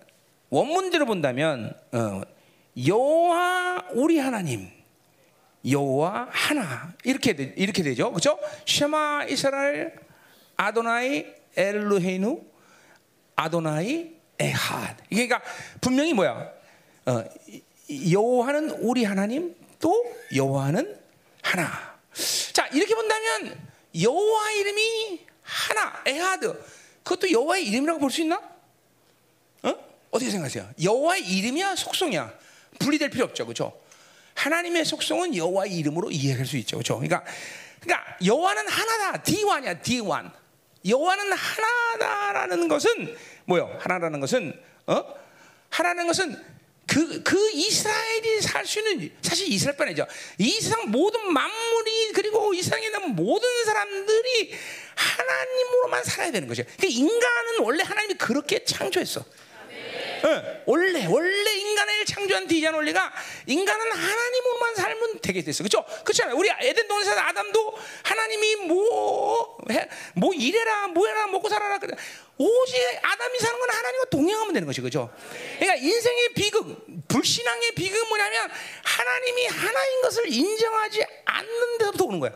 원문대로 본다면 어, 여호와 우리 하나님 여호와 하나 이렇게 되, 이렇게 되죠, 그렇죠? 쉐마 이스라엘 아도나이 엘루헤누 아도나이 에핫. 그러니까 분명히 뭐야? 어, 여호와는 우리 하나님 또 여호와는 하나. 자 이렇게 본다면 여호와 이름이 하나 에하드 그것도 여호와의 이름이라고 볼 수 있나? 어? 어떻게 생각하세요? 여호와의 이름이야 속성이야 분리될 필요 없죠, 그렇죠? 하나님의 속성은 여호와의 이름으로 이해할 수 있죠, 그렇죠? 그러니까 그러니까 여호와는 하나다, D1이야, D1. 여호와는 하나다라는 것은 뭐요? 하나라는 것은 어? 하나라는 것은 그, 그 이스라엘이 살 수 있는 사실 이스라엘뿐 아니죠. 이 세상 모든 만물이 그리고 이 세상에 있는 모든 사람들이 하나님으로만 살아야 되는 거죠. 그러니까 인간은 원래 하나님이 그렇게 창조했어. 네. 원래 원래 인간을 창조한 디자인 원리가 인간은 하나님으로만 살면 되게 됐어, 그렇죠? 그렇잖아요. 우리 에덴 동산에서 아담도 하나님이 뭐뭐 뭐 이래라 뭐해라 먹고 살아라 그래. 오직 아담이 사는 건 하나님과 동행하면 되는 것이 그죠. 그러니까 인생의 비극, 불신앙의 비극은 뭐냐면 하나님이 하나인 것을 인정하지 않는 데서부터 오는 거야.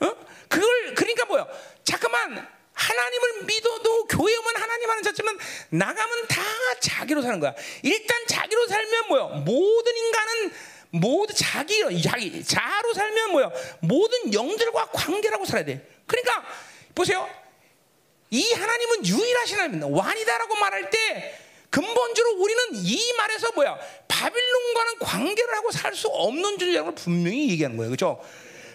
어? 그걸 그러니까 뭐야? 잠깐만 하나님을 믿어도 교회 오면 하나님 하는 자지만 나가면 다 자기로 사는 거야. 일단 자기로 살면 뭐야? 모든 인간은 모두 자기 자기 자로 살면 뭐야? 모든 영들과 관계라고 살아야 돼. 그러니까 보세요. 이 하나님은 유일하신 하나님입니다. 완이다라고 말할 때 근본적으로 우리는 이 말에서 뭐야? 바빌론과는 관계를 하고 살 수 없는 존재라는 걸 분명히 얘기하는 거예요. 그렇죠?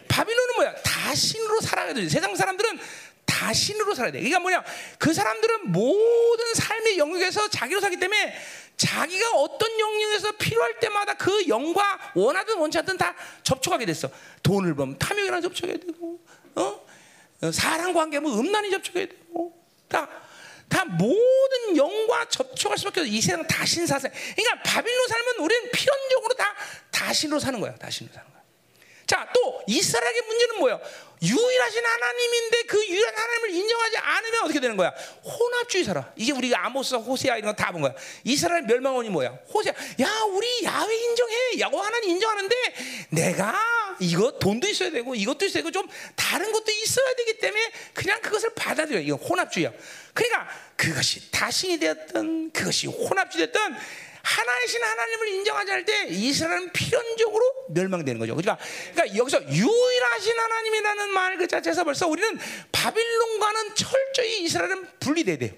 바빌론은 뭐야? 다신으로 살아야 돼. 세상 사람들은 다신으로 살아야 돼. 그러니까 뭐냐? 그 사람들은 모든 삶의 영역에서 자기로 살기 때문에 자기가 어떤 영역에서 필요할 때마다 그 영과 원하든 원치 않든 다 접촉하게 됐어. 돈을 벌면 탐욕이랑 접촉해야 되고, 어? 사랑 관계면 음란히 접촉해야 되고, 다, 다 모든 영과 접촉할 수밖에 없어. 이 세상 다신 사세. 그러니까 바빌론 살면 우리는 필연적으로 다 다신으로 사는 거야. 다신으로 사는 거야. 자, 또 이스라엘의 문제는 뭐예요? 유일하신 하나님인데 그 유일한 하나님을 인정하지 않으면 어떻게 되는 거야? 혼합주의 살아. 이게 우리가 아모스, 호세아 이런 거 다 본 거야. 이스라엘 멸망원이 뭐야? 호세아. 야, 우리 야훼 인정해. 야고 하나님 인정하는데 내가 이거 돈도 있어야 되고 이것도 있어야 되고 좀 다른 것도 있어야 되기 때문에 그냥 그것을 받아들여. 이거 혼합주의야. 그러니까 그것이 다신이 되었던 그것이 혼합주의 됐던 하나이신 하나님을 인정하지 않을 때 이스라엘은 필연적으로 멸망되는 거죠. 그러니까, 그러니까 여기서 유일하신 하나님이라는 말 그 자체에서 벌써 우리는 바빌론과는 철저히 이스라엘은 분리돼야 돼요.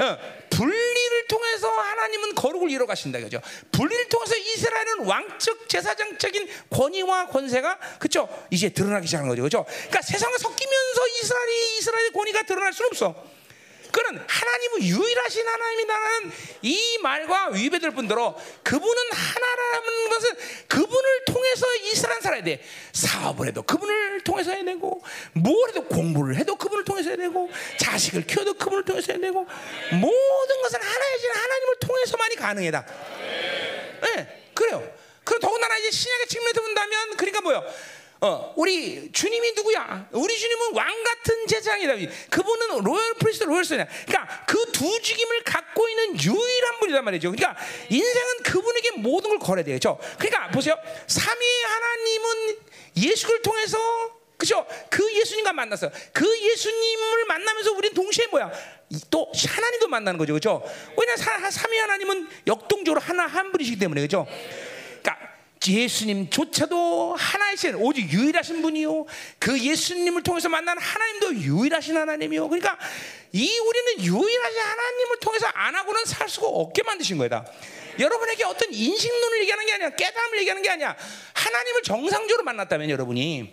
어, 분리를 통해서 하나님은 거룩을 이뤄 가신다 그죠? 분리를 통해서 이스라엘은 왕적 제사장적인 권위와 권세가 그죠? 이제 드러나기 시작한 거죠. 그죠? 그러니까 세상에 섞이면서 이스라엘이 이스라엘의 권위가 드러날 수는 없어. 그는 하나님은 유일하신 하나님이라는 이 말과 위배될 뿐더러 그분은 하나라는 것은 그분을 통해서 이스라엘 살아야 돼. 사업을 해도 그분을 통해서 해야 되고 뭘 해도 공부를 해도 그분을 통해서 해야 되고 자식을 키워도 그분을 통해서 해야 되고 모든 것은 하나이신 하나님을 통해서만이 가능하다. 네, 그래요. 그 더군다나 이제 신약의 측면에서 본다면 그러니까 뭐요? 어, 우리 주님이 누구야? 우리 주님은 왕 같은 제장이다. 그분은 royal priest royal스냐. 그러니까 그 두 직임을 갖고 있는 유일한 분이란 말이죠. 그러니까 인생은 그분에게 모든 걸 걸어야 되겠죠. 그러니까 보세요. 삼위의 하나님은 예수를 통해서 그죠? 그 예수님과 만났어. 그 예수님을 만나면서 우리는 동시에 뭐야? 또 하나님도 만나는 거죠, 그죠? 왜냐면 삼위 하나님은 역동적으로 하나 한 분이시기 때문에 그죠? 예수님조차도 하나이신 오직 유일하신 분이요. 그 예수님을 통해서 만난 하나님도 유일하신 하나님이요. 그러니까 이 우리는 유일하신 하나님을 통해서 안 하고는 살 수가 없게 만드신 거다. 여러분에게 어떤 인식론을 얘기하는 게 아니야. 깨달음을 얘기하는 게 아니야. 하나님을 정상적으로 만났다면 여러분이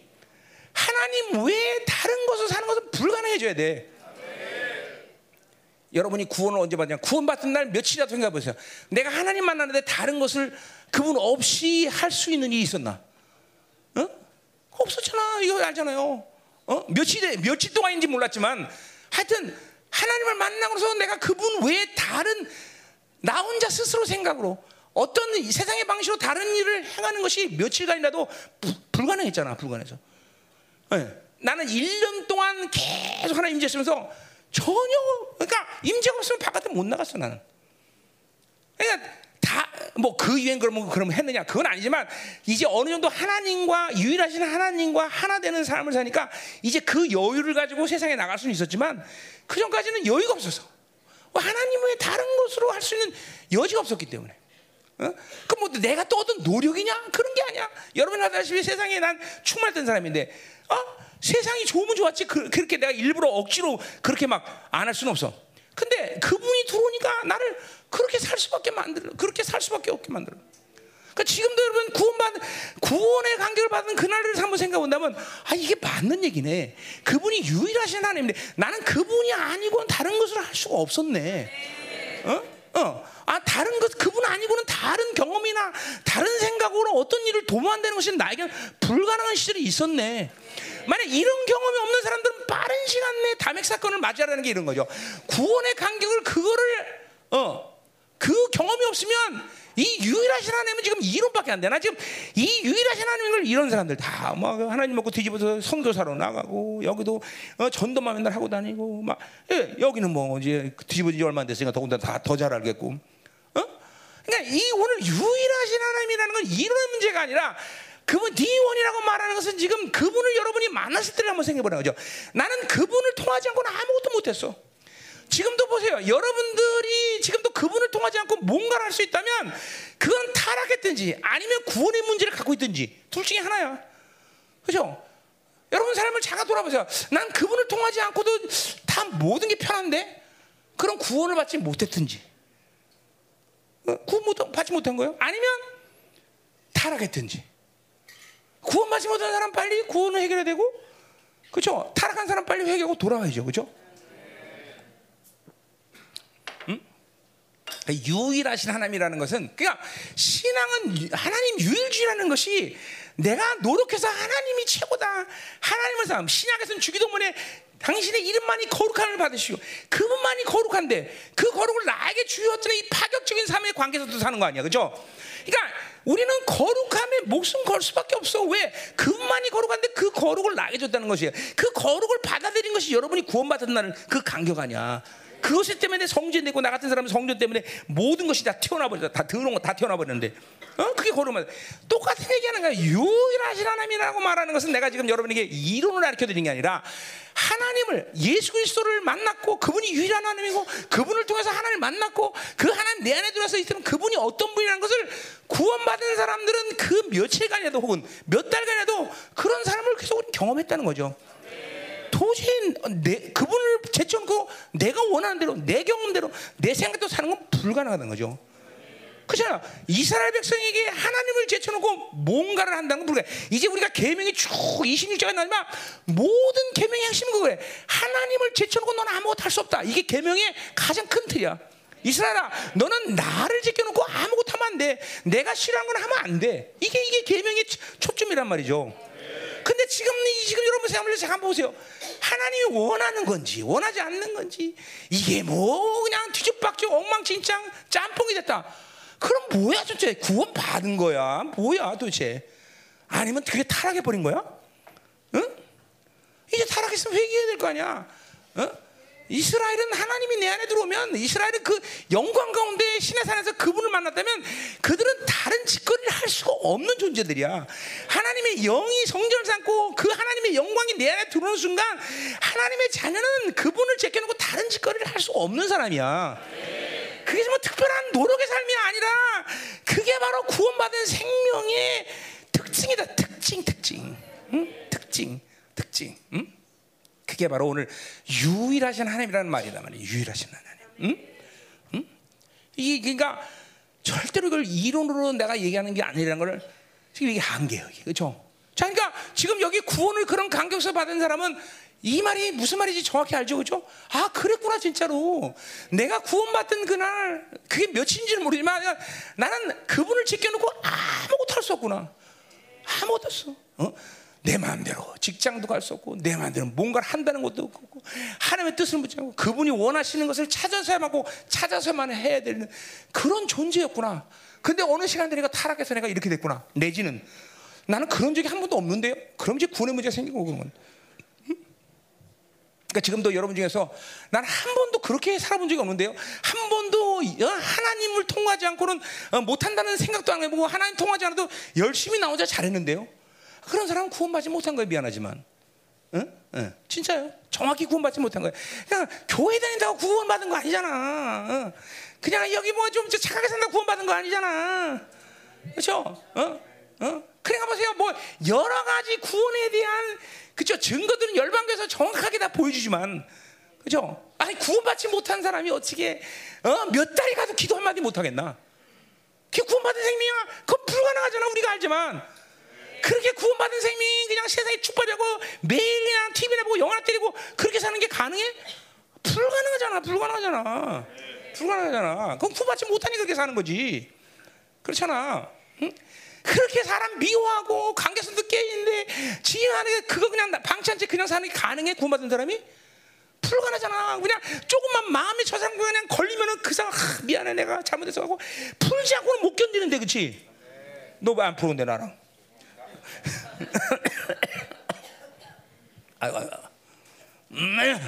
하나님 외에 다른 것을 사는 것은 불가능해져야 돼. 여러분이 구원을 언제 받냐? 구원 받은 날 며칠이라도 생각해 보세요. 내가 하나님 만나는데 다른 것을 그분 없이 할 수 있는 일이 있었나? 어? 없었잖아. 이거 알잖아요. 어? 며칠 며칠 동안인지 몰랐지만 하여튼 하나님을 만나고서 내가 그분 외에 다른 나 혼자 스스로 생각으로 어떤 세상의 방식으로 다른 일을 행하는 것이 며칠간이라도 부, 불가능했잖아. 불가능해서. 네. 나는 1년 동안 계속 하나님 임재 쓰면서 전혀 그러니까 임재가 없으면 바깥에 못 나갔어 나는. 그러니까 다 뭐 그 유행 그러면 그러면 했느냐 그건 아니지만 이제 어느 정도 하나님과 유일하신 하나님과 하나 되는 삶을 사니까 이제 그 여유를 가지고 세상에 나갈 수는 있었지만 그 전까지는 여유가 없었어. 뭐 하나님 외에 다른 것으로 할 수 있는 여지가 없었기 때문에. 어? 그뭐 내가 또 어떤 노력이냐 그런 게 아니야. 여러분 아다시피 세상에 난 충만했던 사람인데, 어? 세상이 좋으면 좋았지. 그, 렇게 내가 일부러 억지로 그렇게 막 안 할 수는 없어. 근데 그분이 들어오니까 나를 그렇게 살 수밖에 만들어. 그렇게 살 수밖에 없게 만들어. 그러니까 지금도 여러분 구원받 구원의 간격을 받은 그날을 한번 생각해 본다면 아 이게 맞는 얘기네. 그분이 유일하신 하나님인데 나는 그분이 아니고는 다른 것을 할 수가 없었네. 어? 어. 아 다른 것 그분 아니고는 다른 경험이나 다른 생각으로 어떤 일을 도모한다는 것이 나에게 불가능한 시절이 있었네. 만약 이런 경험이 없는 사람들은 빠른 시간 내에 담핵 사건을 맞이하라는 게 이런 거죠. 구원의 간격을 그거를 어. 그 경험이 없으면 이 유일하신 하나님은 지금 이론밖에 안 되나 지금 이 유일하신 하나님을 이런 사람들 다뭐 하나님 먹고 뒤집어서 성도사로 나가고 여기도 어, 전도만 맨날 하고 다니고 막 예, 여기는 뭐 이제 뒤집어진 지 얼마 안 됐으니까 더군다나 다 더 잘 알겠고 어? 그러니까 이 오늘 유일하신 하나님이라는 건 이런 문제가 아니라 그분 니원이라고 말하는 것은 지금 그분을 여러분이 만났을 때를 한번 생각해 보라는 거죠. 나는 그분을 통하지 않고는 아무것도 못했어. 지금도 보세요. 여러분들이 지금도 그분을 통하지 않고 뭔가를 할 수 있다면 그건 타락했든지 아니면 구원의 문제를 갖고 있든지 둘 중에 하나야. 그죠? 여러분 삶을 잠깐 돌아보세요. 난 그분을 통하지 않고도 다 모든 게 편한데 그런 구원을 받지 못했든지 어, 구원 못, 받지 못한 거예요? 아니면 타락했든지 구원 받지 못한 사람 빨리 구원을 해결해야 되고 그죠? 타락한 사람 빨리 회개하고 돌아와야죠. 그죠? 그러니까 유일하신 하나님이라는 것은 그러니까 신앙은 하나님 유일주의라는 것이 내가 노력해서 하나님이 최고다. 하나님을 사람 신약에서는 주기도문에 당신의 이름만이 거룩함을 받으시고 그분만이 거룩한데 그 거룩을 나에게 주었더니 이 파격적인 삶의 관계에서도 사는 거 아니야, 그죠? 그러니까 우리는 거룩함에 목숨 걸 수밖에 없어. 왜? 그분만이 거룩한데 그 거룩을 나에게 줬다는 것이에요. 그 거룩을 받아들인 것이 여러분이 구원받은 날은 그 간격 아니야. 그것 때문에 성전 되고 나 같은 사람은 성전 때문에 모든 것이 다 튀어나 버렸다. 다 더러운 거 다 튀어나 버렸는데. 어? 그게 거룩한 똑같은 얘기하는 거야. 유일하신 하나님이라고 말하는 것은 내가 지금 여러분에게 이론을 가르쳐 드리는 게 아니라 하나님을 예수 그리스도를 만났고 그분이 유일한 하나님이고 그분을 통해서 하나님을 만났고 그 하나님 내 안에 들어서 있으면 그분이 어떤 분이라는 것을 구원받은 사람들은 그 며칠간이라도 혹은 몇 달간이라도 그런 사람을 계속 경험했다는 거죠. 도저히 내, 그분을 제쳐놓고 내가 원하는 대로 내 경험대로 내 생각대로 사는 건 불가능하다는 거죠. 그렇잖아. 이스라엘 백성에게 하나님을 제쳐놓고 뭔가를 한다는 건 불가능. 이제 우리가 계명이 쭉 26장에 나지만 모든 계명의 핵심은 그거예요. 하나님을 제쳐놓고 너는 아무것도 할 수 없다. 이게 계명의 가장 큰 틀이야. 이스라엘아, 너는 나를 제껴놓고 아무것도 하면 안 돼. 내가 싫어하는 건 하면 안 돼. 이게 이게 계명의 초점이란 말이죠. 근데 지금 지금 여러분 생각을 잠깐 보세요. 하나님이 원하는 건지 원하지 않는 건지 이게 뭐 그냥 뒤집박죽 엉망진창 짬뽕이 됐다. 그럼 뭐야 도대체 구원 받은 거야? 뭐야 도대체? 아니면 그게 타락해 버린 거야? 응? 이제 타락했으면 회개해야 될 거 아니야? 어? 이스라엘은 하나님이 내 안에 들어오면 이스라엘은 그 영광 가운데 신의 산에서 그분을 만났다면 그들은 다른 짓거리를 할 수가 없는 존재들이야. 하나님의 영이 성전을 삼고 그 하나님의 영광이 내 안에 들어오는 순간 하나님의 자녀는 그분을 제껴놓고 다른 짓거리를 할 수 없는 사람이야. 그게 뭐 특별한 노력의 삶이 아니라 그게 바로 구원받은 생명의 특징이다. 특징, 특징, 응? 특징, 특징. 응? 그게 바로 오늘 유일하신 하나님이라는 말이다 말이야. 유일하신 하나님. 응? 응? 이게 그러니까 절대로 이걸 이론으로 내가 얘기하는 게 아니라는 걸 지금 이게 한계예요. 그렇죠? 자, 그러니까 지금 여기 구원을 그런 간격에서 받은 사람은 이 말이 무슨 말인지 정확히 알죠, 그죠? 아, 그랬구나, 진짜로. 내가 구원받은 그날, 그게 며칠인지는 모르지만, 나는 그분을 지켜놓고 아무것도 할 수 없구나. 아무것도 없어. 어? 내 마음대로 직장도 갈 수 없고 내 마음대로 뭔가를 한다는 것도 없고 하나님의 뜻을 묻지 고 그분이 원하시는 것을 찾아서야만 하고 찾아서만 해야 되는 그런 존재였구나. 근데 어느 시간 되니까 타락해서 내가 이렇게 됐구나. 내지는 나는 그런 적이 한 번도 없는데요. 그럼 이제 구원의 문제가 생기고 그런 건. 그러니까 지금도 여러분 중에서 난 한 번도 그렇게 살아본 적이 없는데요. 한 번도 어, 하나님을 통하지 않고는 어, 못한다는 생각도 안 해보고 하나님 통하지 않아도 열심히 나오자 잘했는데요. 그런 사람은 구원받지 못한 거예요. 미안하지만. 응? 응. 진짜요. 정확히 구원받지 못한 거예요. 그냥 교회 다닌다고 구원받은 거 아니잖아. 응. 그냥 여기 뭐 좀 착하게 산다고 구원받은 거 아니잖아. 그렇죠? 어? 어? 그러니까 보세요. 뭐 여러 가지 구원에 대한 그죠 증거들은 열방교에서 정확하게 다 보여주지만 그죠? 아니 구원받지 못한 사람이 어떻게 어? 몇 달이 가도 기도 한 마디 못 하겠나? 그 구원받은 생명이야. 그건 불가능하잖아. 우리가 알지만. 그렇게 구원받은 생명이 그냥 세상에 축복하고 매일 그냥 TV나 보고 영화나 때리고 그렇게 사는 게 가능해? 불가능하잖아, 불가능하잖아, 불가능하잖아. 그럼 구원받지 못하니 그렇게 사는 거지. 그렇잖아. 응? 그렇게 사람 미워하고 관계성도 깨있는데 지 안에 그거 그냥 방치한 그냥 사는 게 가능해? 구원받은 사람이? 불가능하잖아. 그냥 조금만 마음이 저 사람 그냥 걸리면은 그 사람 아, 미안해 내가 잘못해서 하고 풀지 않고는 못 견디는데 그렇지? 너왜안 푸는데 나랑? 아이고, 아이고.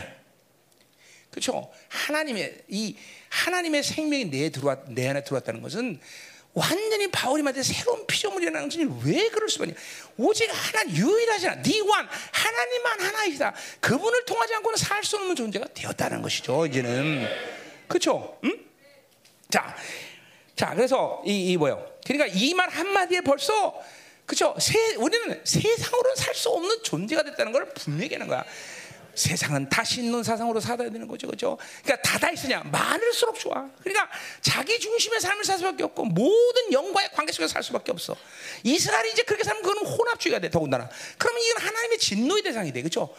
그렇죠. 하나님의 이 하나님의 생명이 내 들어왔 내 안에 들어왔다는 것은 완전히 바울이 말한 새로운 피조물이라는 것이 왜 그럴 수밖에 오직 하나 유일하시나 니완 하나님만 하나이다. 그분을 통하지 않고는 살 수 없는 존재가 되었다는 것이죠. 이제는 그렇죠. 응? 자, 자 그래서 이, 이 뭐요? 그러니까 이 말 한마디에 벌써 그죠? 우리는 세상으로는 살 수 없는 존재가 됐다는 걸 분명히 하는 거야. 세상은 다시 있는 사상으로 살아야 되는 거죠, 그죠? 그러니까 다다 있으냐 많을수록 좋아. 그러니까 자기 중심의 삶을 살 수밖에 없고 모든 영과의 관계 속에서 살 수밖에 없어. 이스라엘이 이제 그렇게 살면 그거는 혼합주의가 돼, 더군다나. 그러면 이건 하나님의 진노의 대상이 돼, 그죠?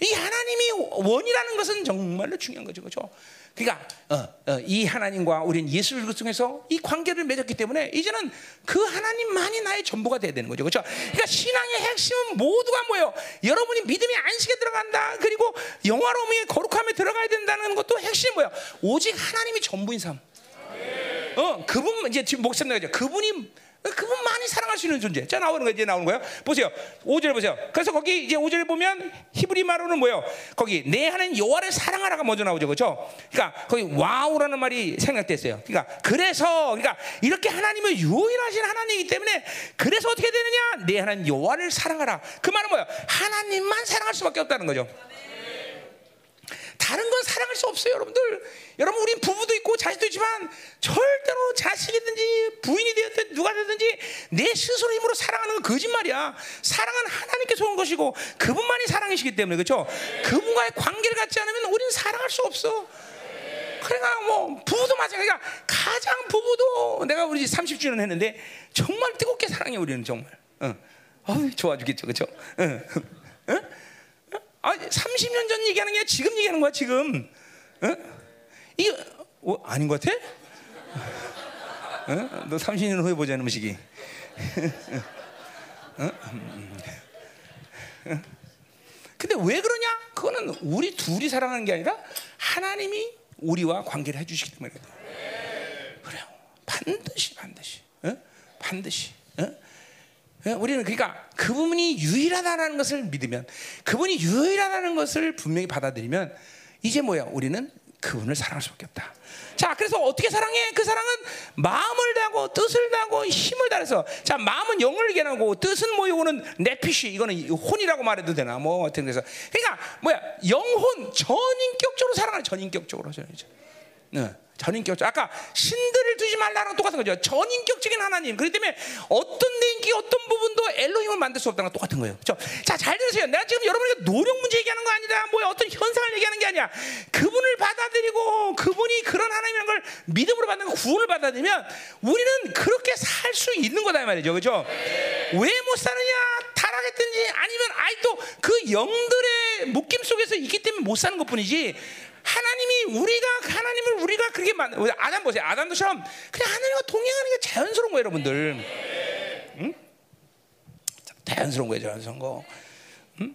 이 하나님이 원이라는 것은 정말로 중요한 거죠, 그죠? 그러니까 어, 어, 이 하나님과 우리는 예수 를 통해서 이 관계를 맺었기 때문에 이제는 그 하나님만이 나의 전부가 돼야 되는 거죠, 그렇죠? 그러니까 신앙의 핵심은 모두가 뭐예요? 여러분이 믿음이 안식에 들어간다, 그리고 영화로움의 거룩함에 들어가야 된다는 것도 핵심이 뭐야? 오직 하나님이 전부인 삶. 어, 그분 이제 지금 목사님 나죠. 그분이 그분 많이 사랑할 수 있는 존재. 자 나오는 거 이제 나오는 거예요. 보세요. 5절 보세요. 그래서 거기 이제 5절에 보면 히브리 말로는 뭐예요? 거기 내 하나님 여호와를 사랑하라가 먼저 나오죠. 그렇죠? 그러니까 거기 와우라는 말이 생각됐어요. 그러니까 그래서 그러니까 이렇게 하나님은 유일하신 하나님이기 때문에 그래서 어떻게 되느냐? 내 하나님 여호와를 사랑하라. 그 말은 뭐예요? 하나님만 사랑할 수밖에 없다는 거죠. 다른 건 사랑할 수 없어요, 여러분들. 여러분, 우린 부부도 있고 자식도 있지만 절대로 자식이든지 부인이 되었든 누가 되든지 내 스스로 힘으로 사랑하는 건 거짓말이야. 사랑은 하나님께서 온 것이고 그분만이 사랑이시기 때문에 그렇죠. 그분과의 관계를 갖지 않으면 우리는 사랑할 수 없어. 그러니까 뭐 부부도 마찬가지야. 가장 부부도 내가 우리 30주년 했는데 정말 뜨겁게 사랑해 우리는 정말. 어. 어 좋아 죽겠죠, 그렇죠? 어? 어? 아, 30년 전 얘기하는 게 지금 얘기하는 거야, 지금. 어? 이거 어, 아닌 것 같아? 어? 너 30년 후에 보자는 음식이. 어? 근데 왜 그러냐? 그거는 우리 둘이 사랑하는 게 아니라 하나님이 우리와 관계를 해주시기 때문에 그래요. 반드시 반드시 어? 반드시 어? 어? 우리는 그러니까 그분이 유일하다는 것을 믿으면 그분이 유일하다는 것을 분명히 받아들이면 이제 뭐야 우리는 그분을 사랑할 수밖에 없다. 자, 그래서 어떻게 사랑해? 그 사랑은 마음을 다하고 뜻을 다하고 힘을 다해서 자, 마음은 영을 얘기하고 뜻은 뭐 이거는 내피시 이거는 혼이라고 말해도 되나 뭐 어떤 그래서 그러니까 뭐야 영혼 전인격적으로 사랑하는 전인격적으로 전이죠. 네. 전인격 아까 신들을 두지 말라랑 똑같은 거죠. 전인격적인 하나님. 그렇기 때문에 어떤 내 인기 어떤 부분도 엘로힘을 만들 수 없다는 건 똑같은 거예요. 그렇죠? 자, 잘 들으세요. 내가 지금 여러분에게 노력 문제 얘기하는 거 아니라 뭐 어떤 현상을 얘기하는 게 아니야. 그분을 받아들이고 그분이 그런 하나님이라는 걸 믿음으로 받는 거 구원을 받아들이면 우리는 그렇게 살 수 있는 거다 이 말이죠. 그렇죠? 왜 못 사느냐? 타락했든지 아니면 아직도 그 영들의 묶임 속에서 있기 때문에 못 사는 것뿐이지. 하나님이 우리가 하나님을 우리가 그렇게 만 아담 보세요. 아담도처럼 그냥 하나님과 동행하는 게 자연스러운 거예요, 여러분들. 응? 자연스러운 거예요, 자연스러운 거. 응?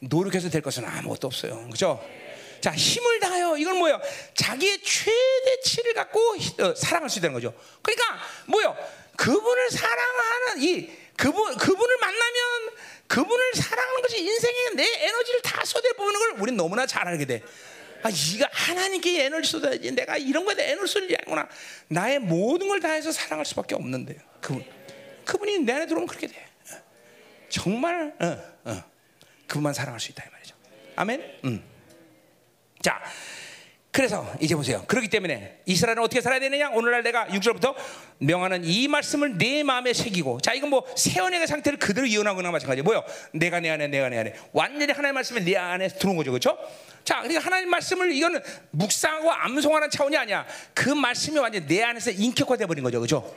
노력해서 될 것은 아무것도 없어요, 그렇죠? 자, 힘을 다하여 이건 뭐예요? 자기의 최대치를 갖고 어, 사랑할 수 있다는 거죠. 그러니까 뭐요? 그분을 사랑하는 이 그분 그분을 만나면 그분을 사랑하는 것이 인생의 내 에너지를 다 쏟아부는 걸 우리는 너무나 잘 알게 돼. 아, 이가 하나님께 에너지 쏟아야지. 내가 이런 거에 에너지 쏟지 않구나. 나의 모든 걸 다해서 사랑할 수밖에 없는데 그분, 그분이 내 안에 들어오면 그렇게 돼. 정말 어, 어. 그분만 사랑할 수 있다 이 말이죠. 아멘. 음. 자, 그래서 이제 보세요. 그렇기 때문에 이스라엘은 어떻게 살아야 되느냐? 오늘날 내가 6절부터 명하는 이 말씀을 내 마음에 새기고. 자, 이건 뭐 세원의 상태를 그대로 이어나거나 마찬가지. 뭐요? 내가 내 안에, 내가 내 안에. 완전히 하나님의 말씀이 내 안에 들어온 거죠, 그렇죠? 자, 그러니까 하나님 말씀을 이거는 묵상하고 암송하는 차원이 아니야. 그 말씀이 완전 내 안에서 인격화돼 버린 거죠, 그렇죠?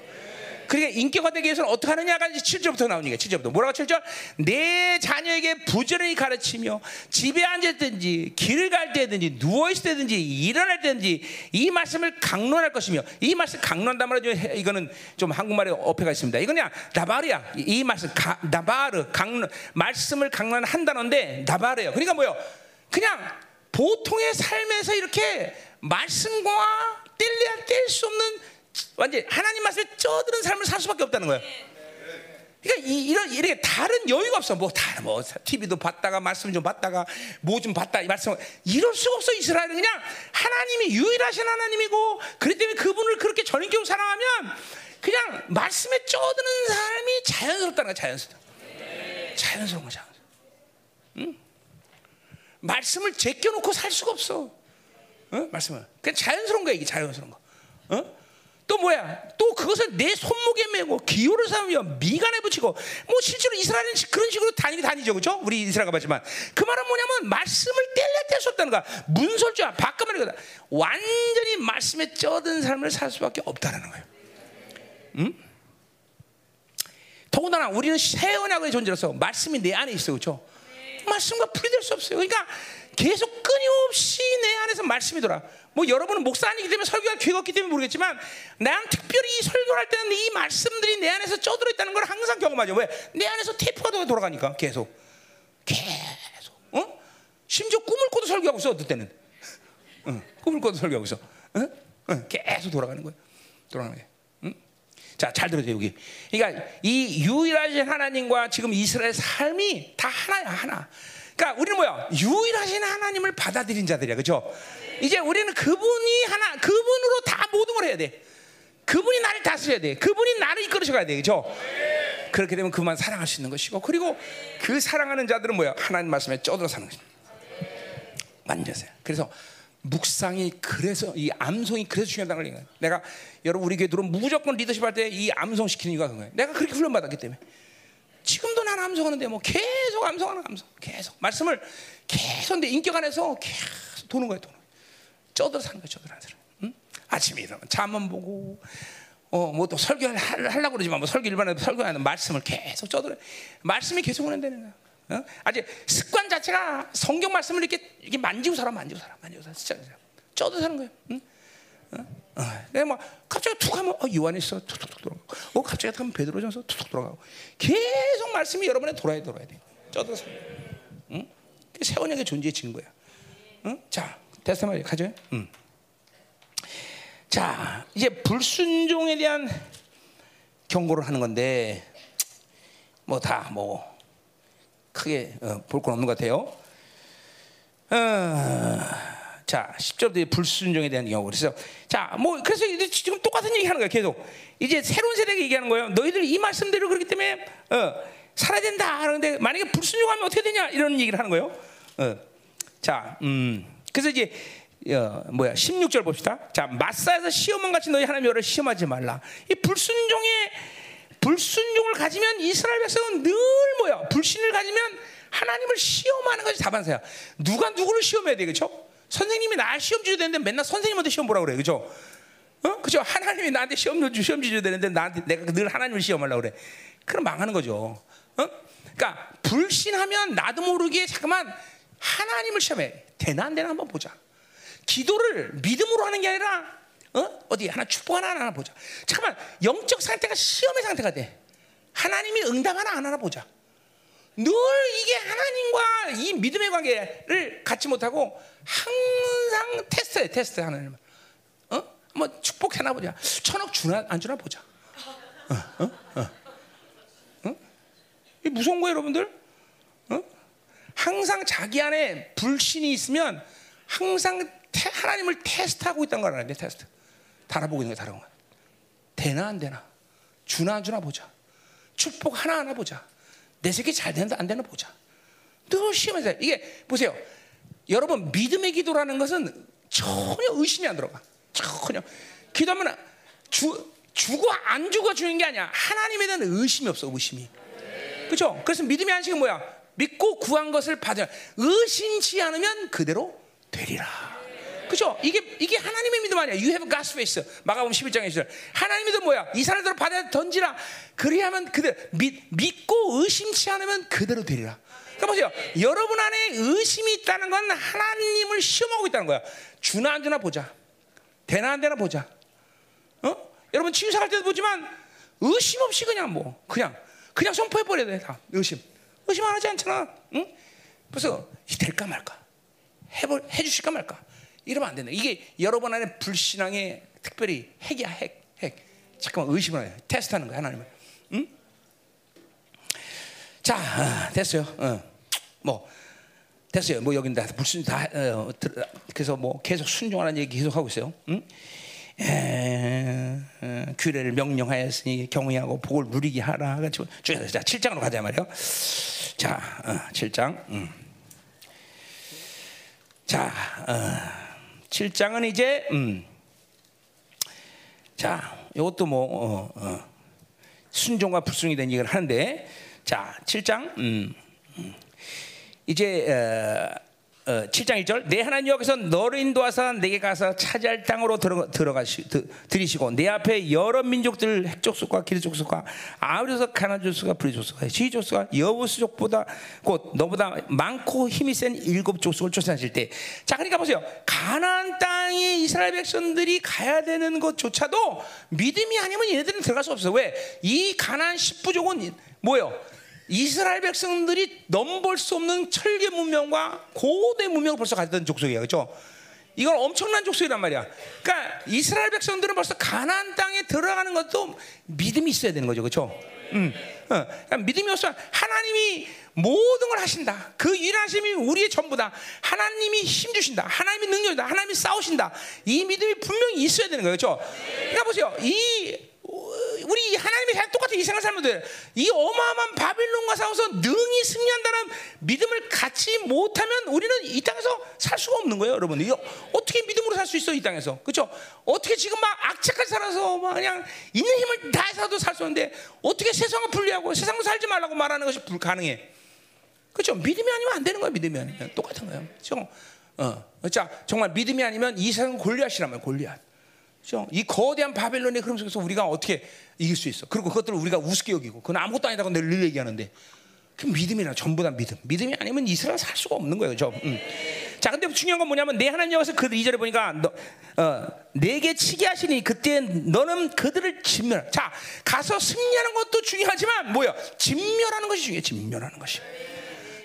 그러니까 인격화되기 위해서는 어떻게 하느냐가 이제 7절부터 나오는 게 7절부터 뭐라고 7절? 내 자녀에게 부지런히 가르치며 집에 앉았든지 길을 갈 때든지 누워 있을 때든지 일어날 때든지 이 말씀을 강론할 것이며 이 말씀 강론한단 말이죠. 이거는 좀 한국말에 어폐가 있습니다. 그냥 나바르야. 이 말씀 가, 나바르 강론 말씀을 강론한다는데 나바르예요. 그러니까 뭐요? 그냥 보통의 삶에서 이렇게 말씀과 뗄래야 뗄 수 없는 완전 하나님 말씀에 쪄드는 삶을 살 수밖에 없다는 거예요. 그러니까 이, 런 이렇게 다른 여유가 없어. 뭐 다른 뭐 TV도 봤다가 말씀 좀 봤다가 뭐 좀 봤다 이 말씀 이럴 수가 없어 이스라엘은 그냥 하나님이 유일하신 하나님이고 그렇기 때문에 그분을 그렇게 전인격으로 사랑하면 그냥 말씀에 쪄드는 삶이 자연스럽다는 거야 자연스럽. 자연스러운 거죠. 응? 말씀을 제껴놓고 살 수가 없어. 어? 말씀을 그냥 자연스러운 거야 이게 자연스러운 거. 어? 또 뭐야? 또 그것을 내 손목에 메고 기호를 삼으며 미간에 붙이고 뭐 실제로 이스라엘은 그런 식으로 다니긴 다니죠, 그렇죠? 우리 이스라엘 가봤지만 그 말은 뭐냐면 말씀을 뗄래 뗄수 없다는 거야. 문설주야 바깥말이거든. 완전히 말씀에 쪄든 삶을 살 수밖에 없다는 거예요. 응? 더군다나 우리는 새 언약의 존재로서 말씀이 내 안에 있어, 그렇죠? 말씀과 분리될 수 없어요. 그러니까 계속 끊임없이 내 안에서 말씀이 돌아. 뭐 여러분은 목사 아니기 때문에 설교할 기회가 없기 때문에 모르겠지만 난 특별히 설교할 때는 이 말씀들이 내 안에서 쪄들어 있다는 걸 항상 경험하죠. 왜? 내 안에서 테이프가 돌아가니까 계속 계속. 어? 심지어 꿈을 꿔도 설교하고 있어 어떨 때는. 응, 꿈을 꿔도 설교하고 있어. 응? 응, 계속 돌아가는 거야. 돌아가는. 응? 자, 잘 들으세요, 여기. 그러니까 이 유일하신 하나님과 지금 이스라엘 삶이 다 하나야, 하나. 그러니까 우리는 뭐야? 유일하신 하나님을 받아들인 자들이야. 그렇죠? 이제 우리는 그분이 하나 그분으로 다 모든 걸 해야 돼. 그분이 나를 다스려야 돼. 그분이 나를 이끌으셔 가야 돼. 그렇죠? 그렇게 되면 그만 사랑할 수 있는 것이고 그리고 그 사랑하는 자들은 뭐야? 하나님 말씀에 쪄들어 사는 거지. 만져세요. 그래서 묵상이 그래서 이 암송이 그래서 중요하다는 거예요. 내가 여러분 우리 교회 들어오면 무조건 리더십 할 때 이 암송 시키는 이유가 그거예요. 내가 그렇게 훈련 받았기 때문에. 지금도 난 암송하는데 뭐 계속 암송하는 암송, 계속 말씀을 계속 내 인격 안에서 계속 도는 거예요, 도는. 쪄들어 사는 거예요, 쪄들어 사는. 응? 아침에 일어나면 잠만 보고, 어, 뭐또 설교 하려고 그러지만 뭐 설교 일반에도 설교하는 말씀을 계속 쪄들어. 말씀이 계속 오는다는 거야. 어? 아직 습관 자체가 성경 말씀을 이렇게 이렇게 만지고 살아, 만지고 살아, 만지고 살아, 진짜 쪄들어 사는 거예요. 응? 어? 어. 내가 막 갑자기 툭 하면 어, 요한에서 툭툭툭 돌아가고, 어 갑자기 하면 베드로전서 툭툭 돌아가고, 계속 말씀이 여러분에 돌아야 돌아야 돼. 쪄들어서, 응? 세원에게 존재의 증거야. 응? 자, 테스트만 가죠. 응. 자, 이제 불순종에 대한 경고를 하는 건데 뭐 다 뭐 크게 어, 볼건 없는 것 같아요. 어, 자, 10절도 불순종에 대한 경고. 그래서 자, 뭐 그래서 지금 똑같은 얘기 하는 거야, 계속. 이제 새로운 세대에게 얘기하는 거예요. 너희들 이 말씀대로 그렇기 때문에 어, 살아야 된다. 그런데 만약에 불순종하면 어떻게 되냐? 이런 얘기를 하는 거예요. 어. 자, 음. 그래서 이제 어, 뭐야 16절 봅시다. 자 마사에서 시험만 같이 너희 하나님 여를 시험하지 말라. 이 불순종의 불순종을 가지면 이스라엘 백성은 늘 뭐야 불신을 가지면 하나님을 시험하는 것이 다반사야. 누가 누구를 시험해야 돼, 그렇죠? 선생님이 나 시험 주셔야 되는데 맨날 선생님한테 시험 보라 그래, 그렇죠? 어, 그죠? 하나님이 나한테 시험 주 시험 주셔야 되는데 나한테 내가 늘 하나님을 시험하려고 그래. 그럼 망하는 거죠. 어? 그러니까 불신하면 나도 모르게 잠깐만 하나님을 시험해. 되나 안 되나 한번 보자. 기도를 믿음으로 하는 게 아니라 어? 어디 하나 축복 하나 하나 보자. 잠깐만 영적 상태가 시험의 상태가 돼. 하나님이 응답 하나 안 하나 보자. 늘 이게 하나님과 이 믿음의 관계를 갖지 못하고 항상 테스트해 테스트 하나님. 어? 뭐 축복 하나 보자. 천억 주나 안 주나 보자. 어? 어? 어? 어? 이 무서운 거예요, 여러분들. 어? 항상 자기 안에 불신이 있으면 항상 테, 하나님을 테스트하고 있다는 걸 알아야 돼, 테스트. 달아보고 있는 거야, 달아보고. 되나 안 되나? 주나 안 주나 보자. 축복 하나 하나 보자. 내 새끼 잘 되는데 안 되나 보자. 늘 시험해서 이게 보세요. 여러분 믿음의 기도라는 것은 전혀 의심이 안 들어가. 전혀 기도하면 주 주고 안 주고 주는 게 아니야. 하나님에 대한 의심이 없어. 의심이. 그렇죠? 그래서 믿음의 안식은 뭐야? 믿고 구한 것을 받아 의심치 않으면 그대로 되리라. 그죠? 이게 이게 하나님의 믿음 아니야. You have God's faith. 마가복음 11장에 있어. 하나님의 믿음 뭐야? 이 사람들을 바다에 던지라. 그리하면 그대로 믿, 믿고 의심치 않으면 그대로 되리라. 그러니까 보세요. 여러분 안에 의심이 있다는 건 하나님을 시험하고 있다는 거야. 주나 안 주나 보자. 되나 안 되나 보자. 어? 여러분 치유사 갈 때도 보지만 의심 없이 그냥 뭐 그냥 그냥 선포해 버려야 돼 다. 의심. 의심 안 하지 않잖아. 응? 그래서 될까 말까. 해볼 해주실까 말까. 이러면 안 된다. 이게 여러분 안에 불신앙의 특별히 핵이야 핵 핵. 잠깐만 의심을 해. 테스트하는 거야 하나님을. 응? 자 어, 됐어요. 어. 뭐 됐어요. 뭐 여긴 다 불순 다 어, 그래서 뭐 계속 순종하는 얘기 계속 하고 있어요. 응? 에, 에, 규례를 명령하였으니 경외하고 복을 누리게 하라. 자 7장으로 가자 말이요. 자 어, 7장. 음. 자 어, 7장은 이제 음. 자 이것도 뭐 어, 어. 순종과 불순이 된 얘기를 하는데 자 7장 음. 음. 이제 어, 어, 7장 1절 내 하나님 여기서 너를 인도하사 내게 가서 차지할 땅으로 들어, 들어가시 드, 들이시고 내 앞에 여러 민족들 핵족속과 기르족속과 아우려서 가나족속과 브리족속과 시족속과 여부수족보다 곧 너보다 많고 힘이 센 일곱 족속을 쫓아내실 때자 그러니까 보세요. 가나안 땅에 이스라엘 백성들이 가야 되는 것조차도 믿음이 아니면 얘네들은 들어갈 수 없어 왜 이 가나안 십부족은 뭐예요 이스라엘 백성들이 넘볼 수 없는 철계 문명과 고대 문명을 벌써 가졌던 족속이야, 그렇죠? 이건 엄청난 족속이란 말이야. 그러니까 이스라엘 백성들은 벌써 가나안 땅에 들어가는 것도 믿음이 있어야 되는 거죠, 그렇죠? 음, 어, 그러니까 믿음이 없으면 하나님이 모든 걸 하신다. 그 일하심이 우리의 전부다. 하나님이 힘 주신다. 하나님이 능력이다. 하나님이 싸우신다. 이 믿음이 분명히 있어야 되는 거예요, 그렇죠? 그러니까 보세요, 이 우리 하나님의 잘 똑같은 이 생활 살면들 이 어마어마한 바빌론과 싸워서 능히 승리한다는 믿음을 갖지 못하면 우리는 이 땅에서 살 수가 없는 거예요, 여러분. 이거 어떻게 믿음으로 살 수 있어 이 땅에서, 그렇죠? 어떻게 지금 막 악착같이 살아서 막 그냥 있는 힘을 다해서도 살수 없는데 어떻게 세상을 분리하고 세상으로 살지 말라고 말하는 것이 불가능해? 그렇죠? 믿음이 아니면 안 되는 거야, 믿음이 아니면 똑같은 거예요, 그렇죠? 어, 자 정말 믿음이 아니면 이 세상 골리앗이라면 골리앗. 이 거대한 바벨론의 흐름 속에서 우리가 어떻게 이길 수 있어? 그리고 그것들을 우리가 우습게 여기고 그건 아무것도 아니다고 늘 얘기하는데 그 믿음이나 전부 다 믿음. 믿음이 아니면 이스라엘 살 수가 없는 거예요, 저. 음. 자, 근데 중요한 건 뭐냐면 내 하나님 여기서 그 이절에 보니까 너, 어, 내게 치게 하시니 그때 너는 그들을 진멸. 자, 가서 승리하는 것도 중요하지만 뭐야? 진멸하는 것이 중요해. 진멸하는 것이.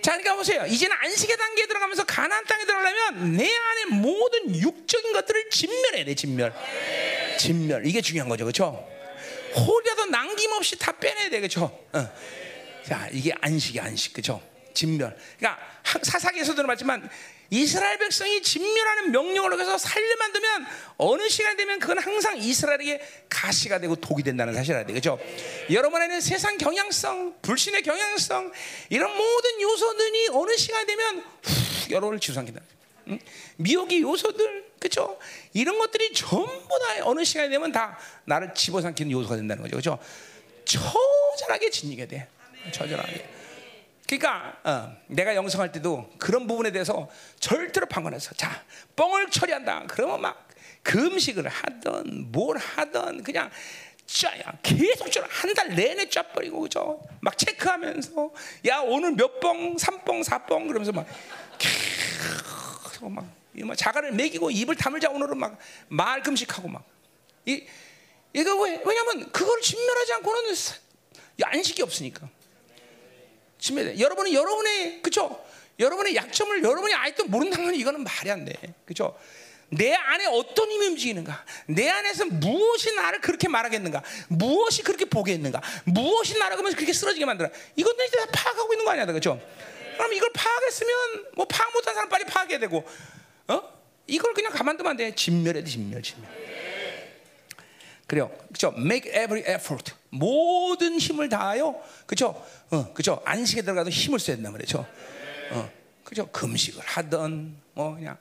자, 그러니까 보세요. 이제는 안식의 단계에 들어가면서 가나안 땅에 들어가려면 내 안에 모든 육적인 것들을 진멸해야 돼, 진멸. 진멸 이게 중요한 거죠, 그렇죠? 홀이라도 남김없이 다 빼내야 돼, 그렇죠? 어. 자, 이게 안식이 안식, 그렇죠? 진멸. 그러니까 사사기에서도 말했지만 이스라엘 백성이 진멸하는 명령을 해서 살려만 두면 어느 시간 되면 그건 항상 이스라엘에게 가시가 되고 독이 된다는 사실을 알아야 되죠. 여러분에는 세상 경향성, 불신의 경향성 이런 모든 요소들이 어느 시간 되면 후, 여러분을 지수삼킨다. 응? 미혹의 요소들, 그죠? 이런 것들이 전부 다 어느 시간이 되면 다 나를 집어삼키는 요소가 된다는 거죠, 그죠? 처절하게 진리게 돼, 처절하게. 그러니까 어, 내가 영성할 때도 그런 부분에 대해서 절대로 방관해서 자 뻥을 처리한다. 그러면 막 금식을 하던 뭘 하던 그냥 짜야 계속 한달 내내 짜버리고 그죠? 막 체크하면서 야 오늘 몇 뻥, 삼뻥, 사뻥 그러면서 막 계속 막, 막 자가를 먹이고 입을 다물자 오늘은 막 말 금식하고 막 이, 이거 왜 왜냐면 그걸 진멸하지 않고는 안식이 없으니까. 침해돼. 여러분은 여러분의 그죠? 여러분의 약점을 여러분이 아직도 모른다면 이거는 말이 안 돼. 그죠? 내 안에 어떤 힘이 움직이는가? 내 안에서 무엇이 나를 그렇게 말하겠는가? 무엇이 그렇게 보게 했는가? 무엇이 나를 그러면 그렇게 쓰러지게 만들어? 이것들 다 파악하고 있는 거 아니야, 그죠? 그럼 이걸 파악했으면 뭐 파악 못한 사람 빨리 파악해야 되고, 어? 이걸 그냥 가만두면 안 돼. 진멸해, 진멸, 진멸. 그래요. 그죠? Make every effort. 모든 힘을 다하여, 그죠? 어, 그죠? 안식에 들어가도 힘을 써야 된단 말이죠. 어, 그죠? 금식을 하던, 뭐 그냥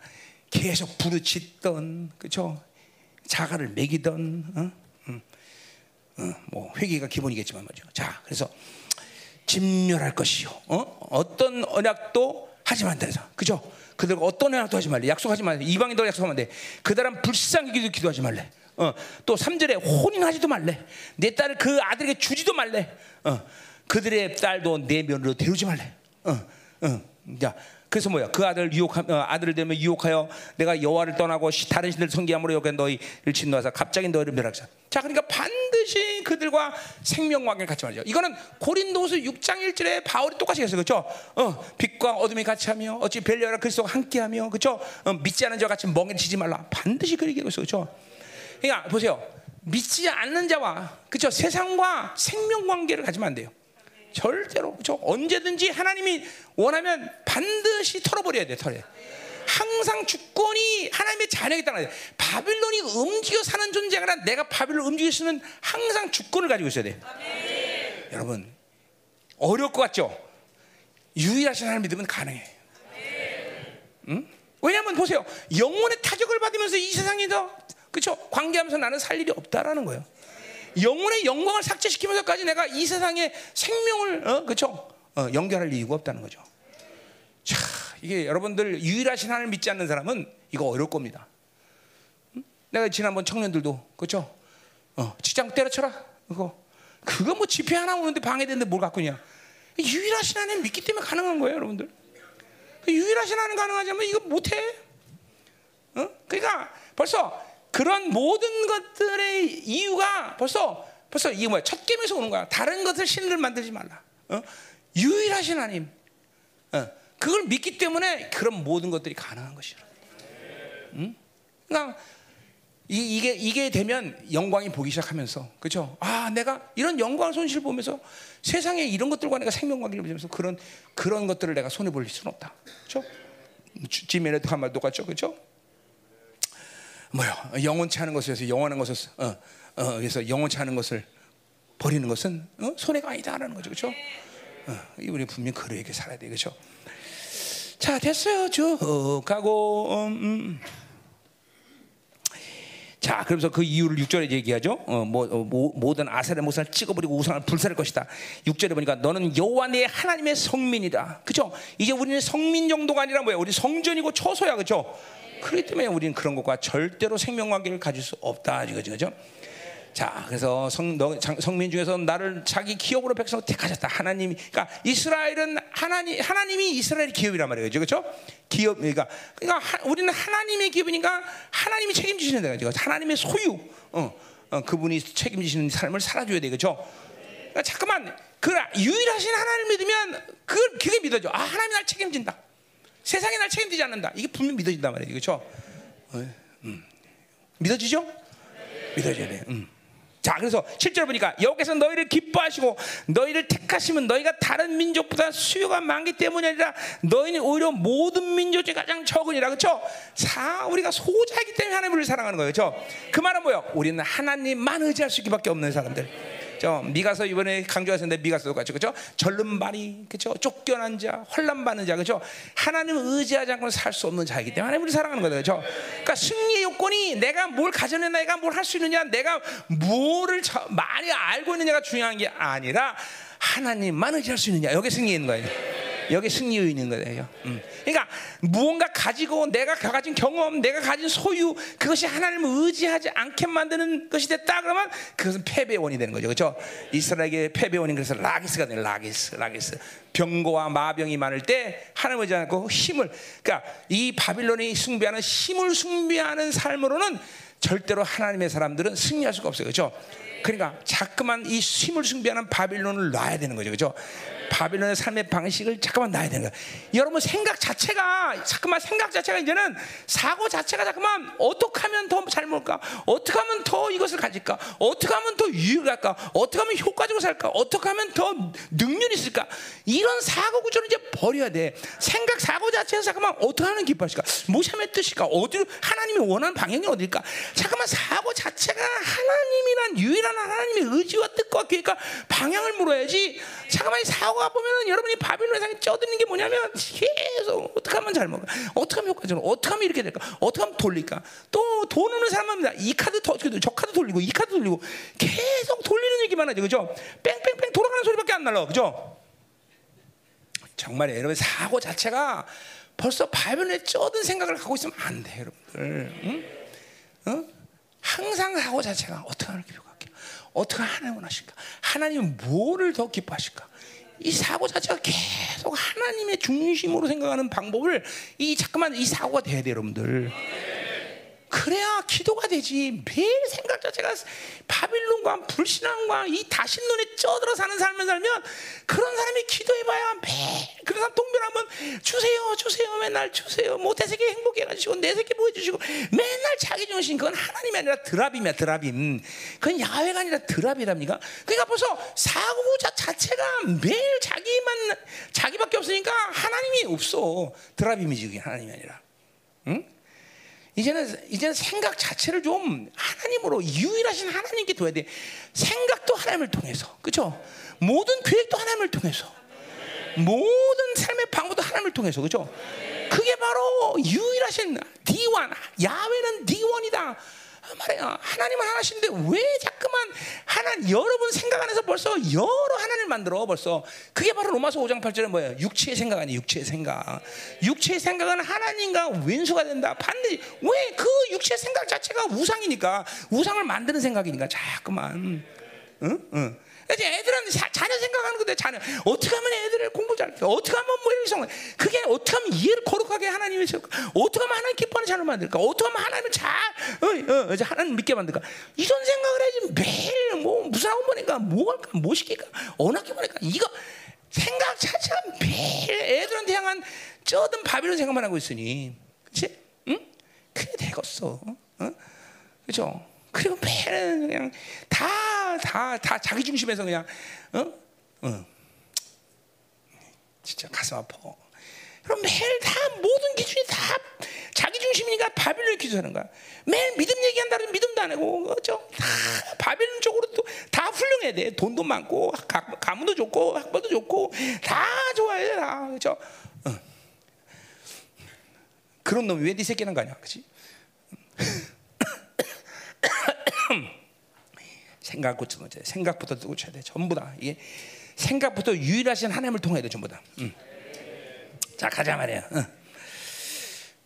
계속 부르짖던, 그죠? 자가를 먹이던, 어? 음, 어, 뭐 회개가 기본이겠지만 말이죠. 자, 그래서 진멸할 것이요. 어? 어떤 언약도 하지 말자. 그죠? 그들과 어떤 언약도 하지 말래. 약속하지 말래. 이방인들 약속하면 돼. 그들은 불쌍히 기도 기도하지 말래. 어, 또 3절에 혼인하지도 말래. 내 딸을 그 아들에게 주지도 말래. 어, 그들의 딸도 내 면으로 데우지 말래. 어, 어. 자, 그래서 뭐야? 그 아들 유혹 어, 아들을 되면 유혹하여 내가 여호와를 떠나고 다른 신들 성기함으로 여겨 너희를 진노하사 갑자기 너희를 멸하자. 자, 그러니까 반드시 그들과 생명 관계를 같이 말이죠. 이거는 고린도서 6장 1절에 바울이 똑같이 했어요. 그렇죠? 어, 빛과 어둠이 같이 하며 어찌 벨리아라 그리스도와 함께 하며 그렇죠? 어, 믿지 않은 자와 같이 멍에 치지 말라. 반드시 그 얘기하고 있어요. 그렇죠? 그러니까 보세요. 믿지 않는 자와 그죠 세상과 생명 관계를 가지면 안 돼요. 절대로 그죠 언제든지 하나님이 원하면 반드시 털어버려야 돼 털에. 항상 주권이 하나님의 자녀에 따라 바빌론이 움직여 사는 존재가 아니라 내가 바빌론 움직일 수 있는 항상 주권을 가지고 있어야 돼. 아멘. 여러분 어려울 것 같죠? 유일하신 하나님 믿으면 가능해. 응? 왜냐하면 보세요 영혼의 타격을 받으면서 이 세상에서 그렇죠? 관계하면서 나는 살 일이 없다라는 거예요. 영혼의 영광을 삭제시키면서까지 내가 이 세상에 생명을 어? 그렇죠? 어, 연결할 이유가 없다는 거죠. 자, 이게 여러분들 유일하신 하나님을 믿지 않는 사람은 이거 어려울 겁니다. 응? 내가 지난번 청년들도 그렇죠? 어, 직장 때려쳐라. 그거 그거 뭐 집회 하나 오는데 방해되는데 뭘 갖고 있냐? 유일하신 하나님 믿기 때문에 가능한 거예요, 여러분들. 유일하신 하나님 가능하자면 이거 못해. 어? 그러니까 벌써 그런 모든 것들의 이유가 벌써 벌써 이게 뭐야 첫 gem에서 오는 거야. 다른 것을 신을 만들지 말라. 어? 유일하신 하나님. 어. 그걸 믿기 때문에 그런 모든 것들이 가능한 것이야. 응? 그러니까 이, 이게 이게 되면 영광이 보기 시작하면서 그렇죠? 아 내가 이런 영광 손실 보면서 세상에 이런 것들과 내가 생명관계를 보면서 그런 그런 것들을 내가 손해 볼 수는 없다. 그렇죠? 지메레도 한말 똑같죠, 그렇죠? 뭐요? 영원치 않은 위해서 영원한 것을 어, 어, 그래서 영원치 않은 것을 버리는 것은 어? 손해가 아니다라는 거죠, 그렇죠? 어, 우리 분명 그러게 살아야 돼, 그렇죠? 자, 됐어요, 쭉 가고. 음, 음. 자, 그러면서 그 이유를 6절에 얘기하죠. 어, 뭐, 어, 모, 모든 아사의 모상을 찍어버리고 우상을 불살할 것이다. 6절에 보니까 너는 여호와 내 하나님의 성민이다. 그죠? 이제 우리는 성민 정도가 아니라 뭐야? 우리 성전이고 처소야, 그죠? 그렇기 때문에 우리는 그런 것과 절대로 생명관계를 가질 수 없다 이거죠, 그죠? 자, 그래서 성, 너, 성민 중에서 나를 자기 기업으로 백성으로 택하셨다. 하나님이, 그러니까 이스라엘은 하나님, 하나님이 이스라엘 기업이란 말이에요, 그죠? 기업, 그러니까, 그러니까 하, 우리는 하나님의 기업이니까 하나님이 책임지시는 거죠. 하나님의 소유, 어, 어, 그분이 책임지시는 삶을 살아줘야 돼, 그죠? 그러니까 잠깐만, 그 유일하신 하나님을 믿으면 그걸 그게 믿어져. 아, 하나님이 날 책임진다. 세상이 날 책임지지 않는다. 이게 분명 믿어진단 말이에요. 그렇죠? 음. 믿어지죠? 믿어줘야 돼. 음. 자, 그래서 실제로 보니까 여기서 너희를 기뻐하시고 너희를 택하시면 너희가 다른 민족보다 수요가 많기 때문이 아니라 너희는 오히려 모든 민족 중에 가장 적으니라. 그렇죠? 사 우리가 소자이기 때문에 하나님을 사랑하는 거예요. 그렇죠? 그 말은 뭐예요? 우리는 하나님만 의지할 수밖에 없는 사람들. 저 미가서 이번에 강조하셨는데 미가서도 같이 그죠? 절름발이 그죠? 쫓겨난 자, 혼란 받는 자 그죠? 하나님을 의지하지 않고는 살 수 없는 자이기 때문에 하나님을 사랑하는 거예요. 그죠? 그러니까 승리의 요건이 내가 뭘 가져내 내가 뭘 할 수 있느냐, 내가 뭐를 저- 많이 알고 있느냐가 중요한 게 아니라 하나님만 의지할 수 있느냐. 여기 있는 거예요. 여기 승리에 있는 거예요. 음. 그러니까 무언가 가지고 내가 가진 경험, 내가 가진 소유 그것이 하나님을 의지하지 않게 만드는 것이 됐다 그러면 그것은 패배의 원이 되는 거죠. 그렇죠? 이스라엘의 패배의 원인 그래서 라기스가 되는 라기스, 라기스. 병고와 마병이 많을 때 하나님을 의지 않고 힘을 그러니까 이 바빌론이 숭배하는 힘을 숭배하는 삶으로는 절대로 하나님의 사람들은 승리할 수가 없어요. 그렇죠? 그러니까 자꾸만 이 힘을 숭배하는 바빌론을 놔야 되는 거죠. 그렇죠? 바빌론의 삶의 방식을 잠깐만 놔야 되는 거야. 여러분 생각 자체가 잠깐만 생각 자체가 이제는 사고 자체가 잠깐만 어떻게 하면 더 잘 먹을까? 어떻게 하면 더 이것을 가질까? 어떻게 하면 더 유익할까? 어떻게 하면 효과적으로 살까? 어떻게 하면 더 능률이 있을까? 이런 사고 구조를 이제 버려야 돼. 생각 사고 자체에서 잠깐만 어떻게 하는 기뻐하실까? 무엇의 뜻일까? 어디로 하나님이 원하는 방향이 어딜까? 잠깐만 사고 자체가 하나님이란 유일한 하나님의 의지와 뜻과 계획과 방향을 물어야지. 잠깐만 이 사고 가 보면은 여러분이 바빌론 상에 쪄드는 게 뭐냐면 계속 어떻게 하면 잘 먹어? 어떻게 하면 효과적으로? 어떻게 하면 이렇게 될까? 어떻게 하면 돌릴까? 또 돈 없는 사람은 이 카드 더 저 카드 돌리고 이 카드 돌리고 계속 돌리는 얘기만 하죠, 그죠? 뺑뺑뺑 돌아가는 소리밖에 안 날라, 그죠? 정말 여러분 사고 자체가 벌써 바벨론에 쩌든 생각을 갖고 있으면 안 돼, 여러분들. 응? 어? 항상 사고 자체가 어떻게 하나님 기뻐할까? 어떻게 하나님 원하실까? 하나님은 뭐를 더 기뻐하실까? 이 사고 자체가 계속 하나님의 중심으로 생각하는 방법을 이 잠깐만 이 사고가 돼야 돼, 여러분들. 그래야 기도가 되지. 매일 생각 자체가 바빌론과 불신앙과 이 다신론에 쪄들어 사는 삶을 살면 그런 사람이 기도해봐야 매일 그런 사람 동별하면 주세요, 주세요, 맨날 주세요. 뭐내 새끼 행복해 가지고 내 새끼 뭐 해주시고 맨날 자기 중심 그건 하나님이 아니라 드라빔이야, 드라빔. 그건 야훼가 아니라 드라비랍니까? 그러니까 벌써 사고자 자체가 매일 자기만 자기밖에 없으니까 하나님이 없어. 드라빔이지 그게 하나님이 아니라. 응? 이제는 이제는 생각 자체를 좀 하나님으로 유일하신 하나님께 둬야 돼. 생각도 하나님을 통해서, 그렇죠? 모든 계획도 하나님을 통해서, 모든 삶의 방법도 하나님을 통해서, 그렇죠? 그게 바로 유일하신 D1, 야훼는 D1이다. 말이야. 하나님은 하나신데 왜 자꾸만 하나 여러분 생각 안에서 벌써 여러 하나님을 만들어 벌써. 그게 바로 로마서 5장 8절에 뭐예요? 육체의 생각 아니에요? 육체의 생각. 육체의 생각은 하나님과 왼수가 된다. 반드시. 왜? 그 육체의 생각 자체가 우상이니까. 우상을 만드는 생각이니까. 자꾸만. 응? 응. 이제 애들은 자, 자녀 생각하는 건데 자녀 어떻게 하면 애들을 공부 잘 어떻게 하면 뭐 이런 성 그게 어떻게 하면 이해를 거룩하게 하나님을 세울까 어떻게 하면 하나님 기뻐하는 자녀를 만들까 어떻게 하면 하나님을 잘 어, 어, 이제 하나님 믿게 만들까 이런 생각을 해야지 매일 뭐 학원 보니까 뭐 할까 뭐 시킬까 어느 학교 보니까 이거 생각 자체가 매일 애들한테 향한 쩌든 바빌론 생각만 하고 있으니 그치? 응? 그게 되겠어 어? 그죠? 그리고 매일 그냥 다 다 다 자기 중심에서 그냥 어? 어. 진짜 가슴 아파. 그럼 매일 다 모든 기준이 다 자기 중심이니까 바빌론 기준하는 거야. 매일 믿음 얘기한다 면 믿음도 안 하고 그죠? 다 바빌론 쪽으로 다 훌륭해야 돼. 돈도 많고 가, 가문도 좋고 학벌도 좋고 다 좋아해 다 그죠? 어. 그런 놈이 왜네 새끼는 거냐, 그렇지? 생각 고쳐야 돼. 생각부터 고쳐야 돼. 전부 다 이게 생각부터 유일하신 하나님을 통해야 돼. 전부 다. 응. 자 가자 말이야. 응.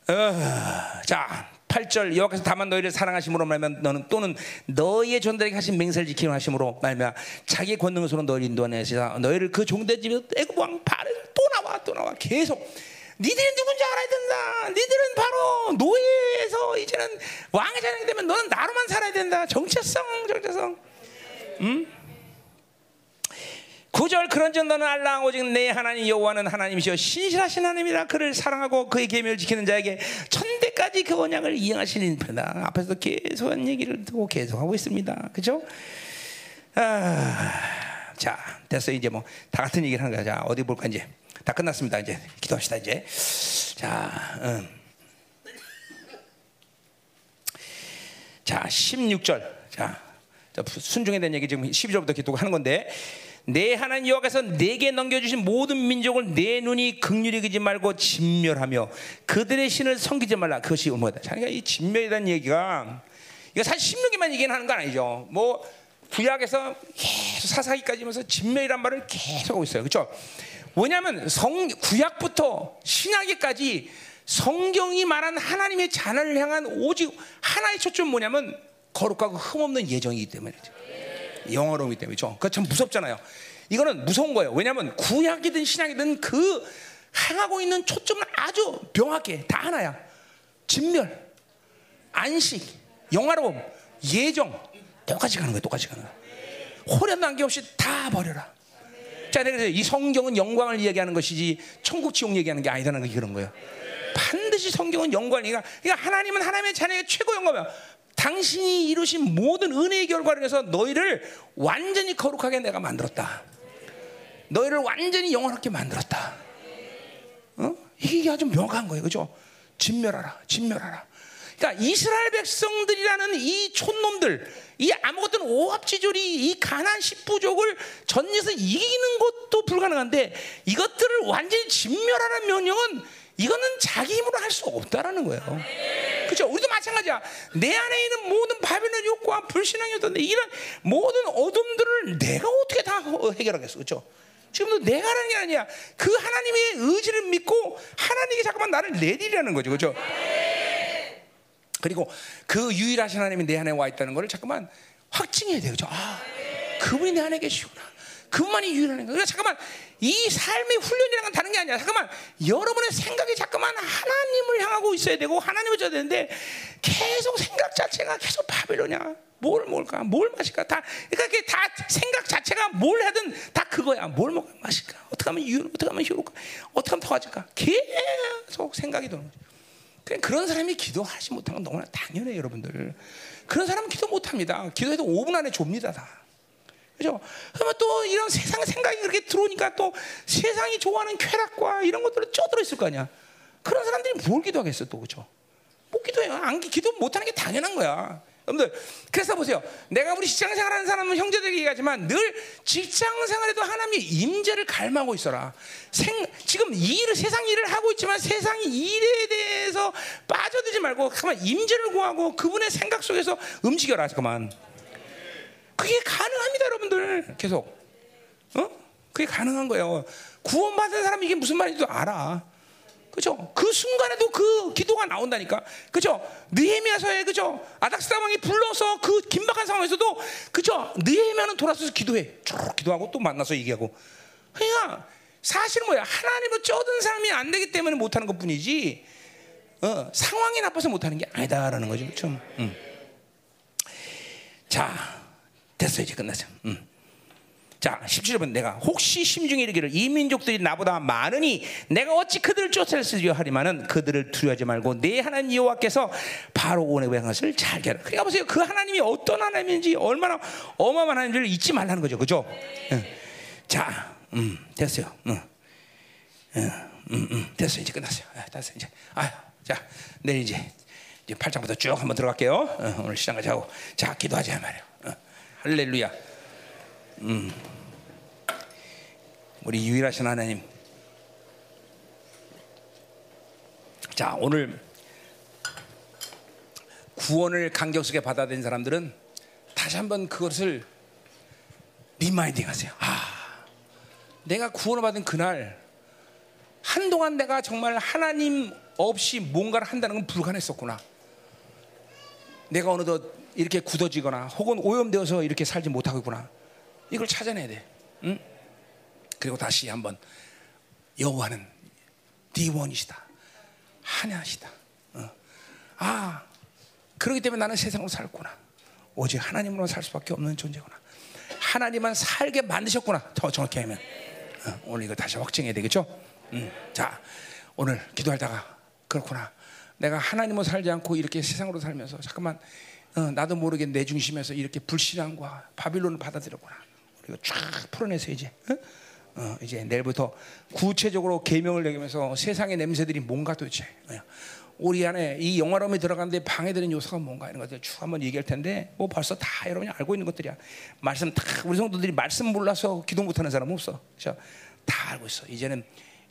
어, 자 8절 여호와께서 다만 너희를 사랑하심으로 말면 너는 또는 너희의 존들에게 하신 맹세를 지키려 하심으로 말면 자기 권능을 손으로 너희를 인도하시사 너희를 그 종대 집에서 애굽 왕 발에서 또 나와 또 나와 계속 니들이 누군지 알아야 된다. 니들은 바로 노예에서 이제는 자녀이 되면 너는 나로만 살아야 된다. 정체성, 정체성. 음? 구절 그런즉 너는 알라 오직 내 하나님 여호와는 하나님이시여 신실하신 하나님이라 그를 사랑하고 그의 계명을 지키는 자에게 천대까지 그 언약을 이행하시는 편이다. 앞에서도 계속 한 얘기를 듣고 계속 하고 있습니다. 그죠? 아, 자, 됐어. 이제 뭐 다 같은 얘기를 하는 거야. 자, 어디 볼까 이제. 다 끝났습니다. 이제 기도합시다. 이제. 자, 음. 자, 16절. 자, 자, 순종에 대한 얘기 지금 12절부터 기도가 하는 건데 내 하나님 여호와께서 내게 넘겨주신 모든 민족을 내 눈이 극률히 그지 말고 진멸하며 그들의 신을 섬기지 말라 그것이. 자, 그러니까 이 진멸이라는 얘기가 이거 사실 16기만 얘기하는 건 아니죠. 뭐 구약에서 계속 사사기까지 하면서 진멸이란 말을 계속 하고 있어요. 그렇죠? 뭐냐면 성 구약부터 신약에까지 성경이 말한 하나님의 자녀를 향한 오직 하나의 초점 뭐냐면 거룩하고 흠없는 예정이기 때문이죠. 영어로이기 때문에 그렇죠? 그참 무섭잖아요. 이거는 무서운 거예요. 왜냐하면 구약이든 신약이든 그 향하고 있는 초점은 아주 명확해. 다 하나야. 진멸, 안식, 영화로움, 예정 똑같이 가는 거예요. 똑같이 가는 거예요. 호련 남김없이 다 버려라. 자, 그래서 이 성경은 영광을 이야기하는 것이지 천국 지옥 얘기하는 게 아니다는 게 그런 거예요. 반드시 성경은 얘기하. 그러니까 하나님은 하나님의 자녀의 최고 영광이야. 당신이 이루신 모든 은혜의 결과를 해서 너희를 완전히 거룩하게 내가 만들었다. 너희를 완전히 영원하게 만들었다. 어? 이게 아주 명확한 거예요. 그죠? 진멸하라. 진멸하라. 그러니까 이스라엘 백성들이라는 이 촌놈들, 이 아무것도 오합지졸이 이 가난 십부족을 전에서 이기는 것도 불가능한데 이것들을 완전히 진멸하라는 명령은 이거는 자기 힘으로 할 수 없다라는 거예요. 그렇죠? 우리도 마찬가지야. 내 안에 있는 모든 바벨론 욕구와 불신앙이었던 이런 모든 어둠들을 내가 어떻게 다 해결하겠어? 그렇죠? 지금도 내가 하는 게 아니야. 그 하나님의 의지를 믿고 하나님이 잠깐만 나를 내리라는 거죠. 그렇죠? 그리고 그 유일하신 하나님이 내 안에 와 있다는 것을 잠깐만 확증해야 돼요. 그렇죠? 아, 그분이 내 안에 계시구나. 그분만이 유일한 거예요. 그러니까 잠깐만 이 삶의 훈련이라는 건 다른 게 아니야. 잠깐만 여러분의 생각이 잠깐만 하나님을 향하고 있어야 되고 하나님을 져야 되는데 계속 생각 자체가 계속 바벨로냐. 뭘 먹을까? 뭘 마실까? 다 그러니까 다 생각 자체가 뭘 하든 다 그거야. 뭘 먹 마실까? 어떻게 하면 유 어떻게 하면 효울까? 어떻게 하면 더 가질까? 계속 생각이 도는 거죠. 그냥 그런 사람이 기도하지 못하는 건 너무나 당연해요, 여러분들. 그런 사람은 기도 못합니다. 기도해도 5분 안에 줍니다, 다. 그죠? 그러면 또 이런 세상 생각이 그렇게 들어오니까 또 세상이 좋아하는 쾌락과 이런 것들을 쪄들어 있을 거 아니야. 그런 사람들이 뭘 기도하겠어, 또 그죠? 못 기도해요. 안 기도 못하는 게 당연한 거야. 여러분들, 그래서 보세요. 내가 우리 직장 생활하는 사람은 형제들에게 얘기하지만 늘 직장 생활에도 하나님의 임재를 갈망하고 있어라. 생, 지금 일을, 세상 일을 하고 있지만 세상 일에 대해서 빠져들지 말고 가만 임재를 구하고 그분의 생각 속에서 움직여라. 잠깐만. 그게 가능합니다, 여러분들. 계속. 어? 그게 가능한 거예요. 구원받은 사람이 이게 무슨 말인지도 알아. 그죠? 그 순간에도 그 기도가 나온다니까. 그죠? 느헤미야서에 그죠? 아닥스다 왕이 불러서 그 긴박한 상황에서도 그죠? 느헤미야는 돌아서서 기도해. 쭉 기도하고 또 만나서 얘기하고. 그러니까 사실은 뭐야? 하나님으로 쪄든 사람이 안 되기 때문에 못 하는 것뿐이지. 어, 상황이 나빠서 못 하는 게 아니다라는 거죠. 그렇죠? 음. 자, 됐어 이제 끝났어. 음. 자, 17번 내가 혹시 심중에 이르기를 이 민족들이 나보다 많으니 내가 어찌 그들을 쫓아내려 하리마는 그들을 두려워하지 말고 내 하나님 여호와께서 바로 오는 것을 잘 알라. 그러니까 보세요. 그 하나님이 어떤 하나님인지 얼마나 어마어마한 하나님을 잊지 말라는 거죠. 그죠? 응. 자, 음, 됐어요. 응. 응, 음, 음, 됐어요. 이제 끝났어요. 아, 됐어요. 이제. 아유, 자, 내일 이제 이제 8장부터 쭉 한번 들어갈게요. 어, 오늘 칠장까지 하고. 자, 기도하자 말이에요. 어, 할렐루야. 음. 우리 유일하신 하나님. 자, 오늘 구원을 감격스럽게 받아들인 사람들은 다시 한번 그것을 reminding 하세요. 아, 내가 구원을 받은 그날 한동안 내가 정말 하나님 없이 뭔가를 한다는 건 불가능했었구나. 내가 어느덧 이렇게 굳어지거나 혹은 오염되어서 이렇게 살지 못하고 있구나. 이걸 찾아내야 돼. 응? 그리고 다시 한번 여호와는 네 원이시다. 하나시다. 어. 아, 그렇기 때문에 나는 세상으로 살구나. 오직 하나님으로 살 수밖에 없는 존재구나. 하나님만 살게 만드셨구나. 더 정확히 하면 어, 오늘 이거 다시 확증해야 되겠죠? 음. 자, 오늘 기도하다가 그렇구나. 내가 하나님으로 살지 않고 이렇게 세상으로 살면서 잠깐만 어, 나도 모르게 내 중심에서 이렇게 불신앙과 바빌론을 받아들였구나. 우리가 쫙 풀어내서 이제 어? 어, 이제 내일부터 구체적으로 계명을 내면서 세상의 냄새들이 뭔가 도대체 어, 우리 안에 이 영화로움이 들어가는데 방해되는 요소가 뭔가 이런 것들 쭉 한번 얘기할 텐데 뭐 벌써 다 여러분이 알고 있는 것들이야. 말씀 다 우리 성도들이 말씀 몰라서 기도 못하는 사람 없어. 그렇죠? 다 알고 있어. 이제는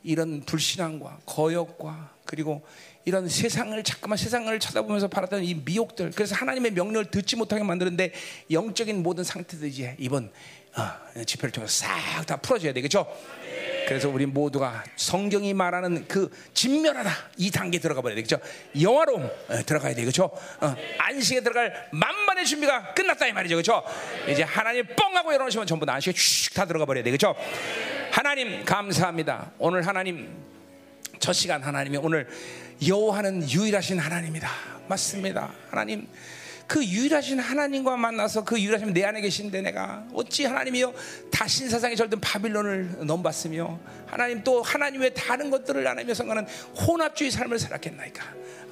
이런 불신앙과 거역과 그리고 이런 세상을 잠깐만 세상을 쳐다보면서 바랐던 이 미혹들 그래서 하나님의 명령을 듣지 못하게 만드는데 영적인 모든 상태들 이제 이번 어, 집회를 통해서 싹 다 풀어줘야 되겠죠. 그래서 우리 모두가 성경이 말하는 그 진멸하라 이 단계 들어가 버려야 되겠죠. 영화로움 어, 들어가야 되겠죠. 어, 안식에 들어갈 만반의 준비가 끝났다 이 말이죠, 그렇죠? 이제 하나님 뻥하고 열어놓으시면 전부 다 안식에 슉다 들어가 버려야 되겠죠. 하나님 감사합니다. 오늘 하나님 첫 시간 하나님이 오늘 여호와는 유일하신 하나님이다. 맞습니다. 하나님 그 유일하신 하나님과 만나서 그 유일하신 내 안에 계신데 내가 어찌 하나님이요 다신 사상에 절든 바빌론을 넘봤으며 하나님 또 하나님 외 다른 것들을 하나님의 성가는 혼합주의 삶을 살았겠나이까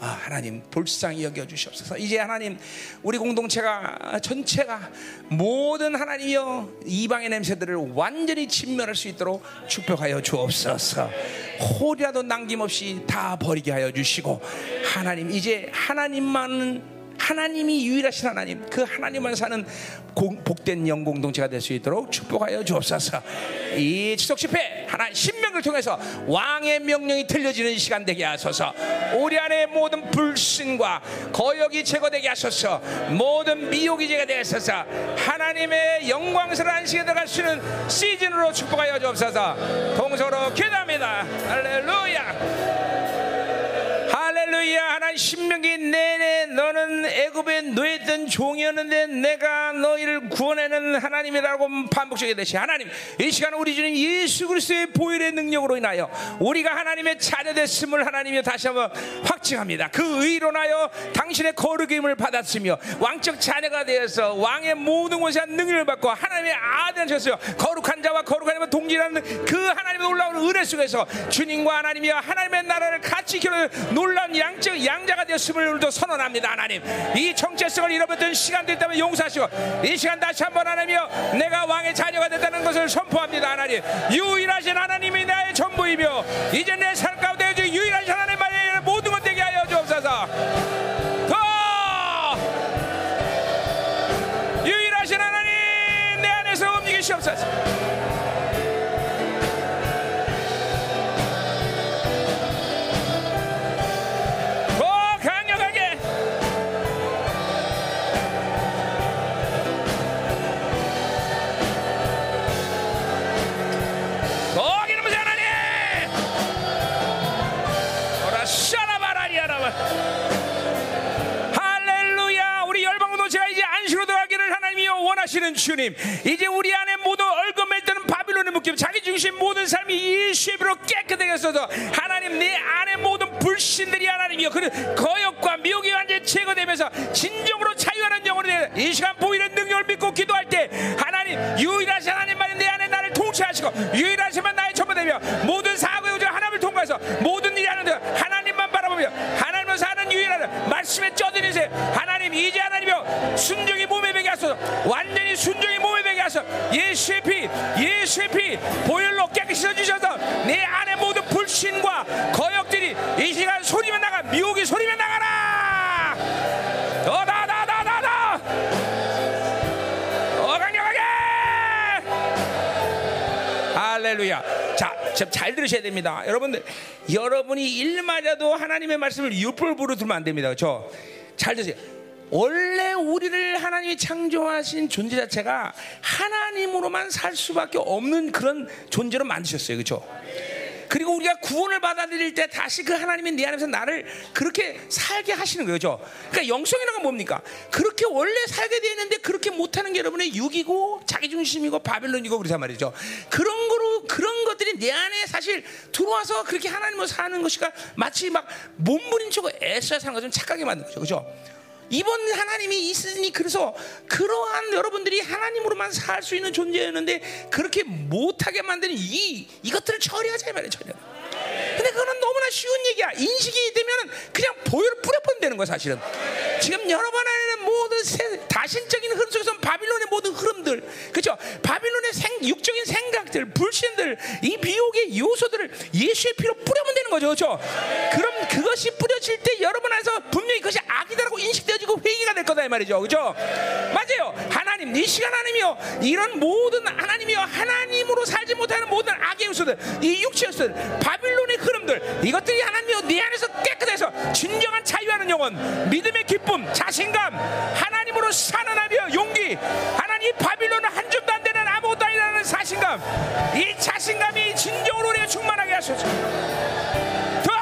아, 하나님 불쌍히 여겨 주시옵소서. 이제 하나님 우리 공동체가 전체가 모든 하나님이여 이방의 냄새들을 완전히 진멸할 수 있도록 축복하여 주옵소서. 홀이라도 남김없이 다 버리게 하여 주시고 하나님 이제 하나님만 하나님이 유일하신 하나님, 그 하나님만 사는 공, 복된 영공동체가 될 수 있도록 축복하여 주옵소서. 이 추석 집회 하나 신명을 통해서 왕의 명령이 들려지는 시간 되게 하소서. 우리 안에 모든 불신과 거역이 제거되게 하소서. 모든 미혹이 제거되게 하소서. 하나님의 영광스러운 안식에 들어갈 수 있는 시즌으로 축복하여 주옵소서. 동서로 기도합니다. 할렐루야. 할렐루야 하나님 신명기 내내 너는 애굽에 노예던 종이었는데 내가 너희를 구원하는 하나님이라고 반복적이 되시 하나님 이 시간 우리 주님 예수 그리스도의 보혈의 능력으로 인하여 우리가 하나님의 자녀됐음을 하나님이 다시 한번 확증합니다. 그 의로 나여 당신의 거룩임을 받았으며 왕적 자녀가 되어서 왕의 모든 것에 능력을 받고 하나님의 아들 되셨어요. 거룩한 자와 거룩한 자와 동질하는 그 하나님의 놀라운 은혜 속에서 주님과 하나님이여 하나님의 나라를 같이 기로 놀라운 양적 양자가 되었음을 오늘도 선언합니다 하나님. 이 정체성을 잃어버렸던 시간들 때문에 용서하시고 이 시간 다시 한번 하나님이여 내가 왕의 자녀가 됐다는 것을 선포합니다 하나님. 유일하신 하나님이 나의 전부이며 이제 내 삶 가운데 유일하신 하나님 말에 모든 것 되게 하여 주옵소서. 더! 유일하신 하나님 내 안에서 움직이시옵소서 원하시는 주님 이제 우리 안에 모두 얼거맬 바빌론의 묶임 자기 중심 모든 삶이 예수의 비로 깨끗하게 해서 하나님 내 안에 모든 불신들이 하나님이여. 그 거역과 미혹이 완전히 제거되면서 진정으로 자유하는 영혼이 이 시간 보이는 능력을 믿고 기도할 때 하나님 유일하신 하나님만이 내 안에 나를 통치하시고 유일하시면 나의 전부되며 모든 사고의 우주 하나님을 통과해서 모든 일이 하는데 하나님만 바라보며 하나님을 사는 유일한 말씀에 새 하나님 이제 하나님이여 순종이 몸에 배게 하소서. 완전히 순종이 몸에 배게 하소서 예수의 피 예수의 피 보혈로 깨끗이 씻어주셔서 내 안에 모든 불신과 거역들이 이 시간 소리면 나가 미혹이 소리면 나가라 더 강력하게 할렐루야 자, 잘 들으셔야 됩니다. 여러분들, 여러분이 일마저도 하나님의 말씀을 유불부로 들으면 안 됩니다. 그렇죠? 잘 드세요. 원래 우리를 하나님이 창조하신 존재 자체가 하나님으로만 살 수밖에 없는 그런 존재로 만드셨어요. 그렇죠? 그리고 우리가 구원을 받아들일 때 다시 그 하나님이 내 안에서 나를 그렇게 살게 하시는 거죠. 그러니까 영성이라는 건 뭡니까? 그렇게 원래 살게 되는데 그렇게 못하는 게 여러분의 육이고 자기 중심이고 바벨론이고 그러단 말이죠. 그런 거로 그런 것들이 내 안에 사실 들어와서 그렇게 하나님을 사는 것이가 마치 막 몸부림치고 애써야 사는 것처럼 착하게 만든 거죠. 그렇죠? 이번 하나님이 있으니 그래서 그러한 여러분들이 하나님으로만 살 수 있는 존재였는데 그렇게 못하게 만드는 이 이것들을 처리하자 이 말이에요. 처리. 근데 그거는 너무나 쉬운 얘기야. 인식이 되면 그냥 보혈을 뿌려버리면 되는 거야 사실은. 지금 여러분 안에는 모든 세, 다신적인 흐름 속에서 바빌론의 모든 흐름들, 그렇죠? 바빌론의 생, 육적인 생각들, 불신들, 이 비옥의 요소들을 예수의 피로 뿌려면 되는 거죠, 그렇죠? 그럼 그것이 뿌려질 때 여러분 안에서 분명히 그것이 악이다라고 인식되어지고 회개가 될 거다 이 말이죠, 그렇죠? 맞아요. 하나님, 이 시간 하나님이요, 이런 모든 하나님이요, 하나님으로 살지 못하는 모든 악의 요소들, 이 육체 요소들, 바빌 론의 흐름들, 이것들이 하나님이요, 내 안에서 깨끗해서 진정한 자유하는 영혼, 믿음의 기쁨, 자신감, 하나님으로 사는 하나님이요, 용기, 하나님 바빌론은 한 줌도 안 되는 아무것도 아니라는 자신감, 이 자신감이 진정으로 우리가 충만하게 하소서. 더!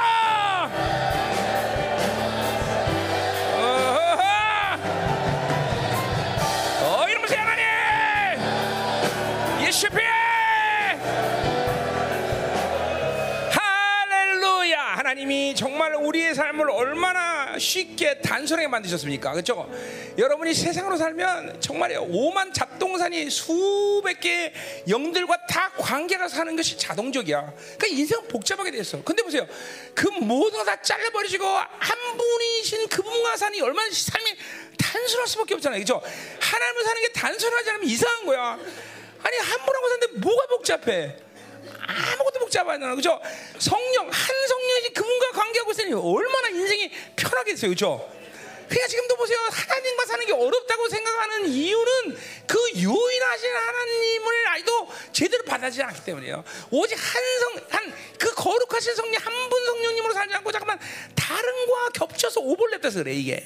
하나님이 정말 우리의 삶을 얼마나 쉽게 단순하게 만드셨습니까? 그렇죠? 여러분이 세상으로 살면 정말요 오만 잡동산이 수백 개의 영들과 다 관계가 사는 것이 자동적이야. 그러니까 인생 복잡하게 됐어. 근데 보세요, 그 모든 거다 잘라버리시고 한 분이신 그분과 사니 얼마나 삶이 단순할 수밖에 없잖아요. 그렇죠? 하나님을 사는 게 단순하지 않으면 이상한 거야. 아니 한 분하고 사는데 뭐가 복잡해? 아무것도 복잡하지 않아. 그죠? 성령, 한 성령이 그분과 관계하고 있으니 얼마나 인생이 편하겠어요. 그죠? 그러니까 지금도 보세요. 하나님과 사는 게 어렵다고 생각하는 이유는 그 유일하신 하나님을 아직도 제대로 받아들이지 않기 때문이에요. 오직 한 성, 한, 그 거룩하신 성령, 한 분 성령님으로 살지 않고 잠깐만 다른과 겹쳐서 오버랩돼서 그래, 이게.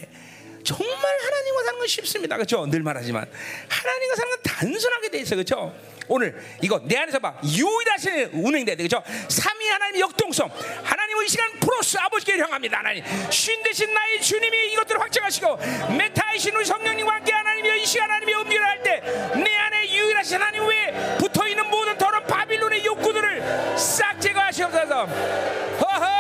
정말 하나님과 사는 건 쉽습니다. 그렇죠? 늘 말하지만 하나님과 사는 건 단순하게 돼 있어요. 그렇죠? 오늘 이거 내 안에서 봐 유일하신 돼. 그렇죠? 삼위 하나님의 역동성. 하나님은 이 시간 프로스 아버지께 향합니다. 하나님 신 대신 나의 주님이 이것들을 확정하시고 메타이신 우리 성령님과 함께 하나님이 이 시간 하나님이 움직여 할때 내 안에 유일하신 하나님 위에 붙어 있는 모든 더러운 바빌론의 욕구들을 싹 제거하시옵소서. 허허!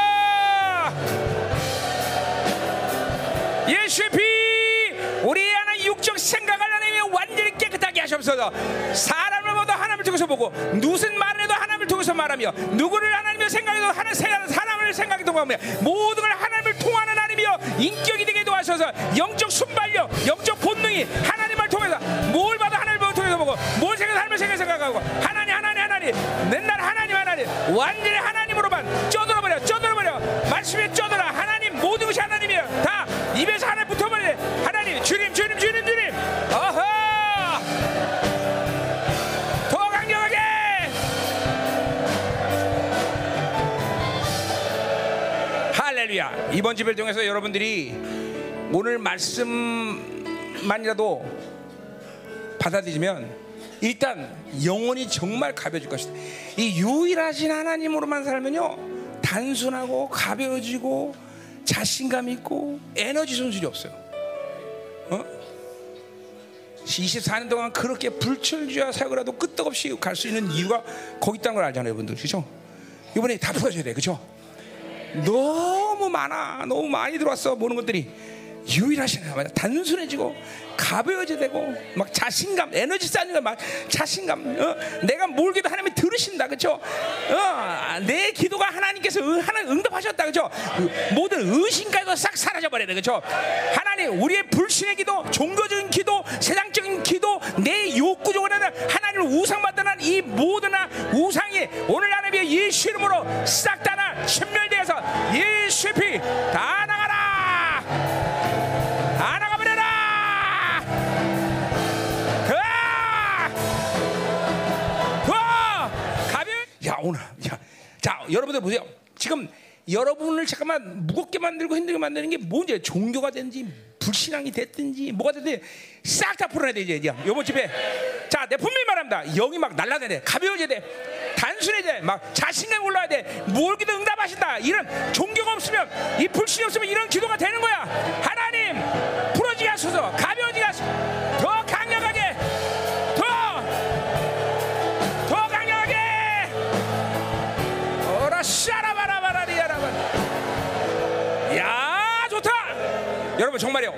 예수의 피 우리 안에 육적 생각을 하나님이 완전히 하시옵소서. 사람을 보도 하나님을 통해서 보고 무슨 말을 해도 하나님을 통해서 말하며 누구를 하나님을 생각해도 하나님 사람을 생각해 통하며 모든 걸 하나님을 통하는 하나님이여 인격이 되게 도와셔서. 영적 순발력 영적 본능이 하나님을 통해서 뭘 봐도 하나님을 통해서 보고 뭘 생각해도 하나님을 생각 생각하고 하나님 하나님 하나님 맨날 하나님 하나님 완전히 하나님으로만 쪄들어버려 쪄들어버려. 말씀에 쪄들어. 하나님 모든 것이 하나님이에요. 다 입에서 하나 붙어버려. 하나님 주님 주님 주님 주님. 어허 할렐루야 이번 집을 통해서 여러분들이 오늘 말씀만이라도 받아들이면 일단 영혼이 정말 가벼워질 것이다. 이 유일하신 하나님으로만 살면요 단순하고 가벼워지고 자신감 있고 에너지 손실이 없어요. 어? 24년 동안 그렇게 불철주야 사고라도 끄떡없이 갈 수 있는 이유가 거기 있다는 걸 알잖아요, 여러분들. 그죠? 이번에 다 풀어줘야 돼, 그죠? 너무 많아, 너무 많이 들어왔어, 모든 것들이. 유일하신 하나님, 단순해지고 가벼워져 되고 막 자신감, 에너지 쌓는 거막 자신감. 어? 내가 뭘 기도 하나님이 들으신다, 그렇죠? 어, 내 기도가 하나님께서 응, 하나님 응답하셨다, 그렇죠? 모든 의심까지도 싹 사라져 버려야 돼, 그렇죠? 하나님, 우리의 불신의 기도, 종교적인 기도, 세상적인 기도, 내 욕구적으로 하나님을 우상받는 이 모든 우상이 오늘 하나님의 예수 이름으로 싹다 신멸되어서 예수의 피다 나가라. 야, 오늘, 야. 자, 여러분들 보세요. 지금 여러분을 잠깐만 무겁게 만들고 힘들게 만드는 게 뭔지 종교가 됐든지 불신앙이 됐든지 뭐가 됐든지 싹 다 풀어내야 돼 이제 요번 집에. 자내 분명히 말합니다. 영이 막 날라다녀. 돼 가벼워져야 돼. 단순해져야 돼. 막 자신감이 올라야 돼뭘 기도 응답하신다. 이런 종교가 없으면 이 불신이 없으면 이런 기도가 되는 거야. 하나님 풀어지게 하소서. 가벼워지게 하소서. 더 강력하게. 더! 더 강력하게! 어라 샤라바라바라리야라바. 야 좋다! 여러분 정말요.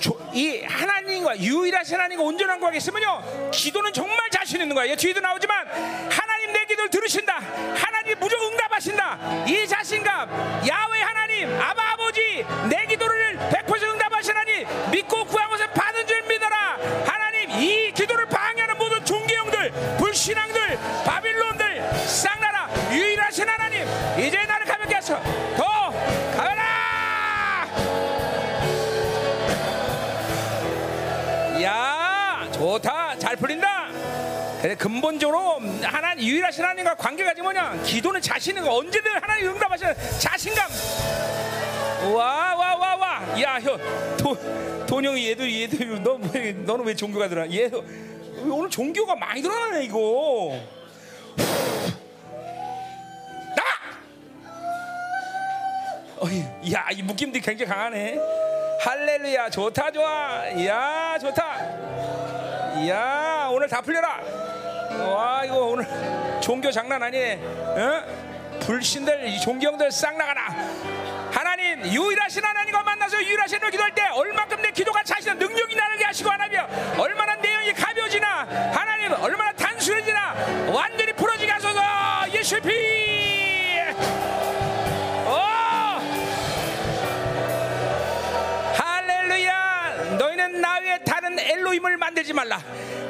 조, 이 하나 님과 유일하신 하나님과 온전한 관계 있으면요 기도는 정말 자신 있는 거예요 뒤에도 나오지만 하나님 내 기도를 들으신다 하나님 무조건 응답하신다. 이 자신감, 야외 하나님, 아바 아버지, 내 기도를 100% 응답하신 하나님 믿고 구한 것을 받은 줄 믿어라. 하나님 이 기도를 방해하는 모든 종교형들, 불신앙들, 바빌론들 쌍나라 유일하신 하나님 이제 나를 가볍게 하셔. 더 가라. 좋다 잘 풀린다. 그래 근본적으로 하나님 유일하신 하나님과 관계가 지 뭐냐? 기도는 자신은 언제든 하나님 응답하시는 자신감. 와 와 와 와야형 돈영이 얘도 얘도 너 왜, 너는 왜 종교가 들어 얘 오늘 종교가 많이 들어가네 이거 어이 야 이 묶임들이 굉장히 강하네. 할렐루야 좋다 좋아. 야 좋다. 야 오늘 다 풀려라. 와 이거 오늘 종교 장난 아니네. 어? 불신들 이 종교형들 싹 나가라. 하나님 유일하신 하나님과 만나서 유일하신 을 기도할 때 얼마큼 내 기도가 자신의 능력이 나르게 하시고 하나며 얼마나 내 영이 가벼워지나 하나님 얼마나 단순해지나 완전히 풀어지게 하소서. 예수의 피 다른 엘로힘을 만들지 말라.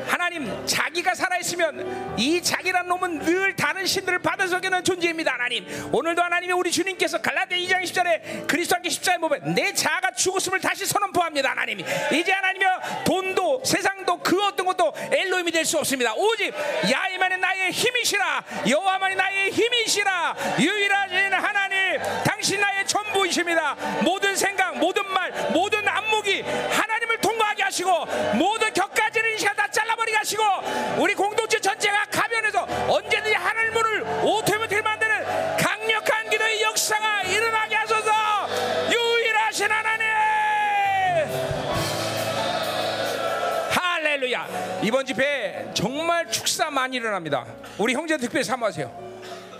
하나님 자기가 살아있으면 이 자기란 놈은 늘 다른 신들을 받아 적이는 존재입니다 하나님. 오늘도 하나님이 우리 주님께서 갈라데 2장 10절에 그리스도 함께 십자가에 보면 내 자아가 죽었음을 다시 선언포합니다 하나님. 이제 하나님이여 돈도 세상도 그 어떤 것도 엘로힘이 될 수 없습니다. 오직 야이만이 나의 힘이시라. 여호와만이 나의 힘이시라. 유일하신 하나님 당신 나의 전부이십니다. 모든 생각 모든 말 모든 안목이 하나님을 통과 하시고 모든 격가지는 이 시간 다 잘라버리게 하시고 우리 공동체 전체가 가변해서 언제든지 하늘 문을 오토매틱 만드는 강력한 기도의 역사가 일어나게 하소서. 유일하신 하나님! 할렐루야. 이번 집회 정말 축사 많이 일어납니다. 우리 형제 특별히 사모하세요.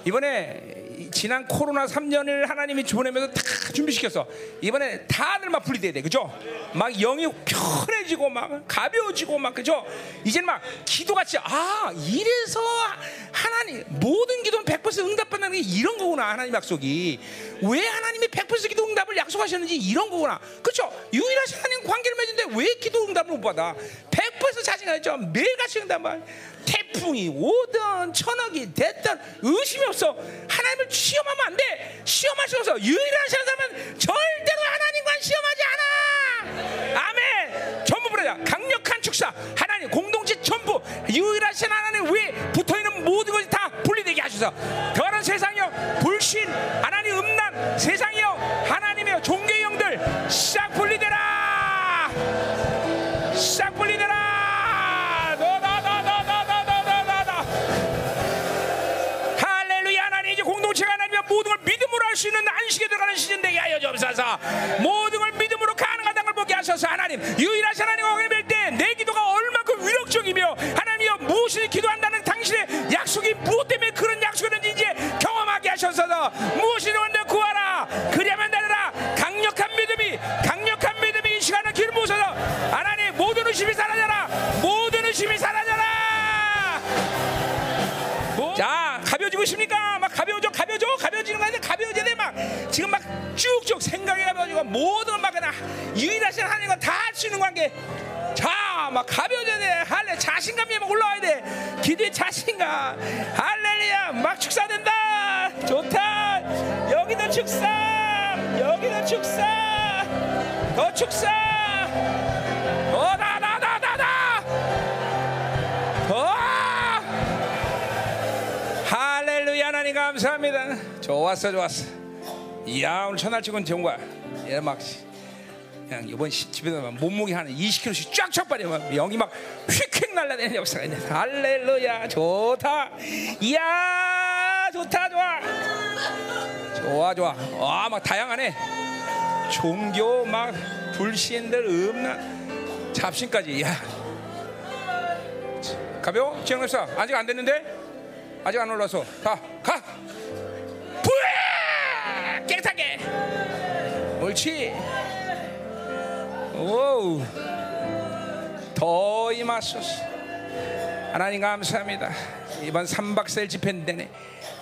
이번에 지난 코로나 3년을 하나님이 보내면서 다 준비시켰어. 이번에 다들 막 분리돼야 돼. 그죠? 막 영이 편해지고 막 가벼워지고 막 그죠? 이제는 막 기도같이 아, 이래서 하나님 모든 기도는 100% 응답받는 게 이런 거구나. 하나님 약속이. 왜 하나님이 100% 기도 응답을 약속하셨는지 이런 거구나. 그렇죠? 유일하신 하나님 관계를 맺는데 왜 기도 응답을 못 받아? 100% 자신감이죠. 매일같이 응답만 태풍이 오든 천억이 됐든 의심이 없어. 하나님을 시험하면 안 돼. 시험할 수 없어. 유일하신 사람은 절대로 하나님과 시험하지 않아. 아멘. 전부 부르자. 강력한 축사. 하나님 공동체 전부 유일하신 하나님 위에 붙어 있는 모든 것이 다 분리되게 하셔서 더러운 세상이요 불신 하나님 음란 세상이요 하나님의 종교의 영들 싹 분리되라. 싹. 너너너너너너너너너 할렐루야 하나님 이제 공동체가 하나님의 모든 걸 믿음으로 할 수 있는 안식에 들어가는 시즌 되게 하여 주옵소서 모든 걸 믿음으로 가능하다는 걸 보게 하셔서 하나님 유일하신 하나님과 관계될 때내 기도가 얼마큼 위력적이며 하나님이여 무엇을 기도한다는 당신의 약속이 무엇 때문에 그런 약속이든지 이제 경험하게 하셔서 무엇이 원대 구하라 그리하면 되리라 강력한 믿음이 이 시간을 기름 부어서 하나님 모든 의심이 사라져라. 모든 의심이 사라져라. 자 가벼워지고 있습니까? 막 가벼워져 가벼워져? 가벼워지는 거 아닌데 가벼워져야 돼막. 지금 막 쭉쭉 생각이 가벼워지고 모든 걸막 그냥 유일하신 하나님과 다 할 수 있는 관계. 자막 가벼워져야 돼 할래 자신감이 막 올라와야 돼. 기도의 자신감. 할렐루야. 막 축사된다. 좋다. 여기도 축사. 여기도 축사 더 축사! 더다다다다다 더! 할렐루야 하나님 감사합니다. 좋았어 좋았어. 이야 오늘 첫날 찍은 거야 얘막 그냥 이번 시- 집에서 막 몸무게 한 20kg씩 쫙쫙 빠져 막 영이 막 휙휙 날라다니는 역사가 있네. 할렐루야 좋다. 이야 좋다 좋아. 좋아 좋아. 와 막 다양하네 종교 막 불신들 음란 잡신까지. 야. 가벼워? 지영랩사 아직 안 됐는데? 아직 안 올라서. 가 가! 부에 깨끗하게. 옳지. 오우. 더 임하소서. 하나님 감사합니다. 이번 3박 4일 집회인데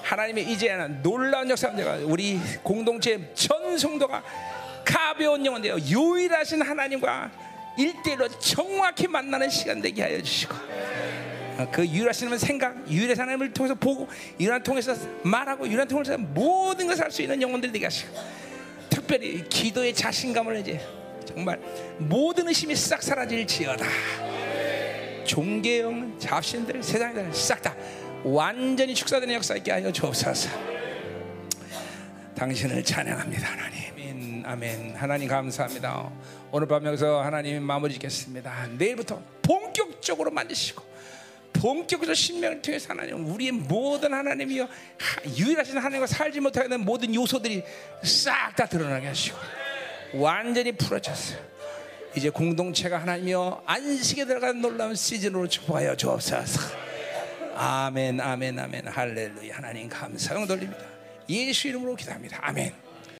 하나님의 이제는 놀라운 역사가 우리 공동체 전 성도가 가벼운 영혼 되어 유일하신 하나님과 일대일로 정확히 만나는 시간 되게 하여 주시고 어, 그 유일하신 생각, 유일한 하나님을 통해서 보고 유일한 통해서 말하고 유일한 통해서 모든 것을 할 수 있는 영혼들이 되게 하시고 특별히 기도의 자신감을 이제 정말 모든 의심이 싹 사라질지어다. 종교형 잡신들 세상들 싹 다 완전히 축사되는 역사 있게 하여 주옵소서. 당신을 찬양합니다, 하나님. 아멘. 하나님 감사합니다. 오늘 밤 여기서 하나님 마무리 짓겠습니다. 내일부터 본격적으로 만드시고 본격적으로 신명을 통해서 하나님 우리의 모든 하나님이여 유일하신 하나님과 살지 못하게 된 모든 요소들이 싹 다 드러나게 하시고 완전히 풀어졌어요. 이제 공동체가 하나님이여 안식에 들어가는 놀라운 시즌으로 축복하여 주옵소서. 아멘, 아멘, 아멘, 할렐루야. 하나님 감사용 돌립니다. 예수 이름으로 기도합니다. 아멘.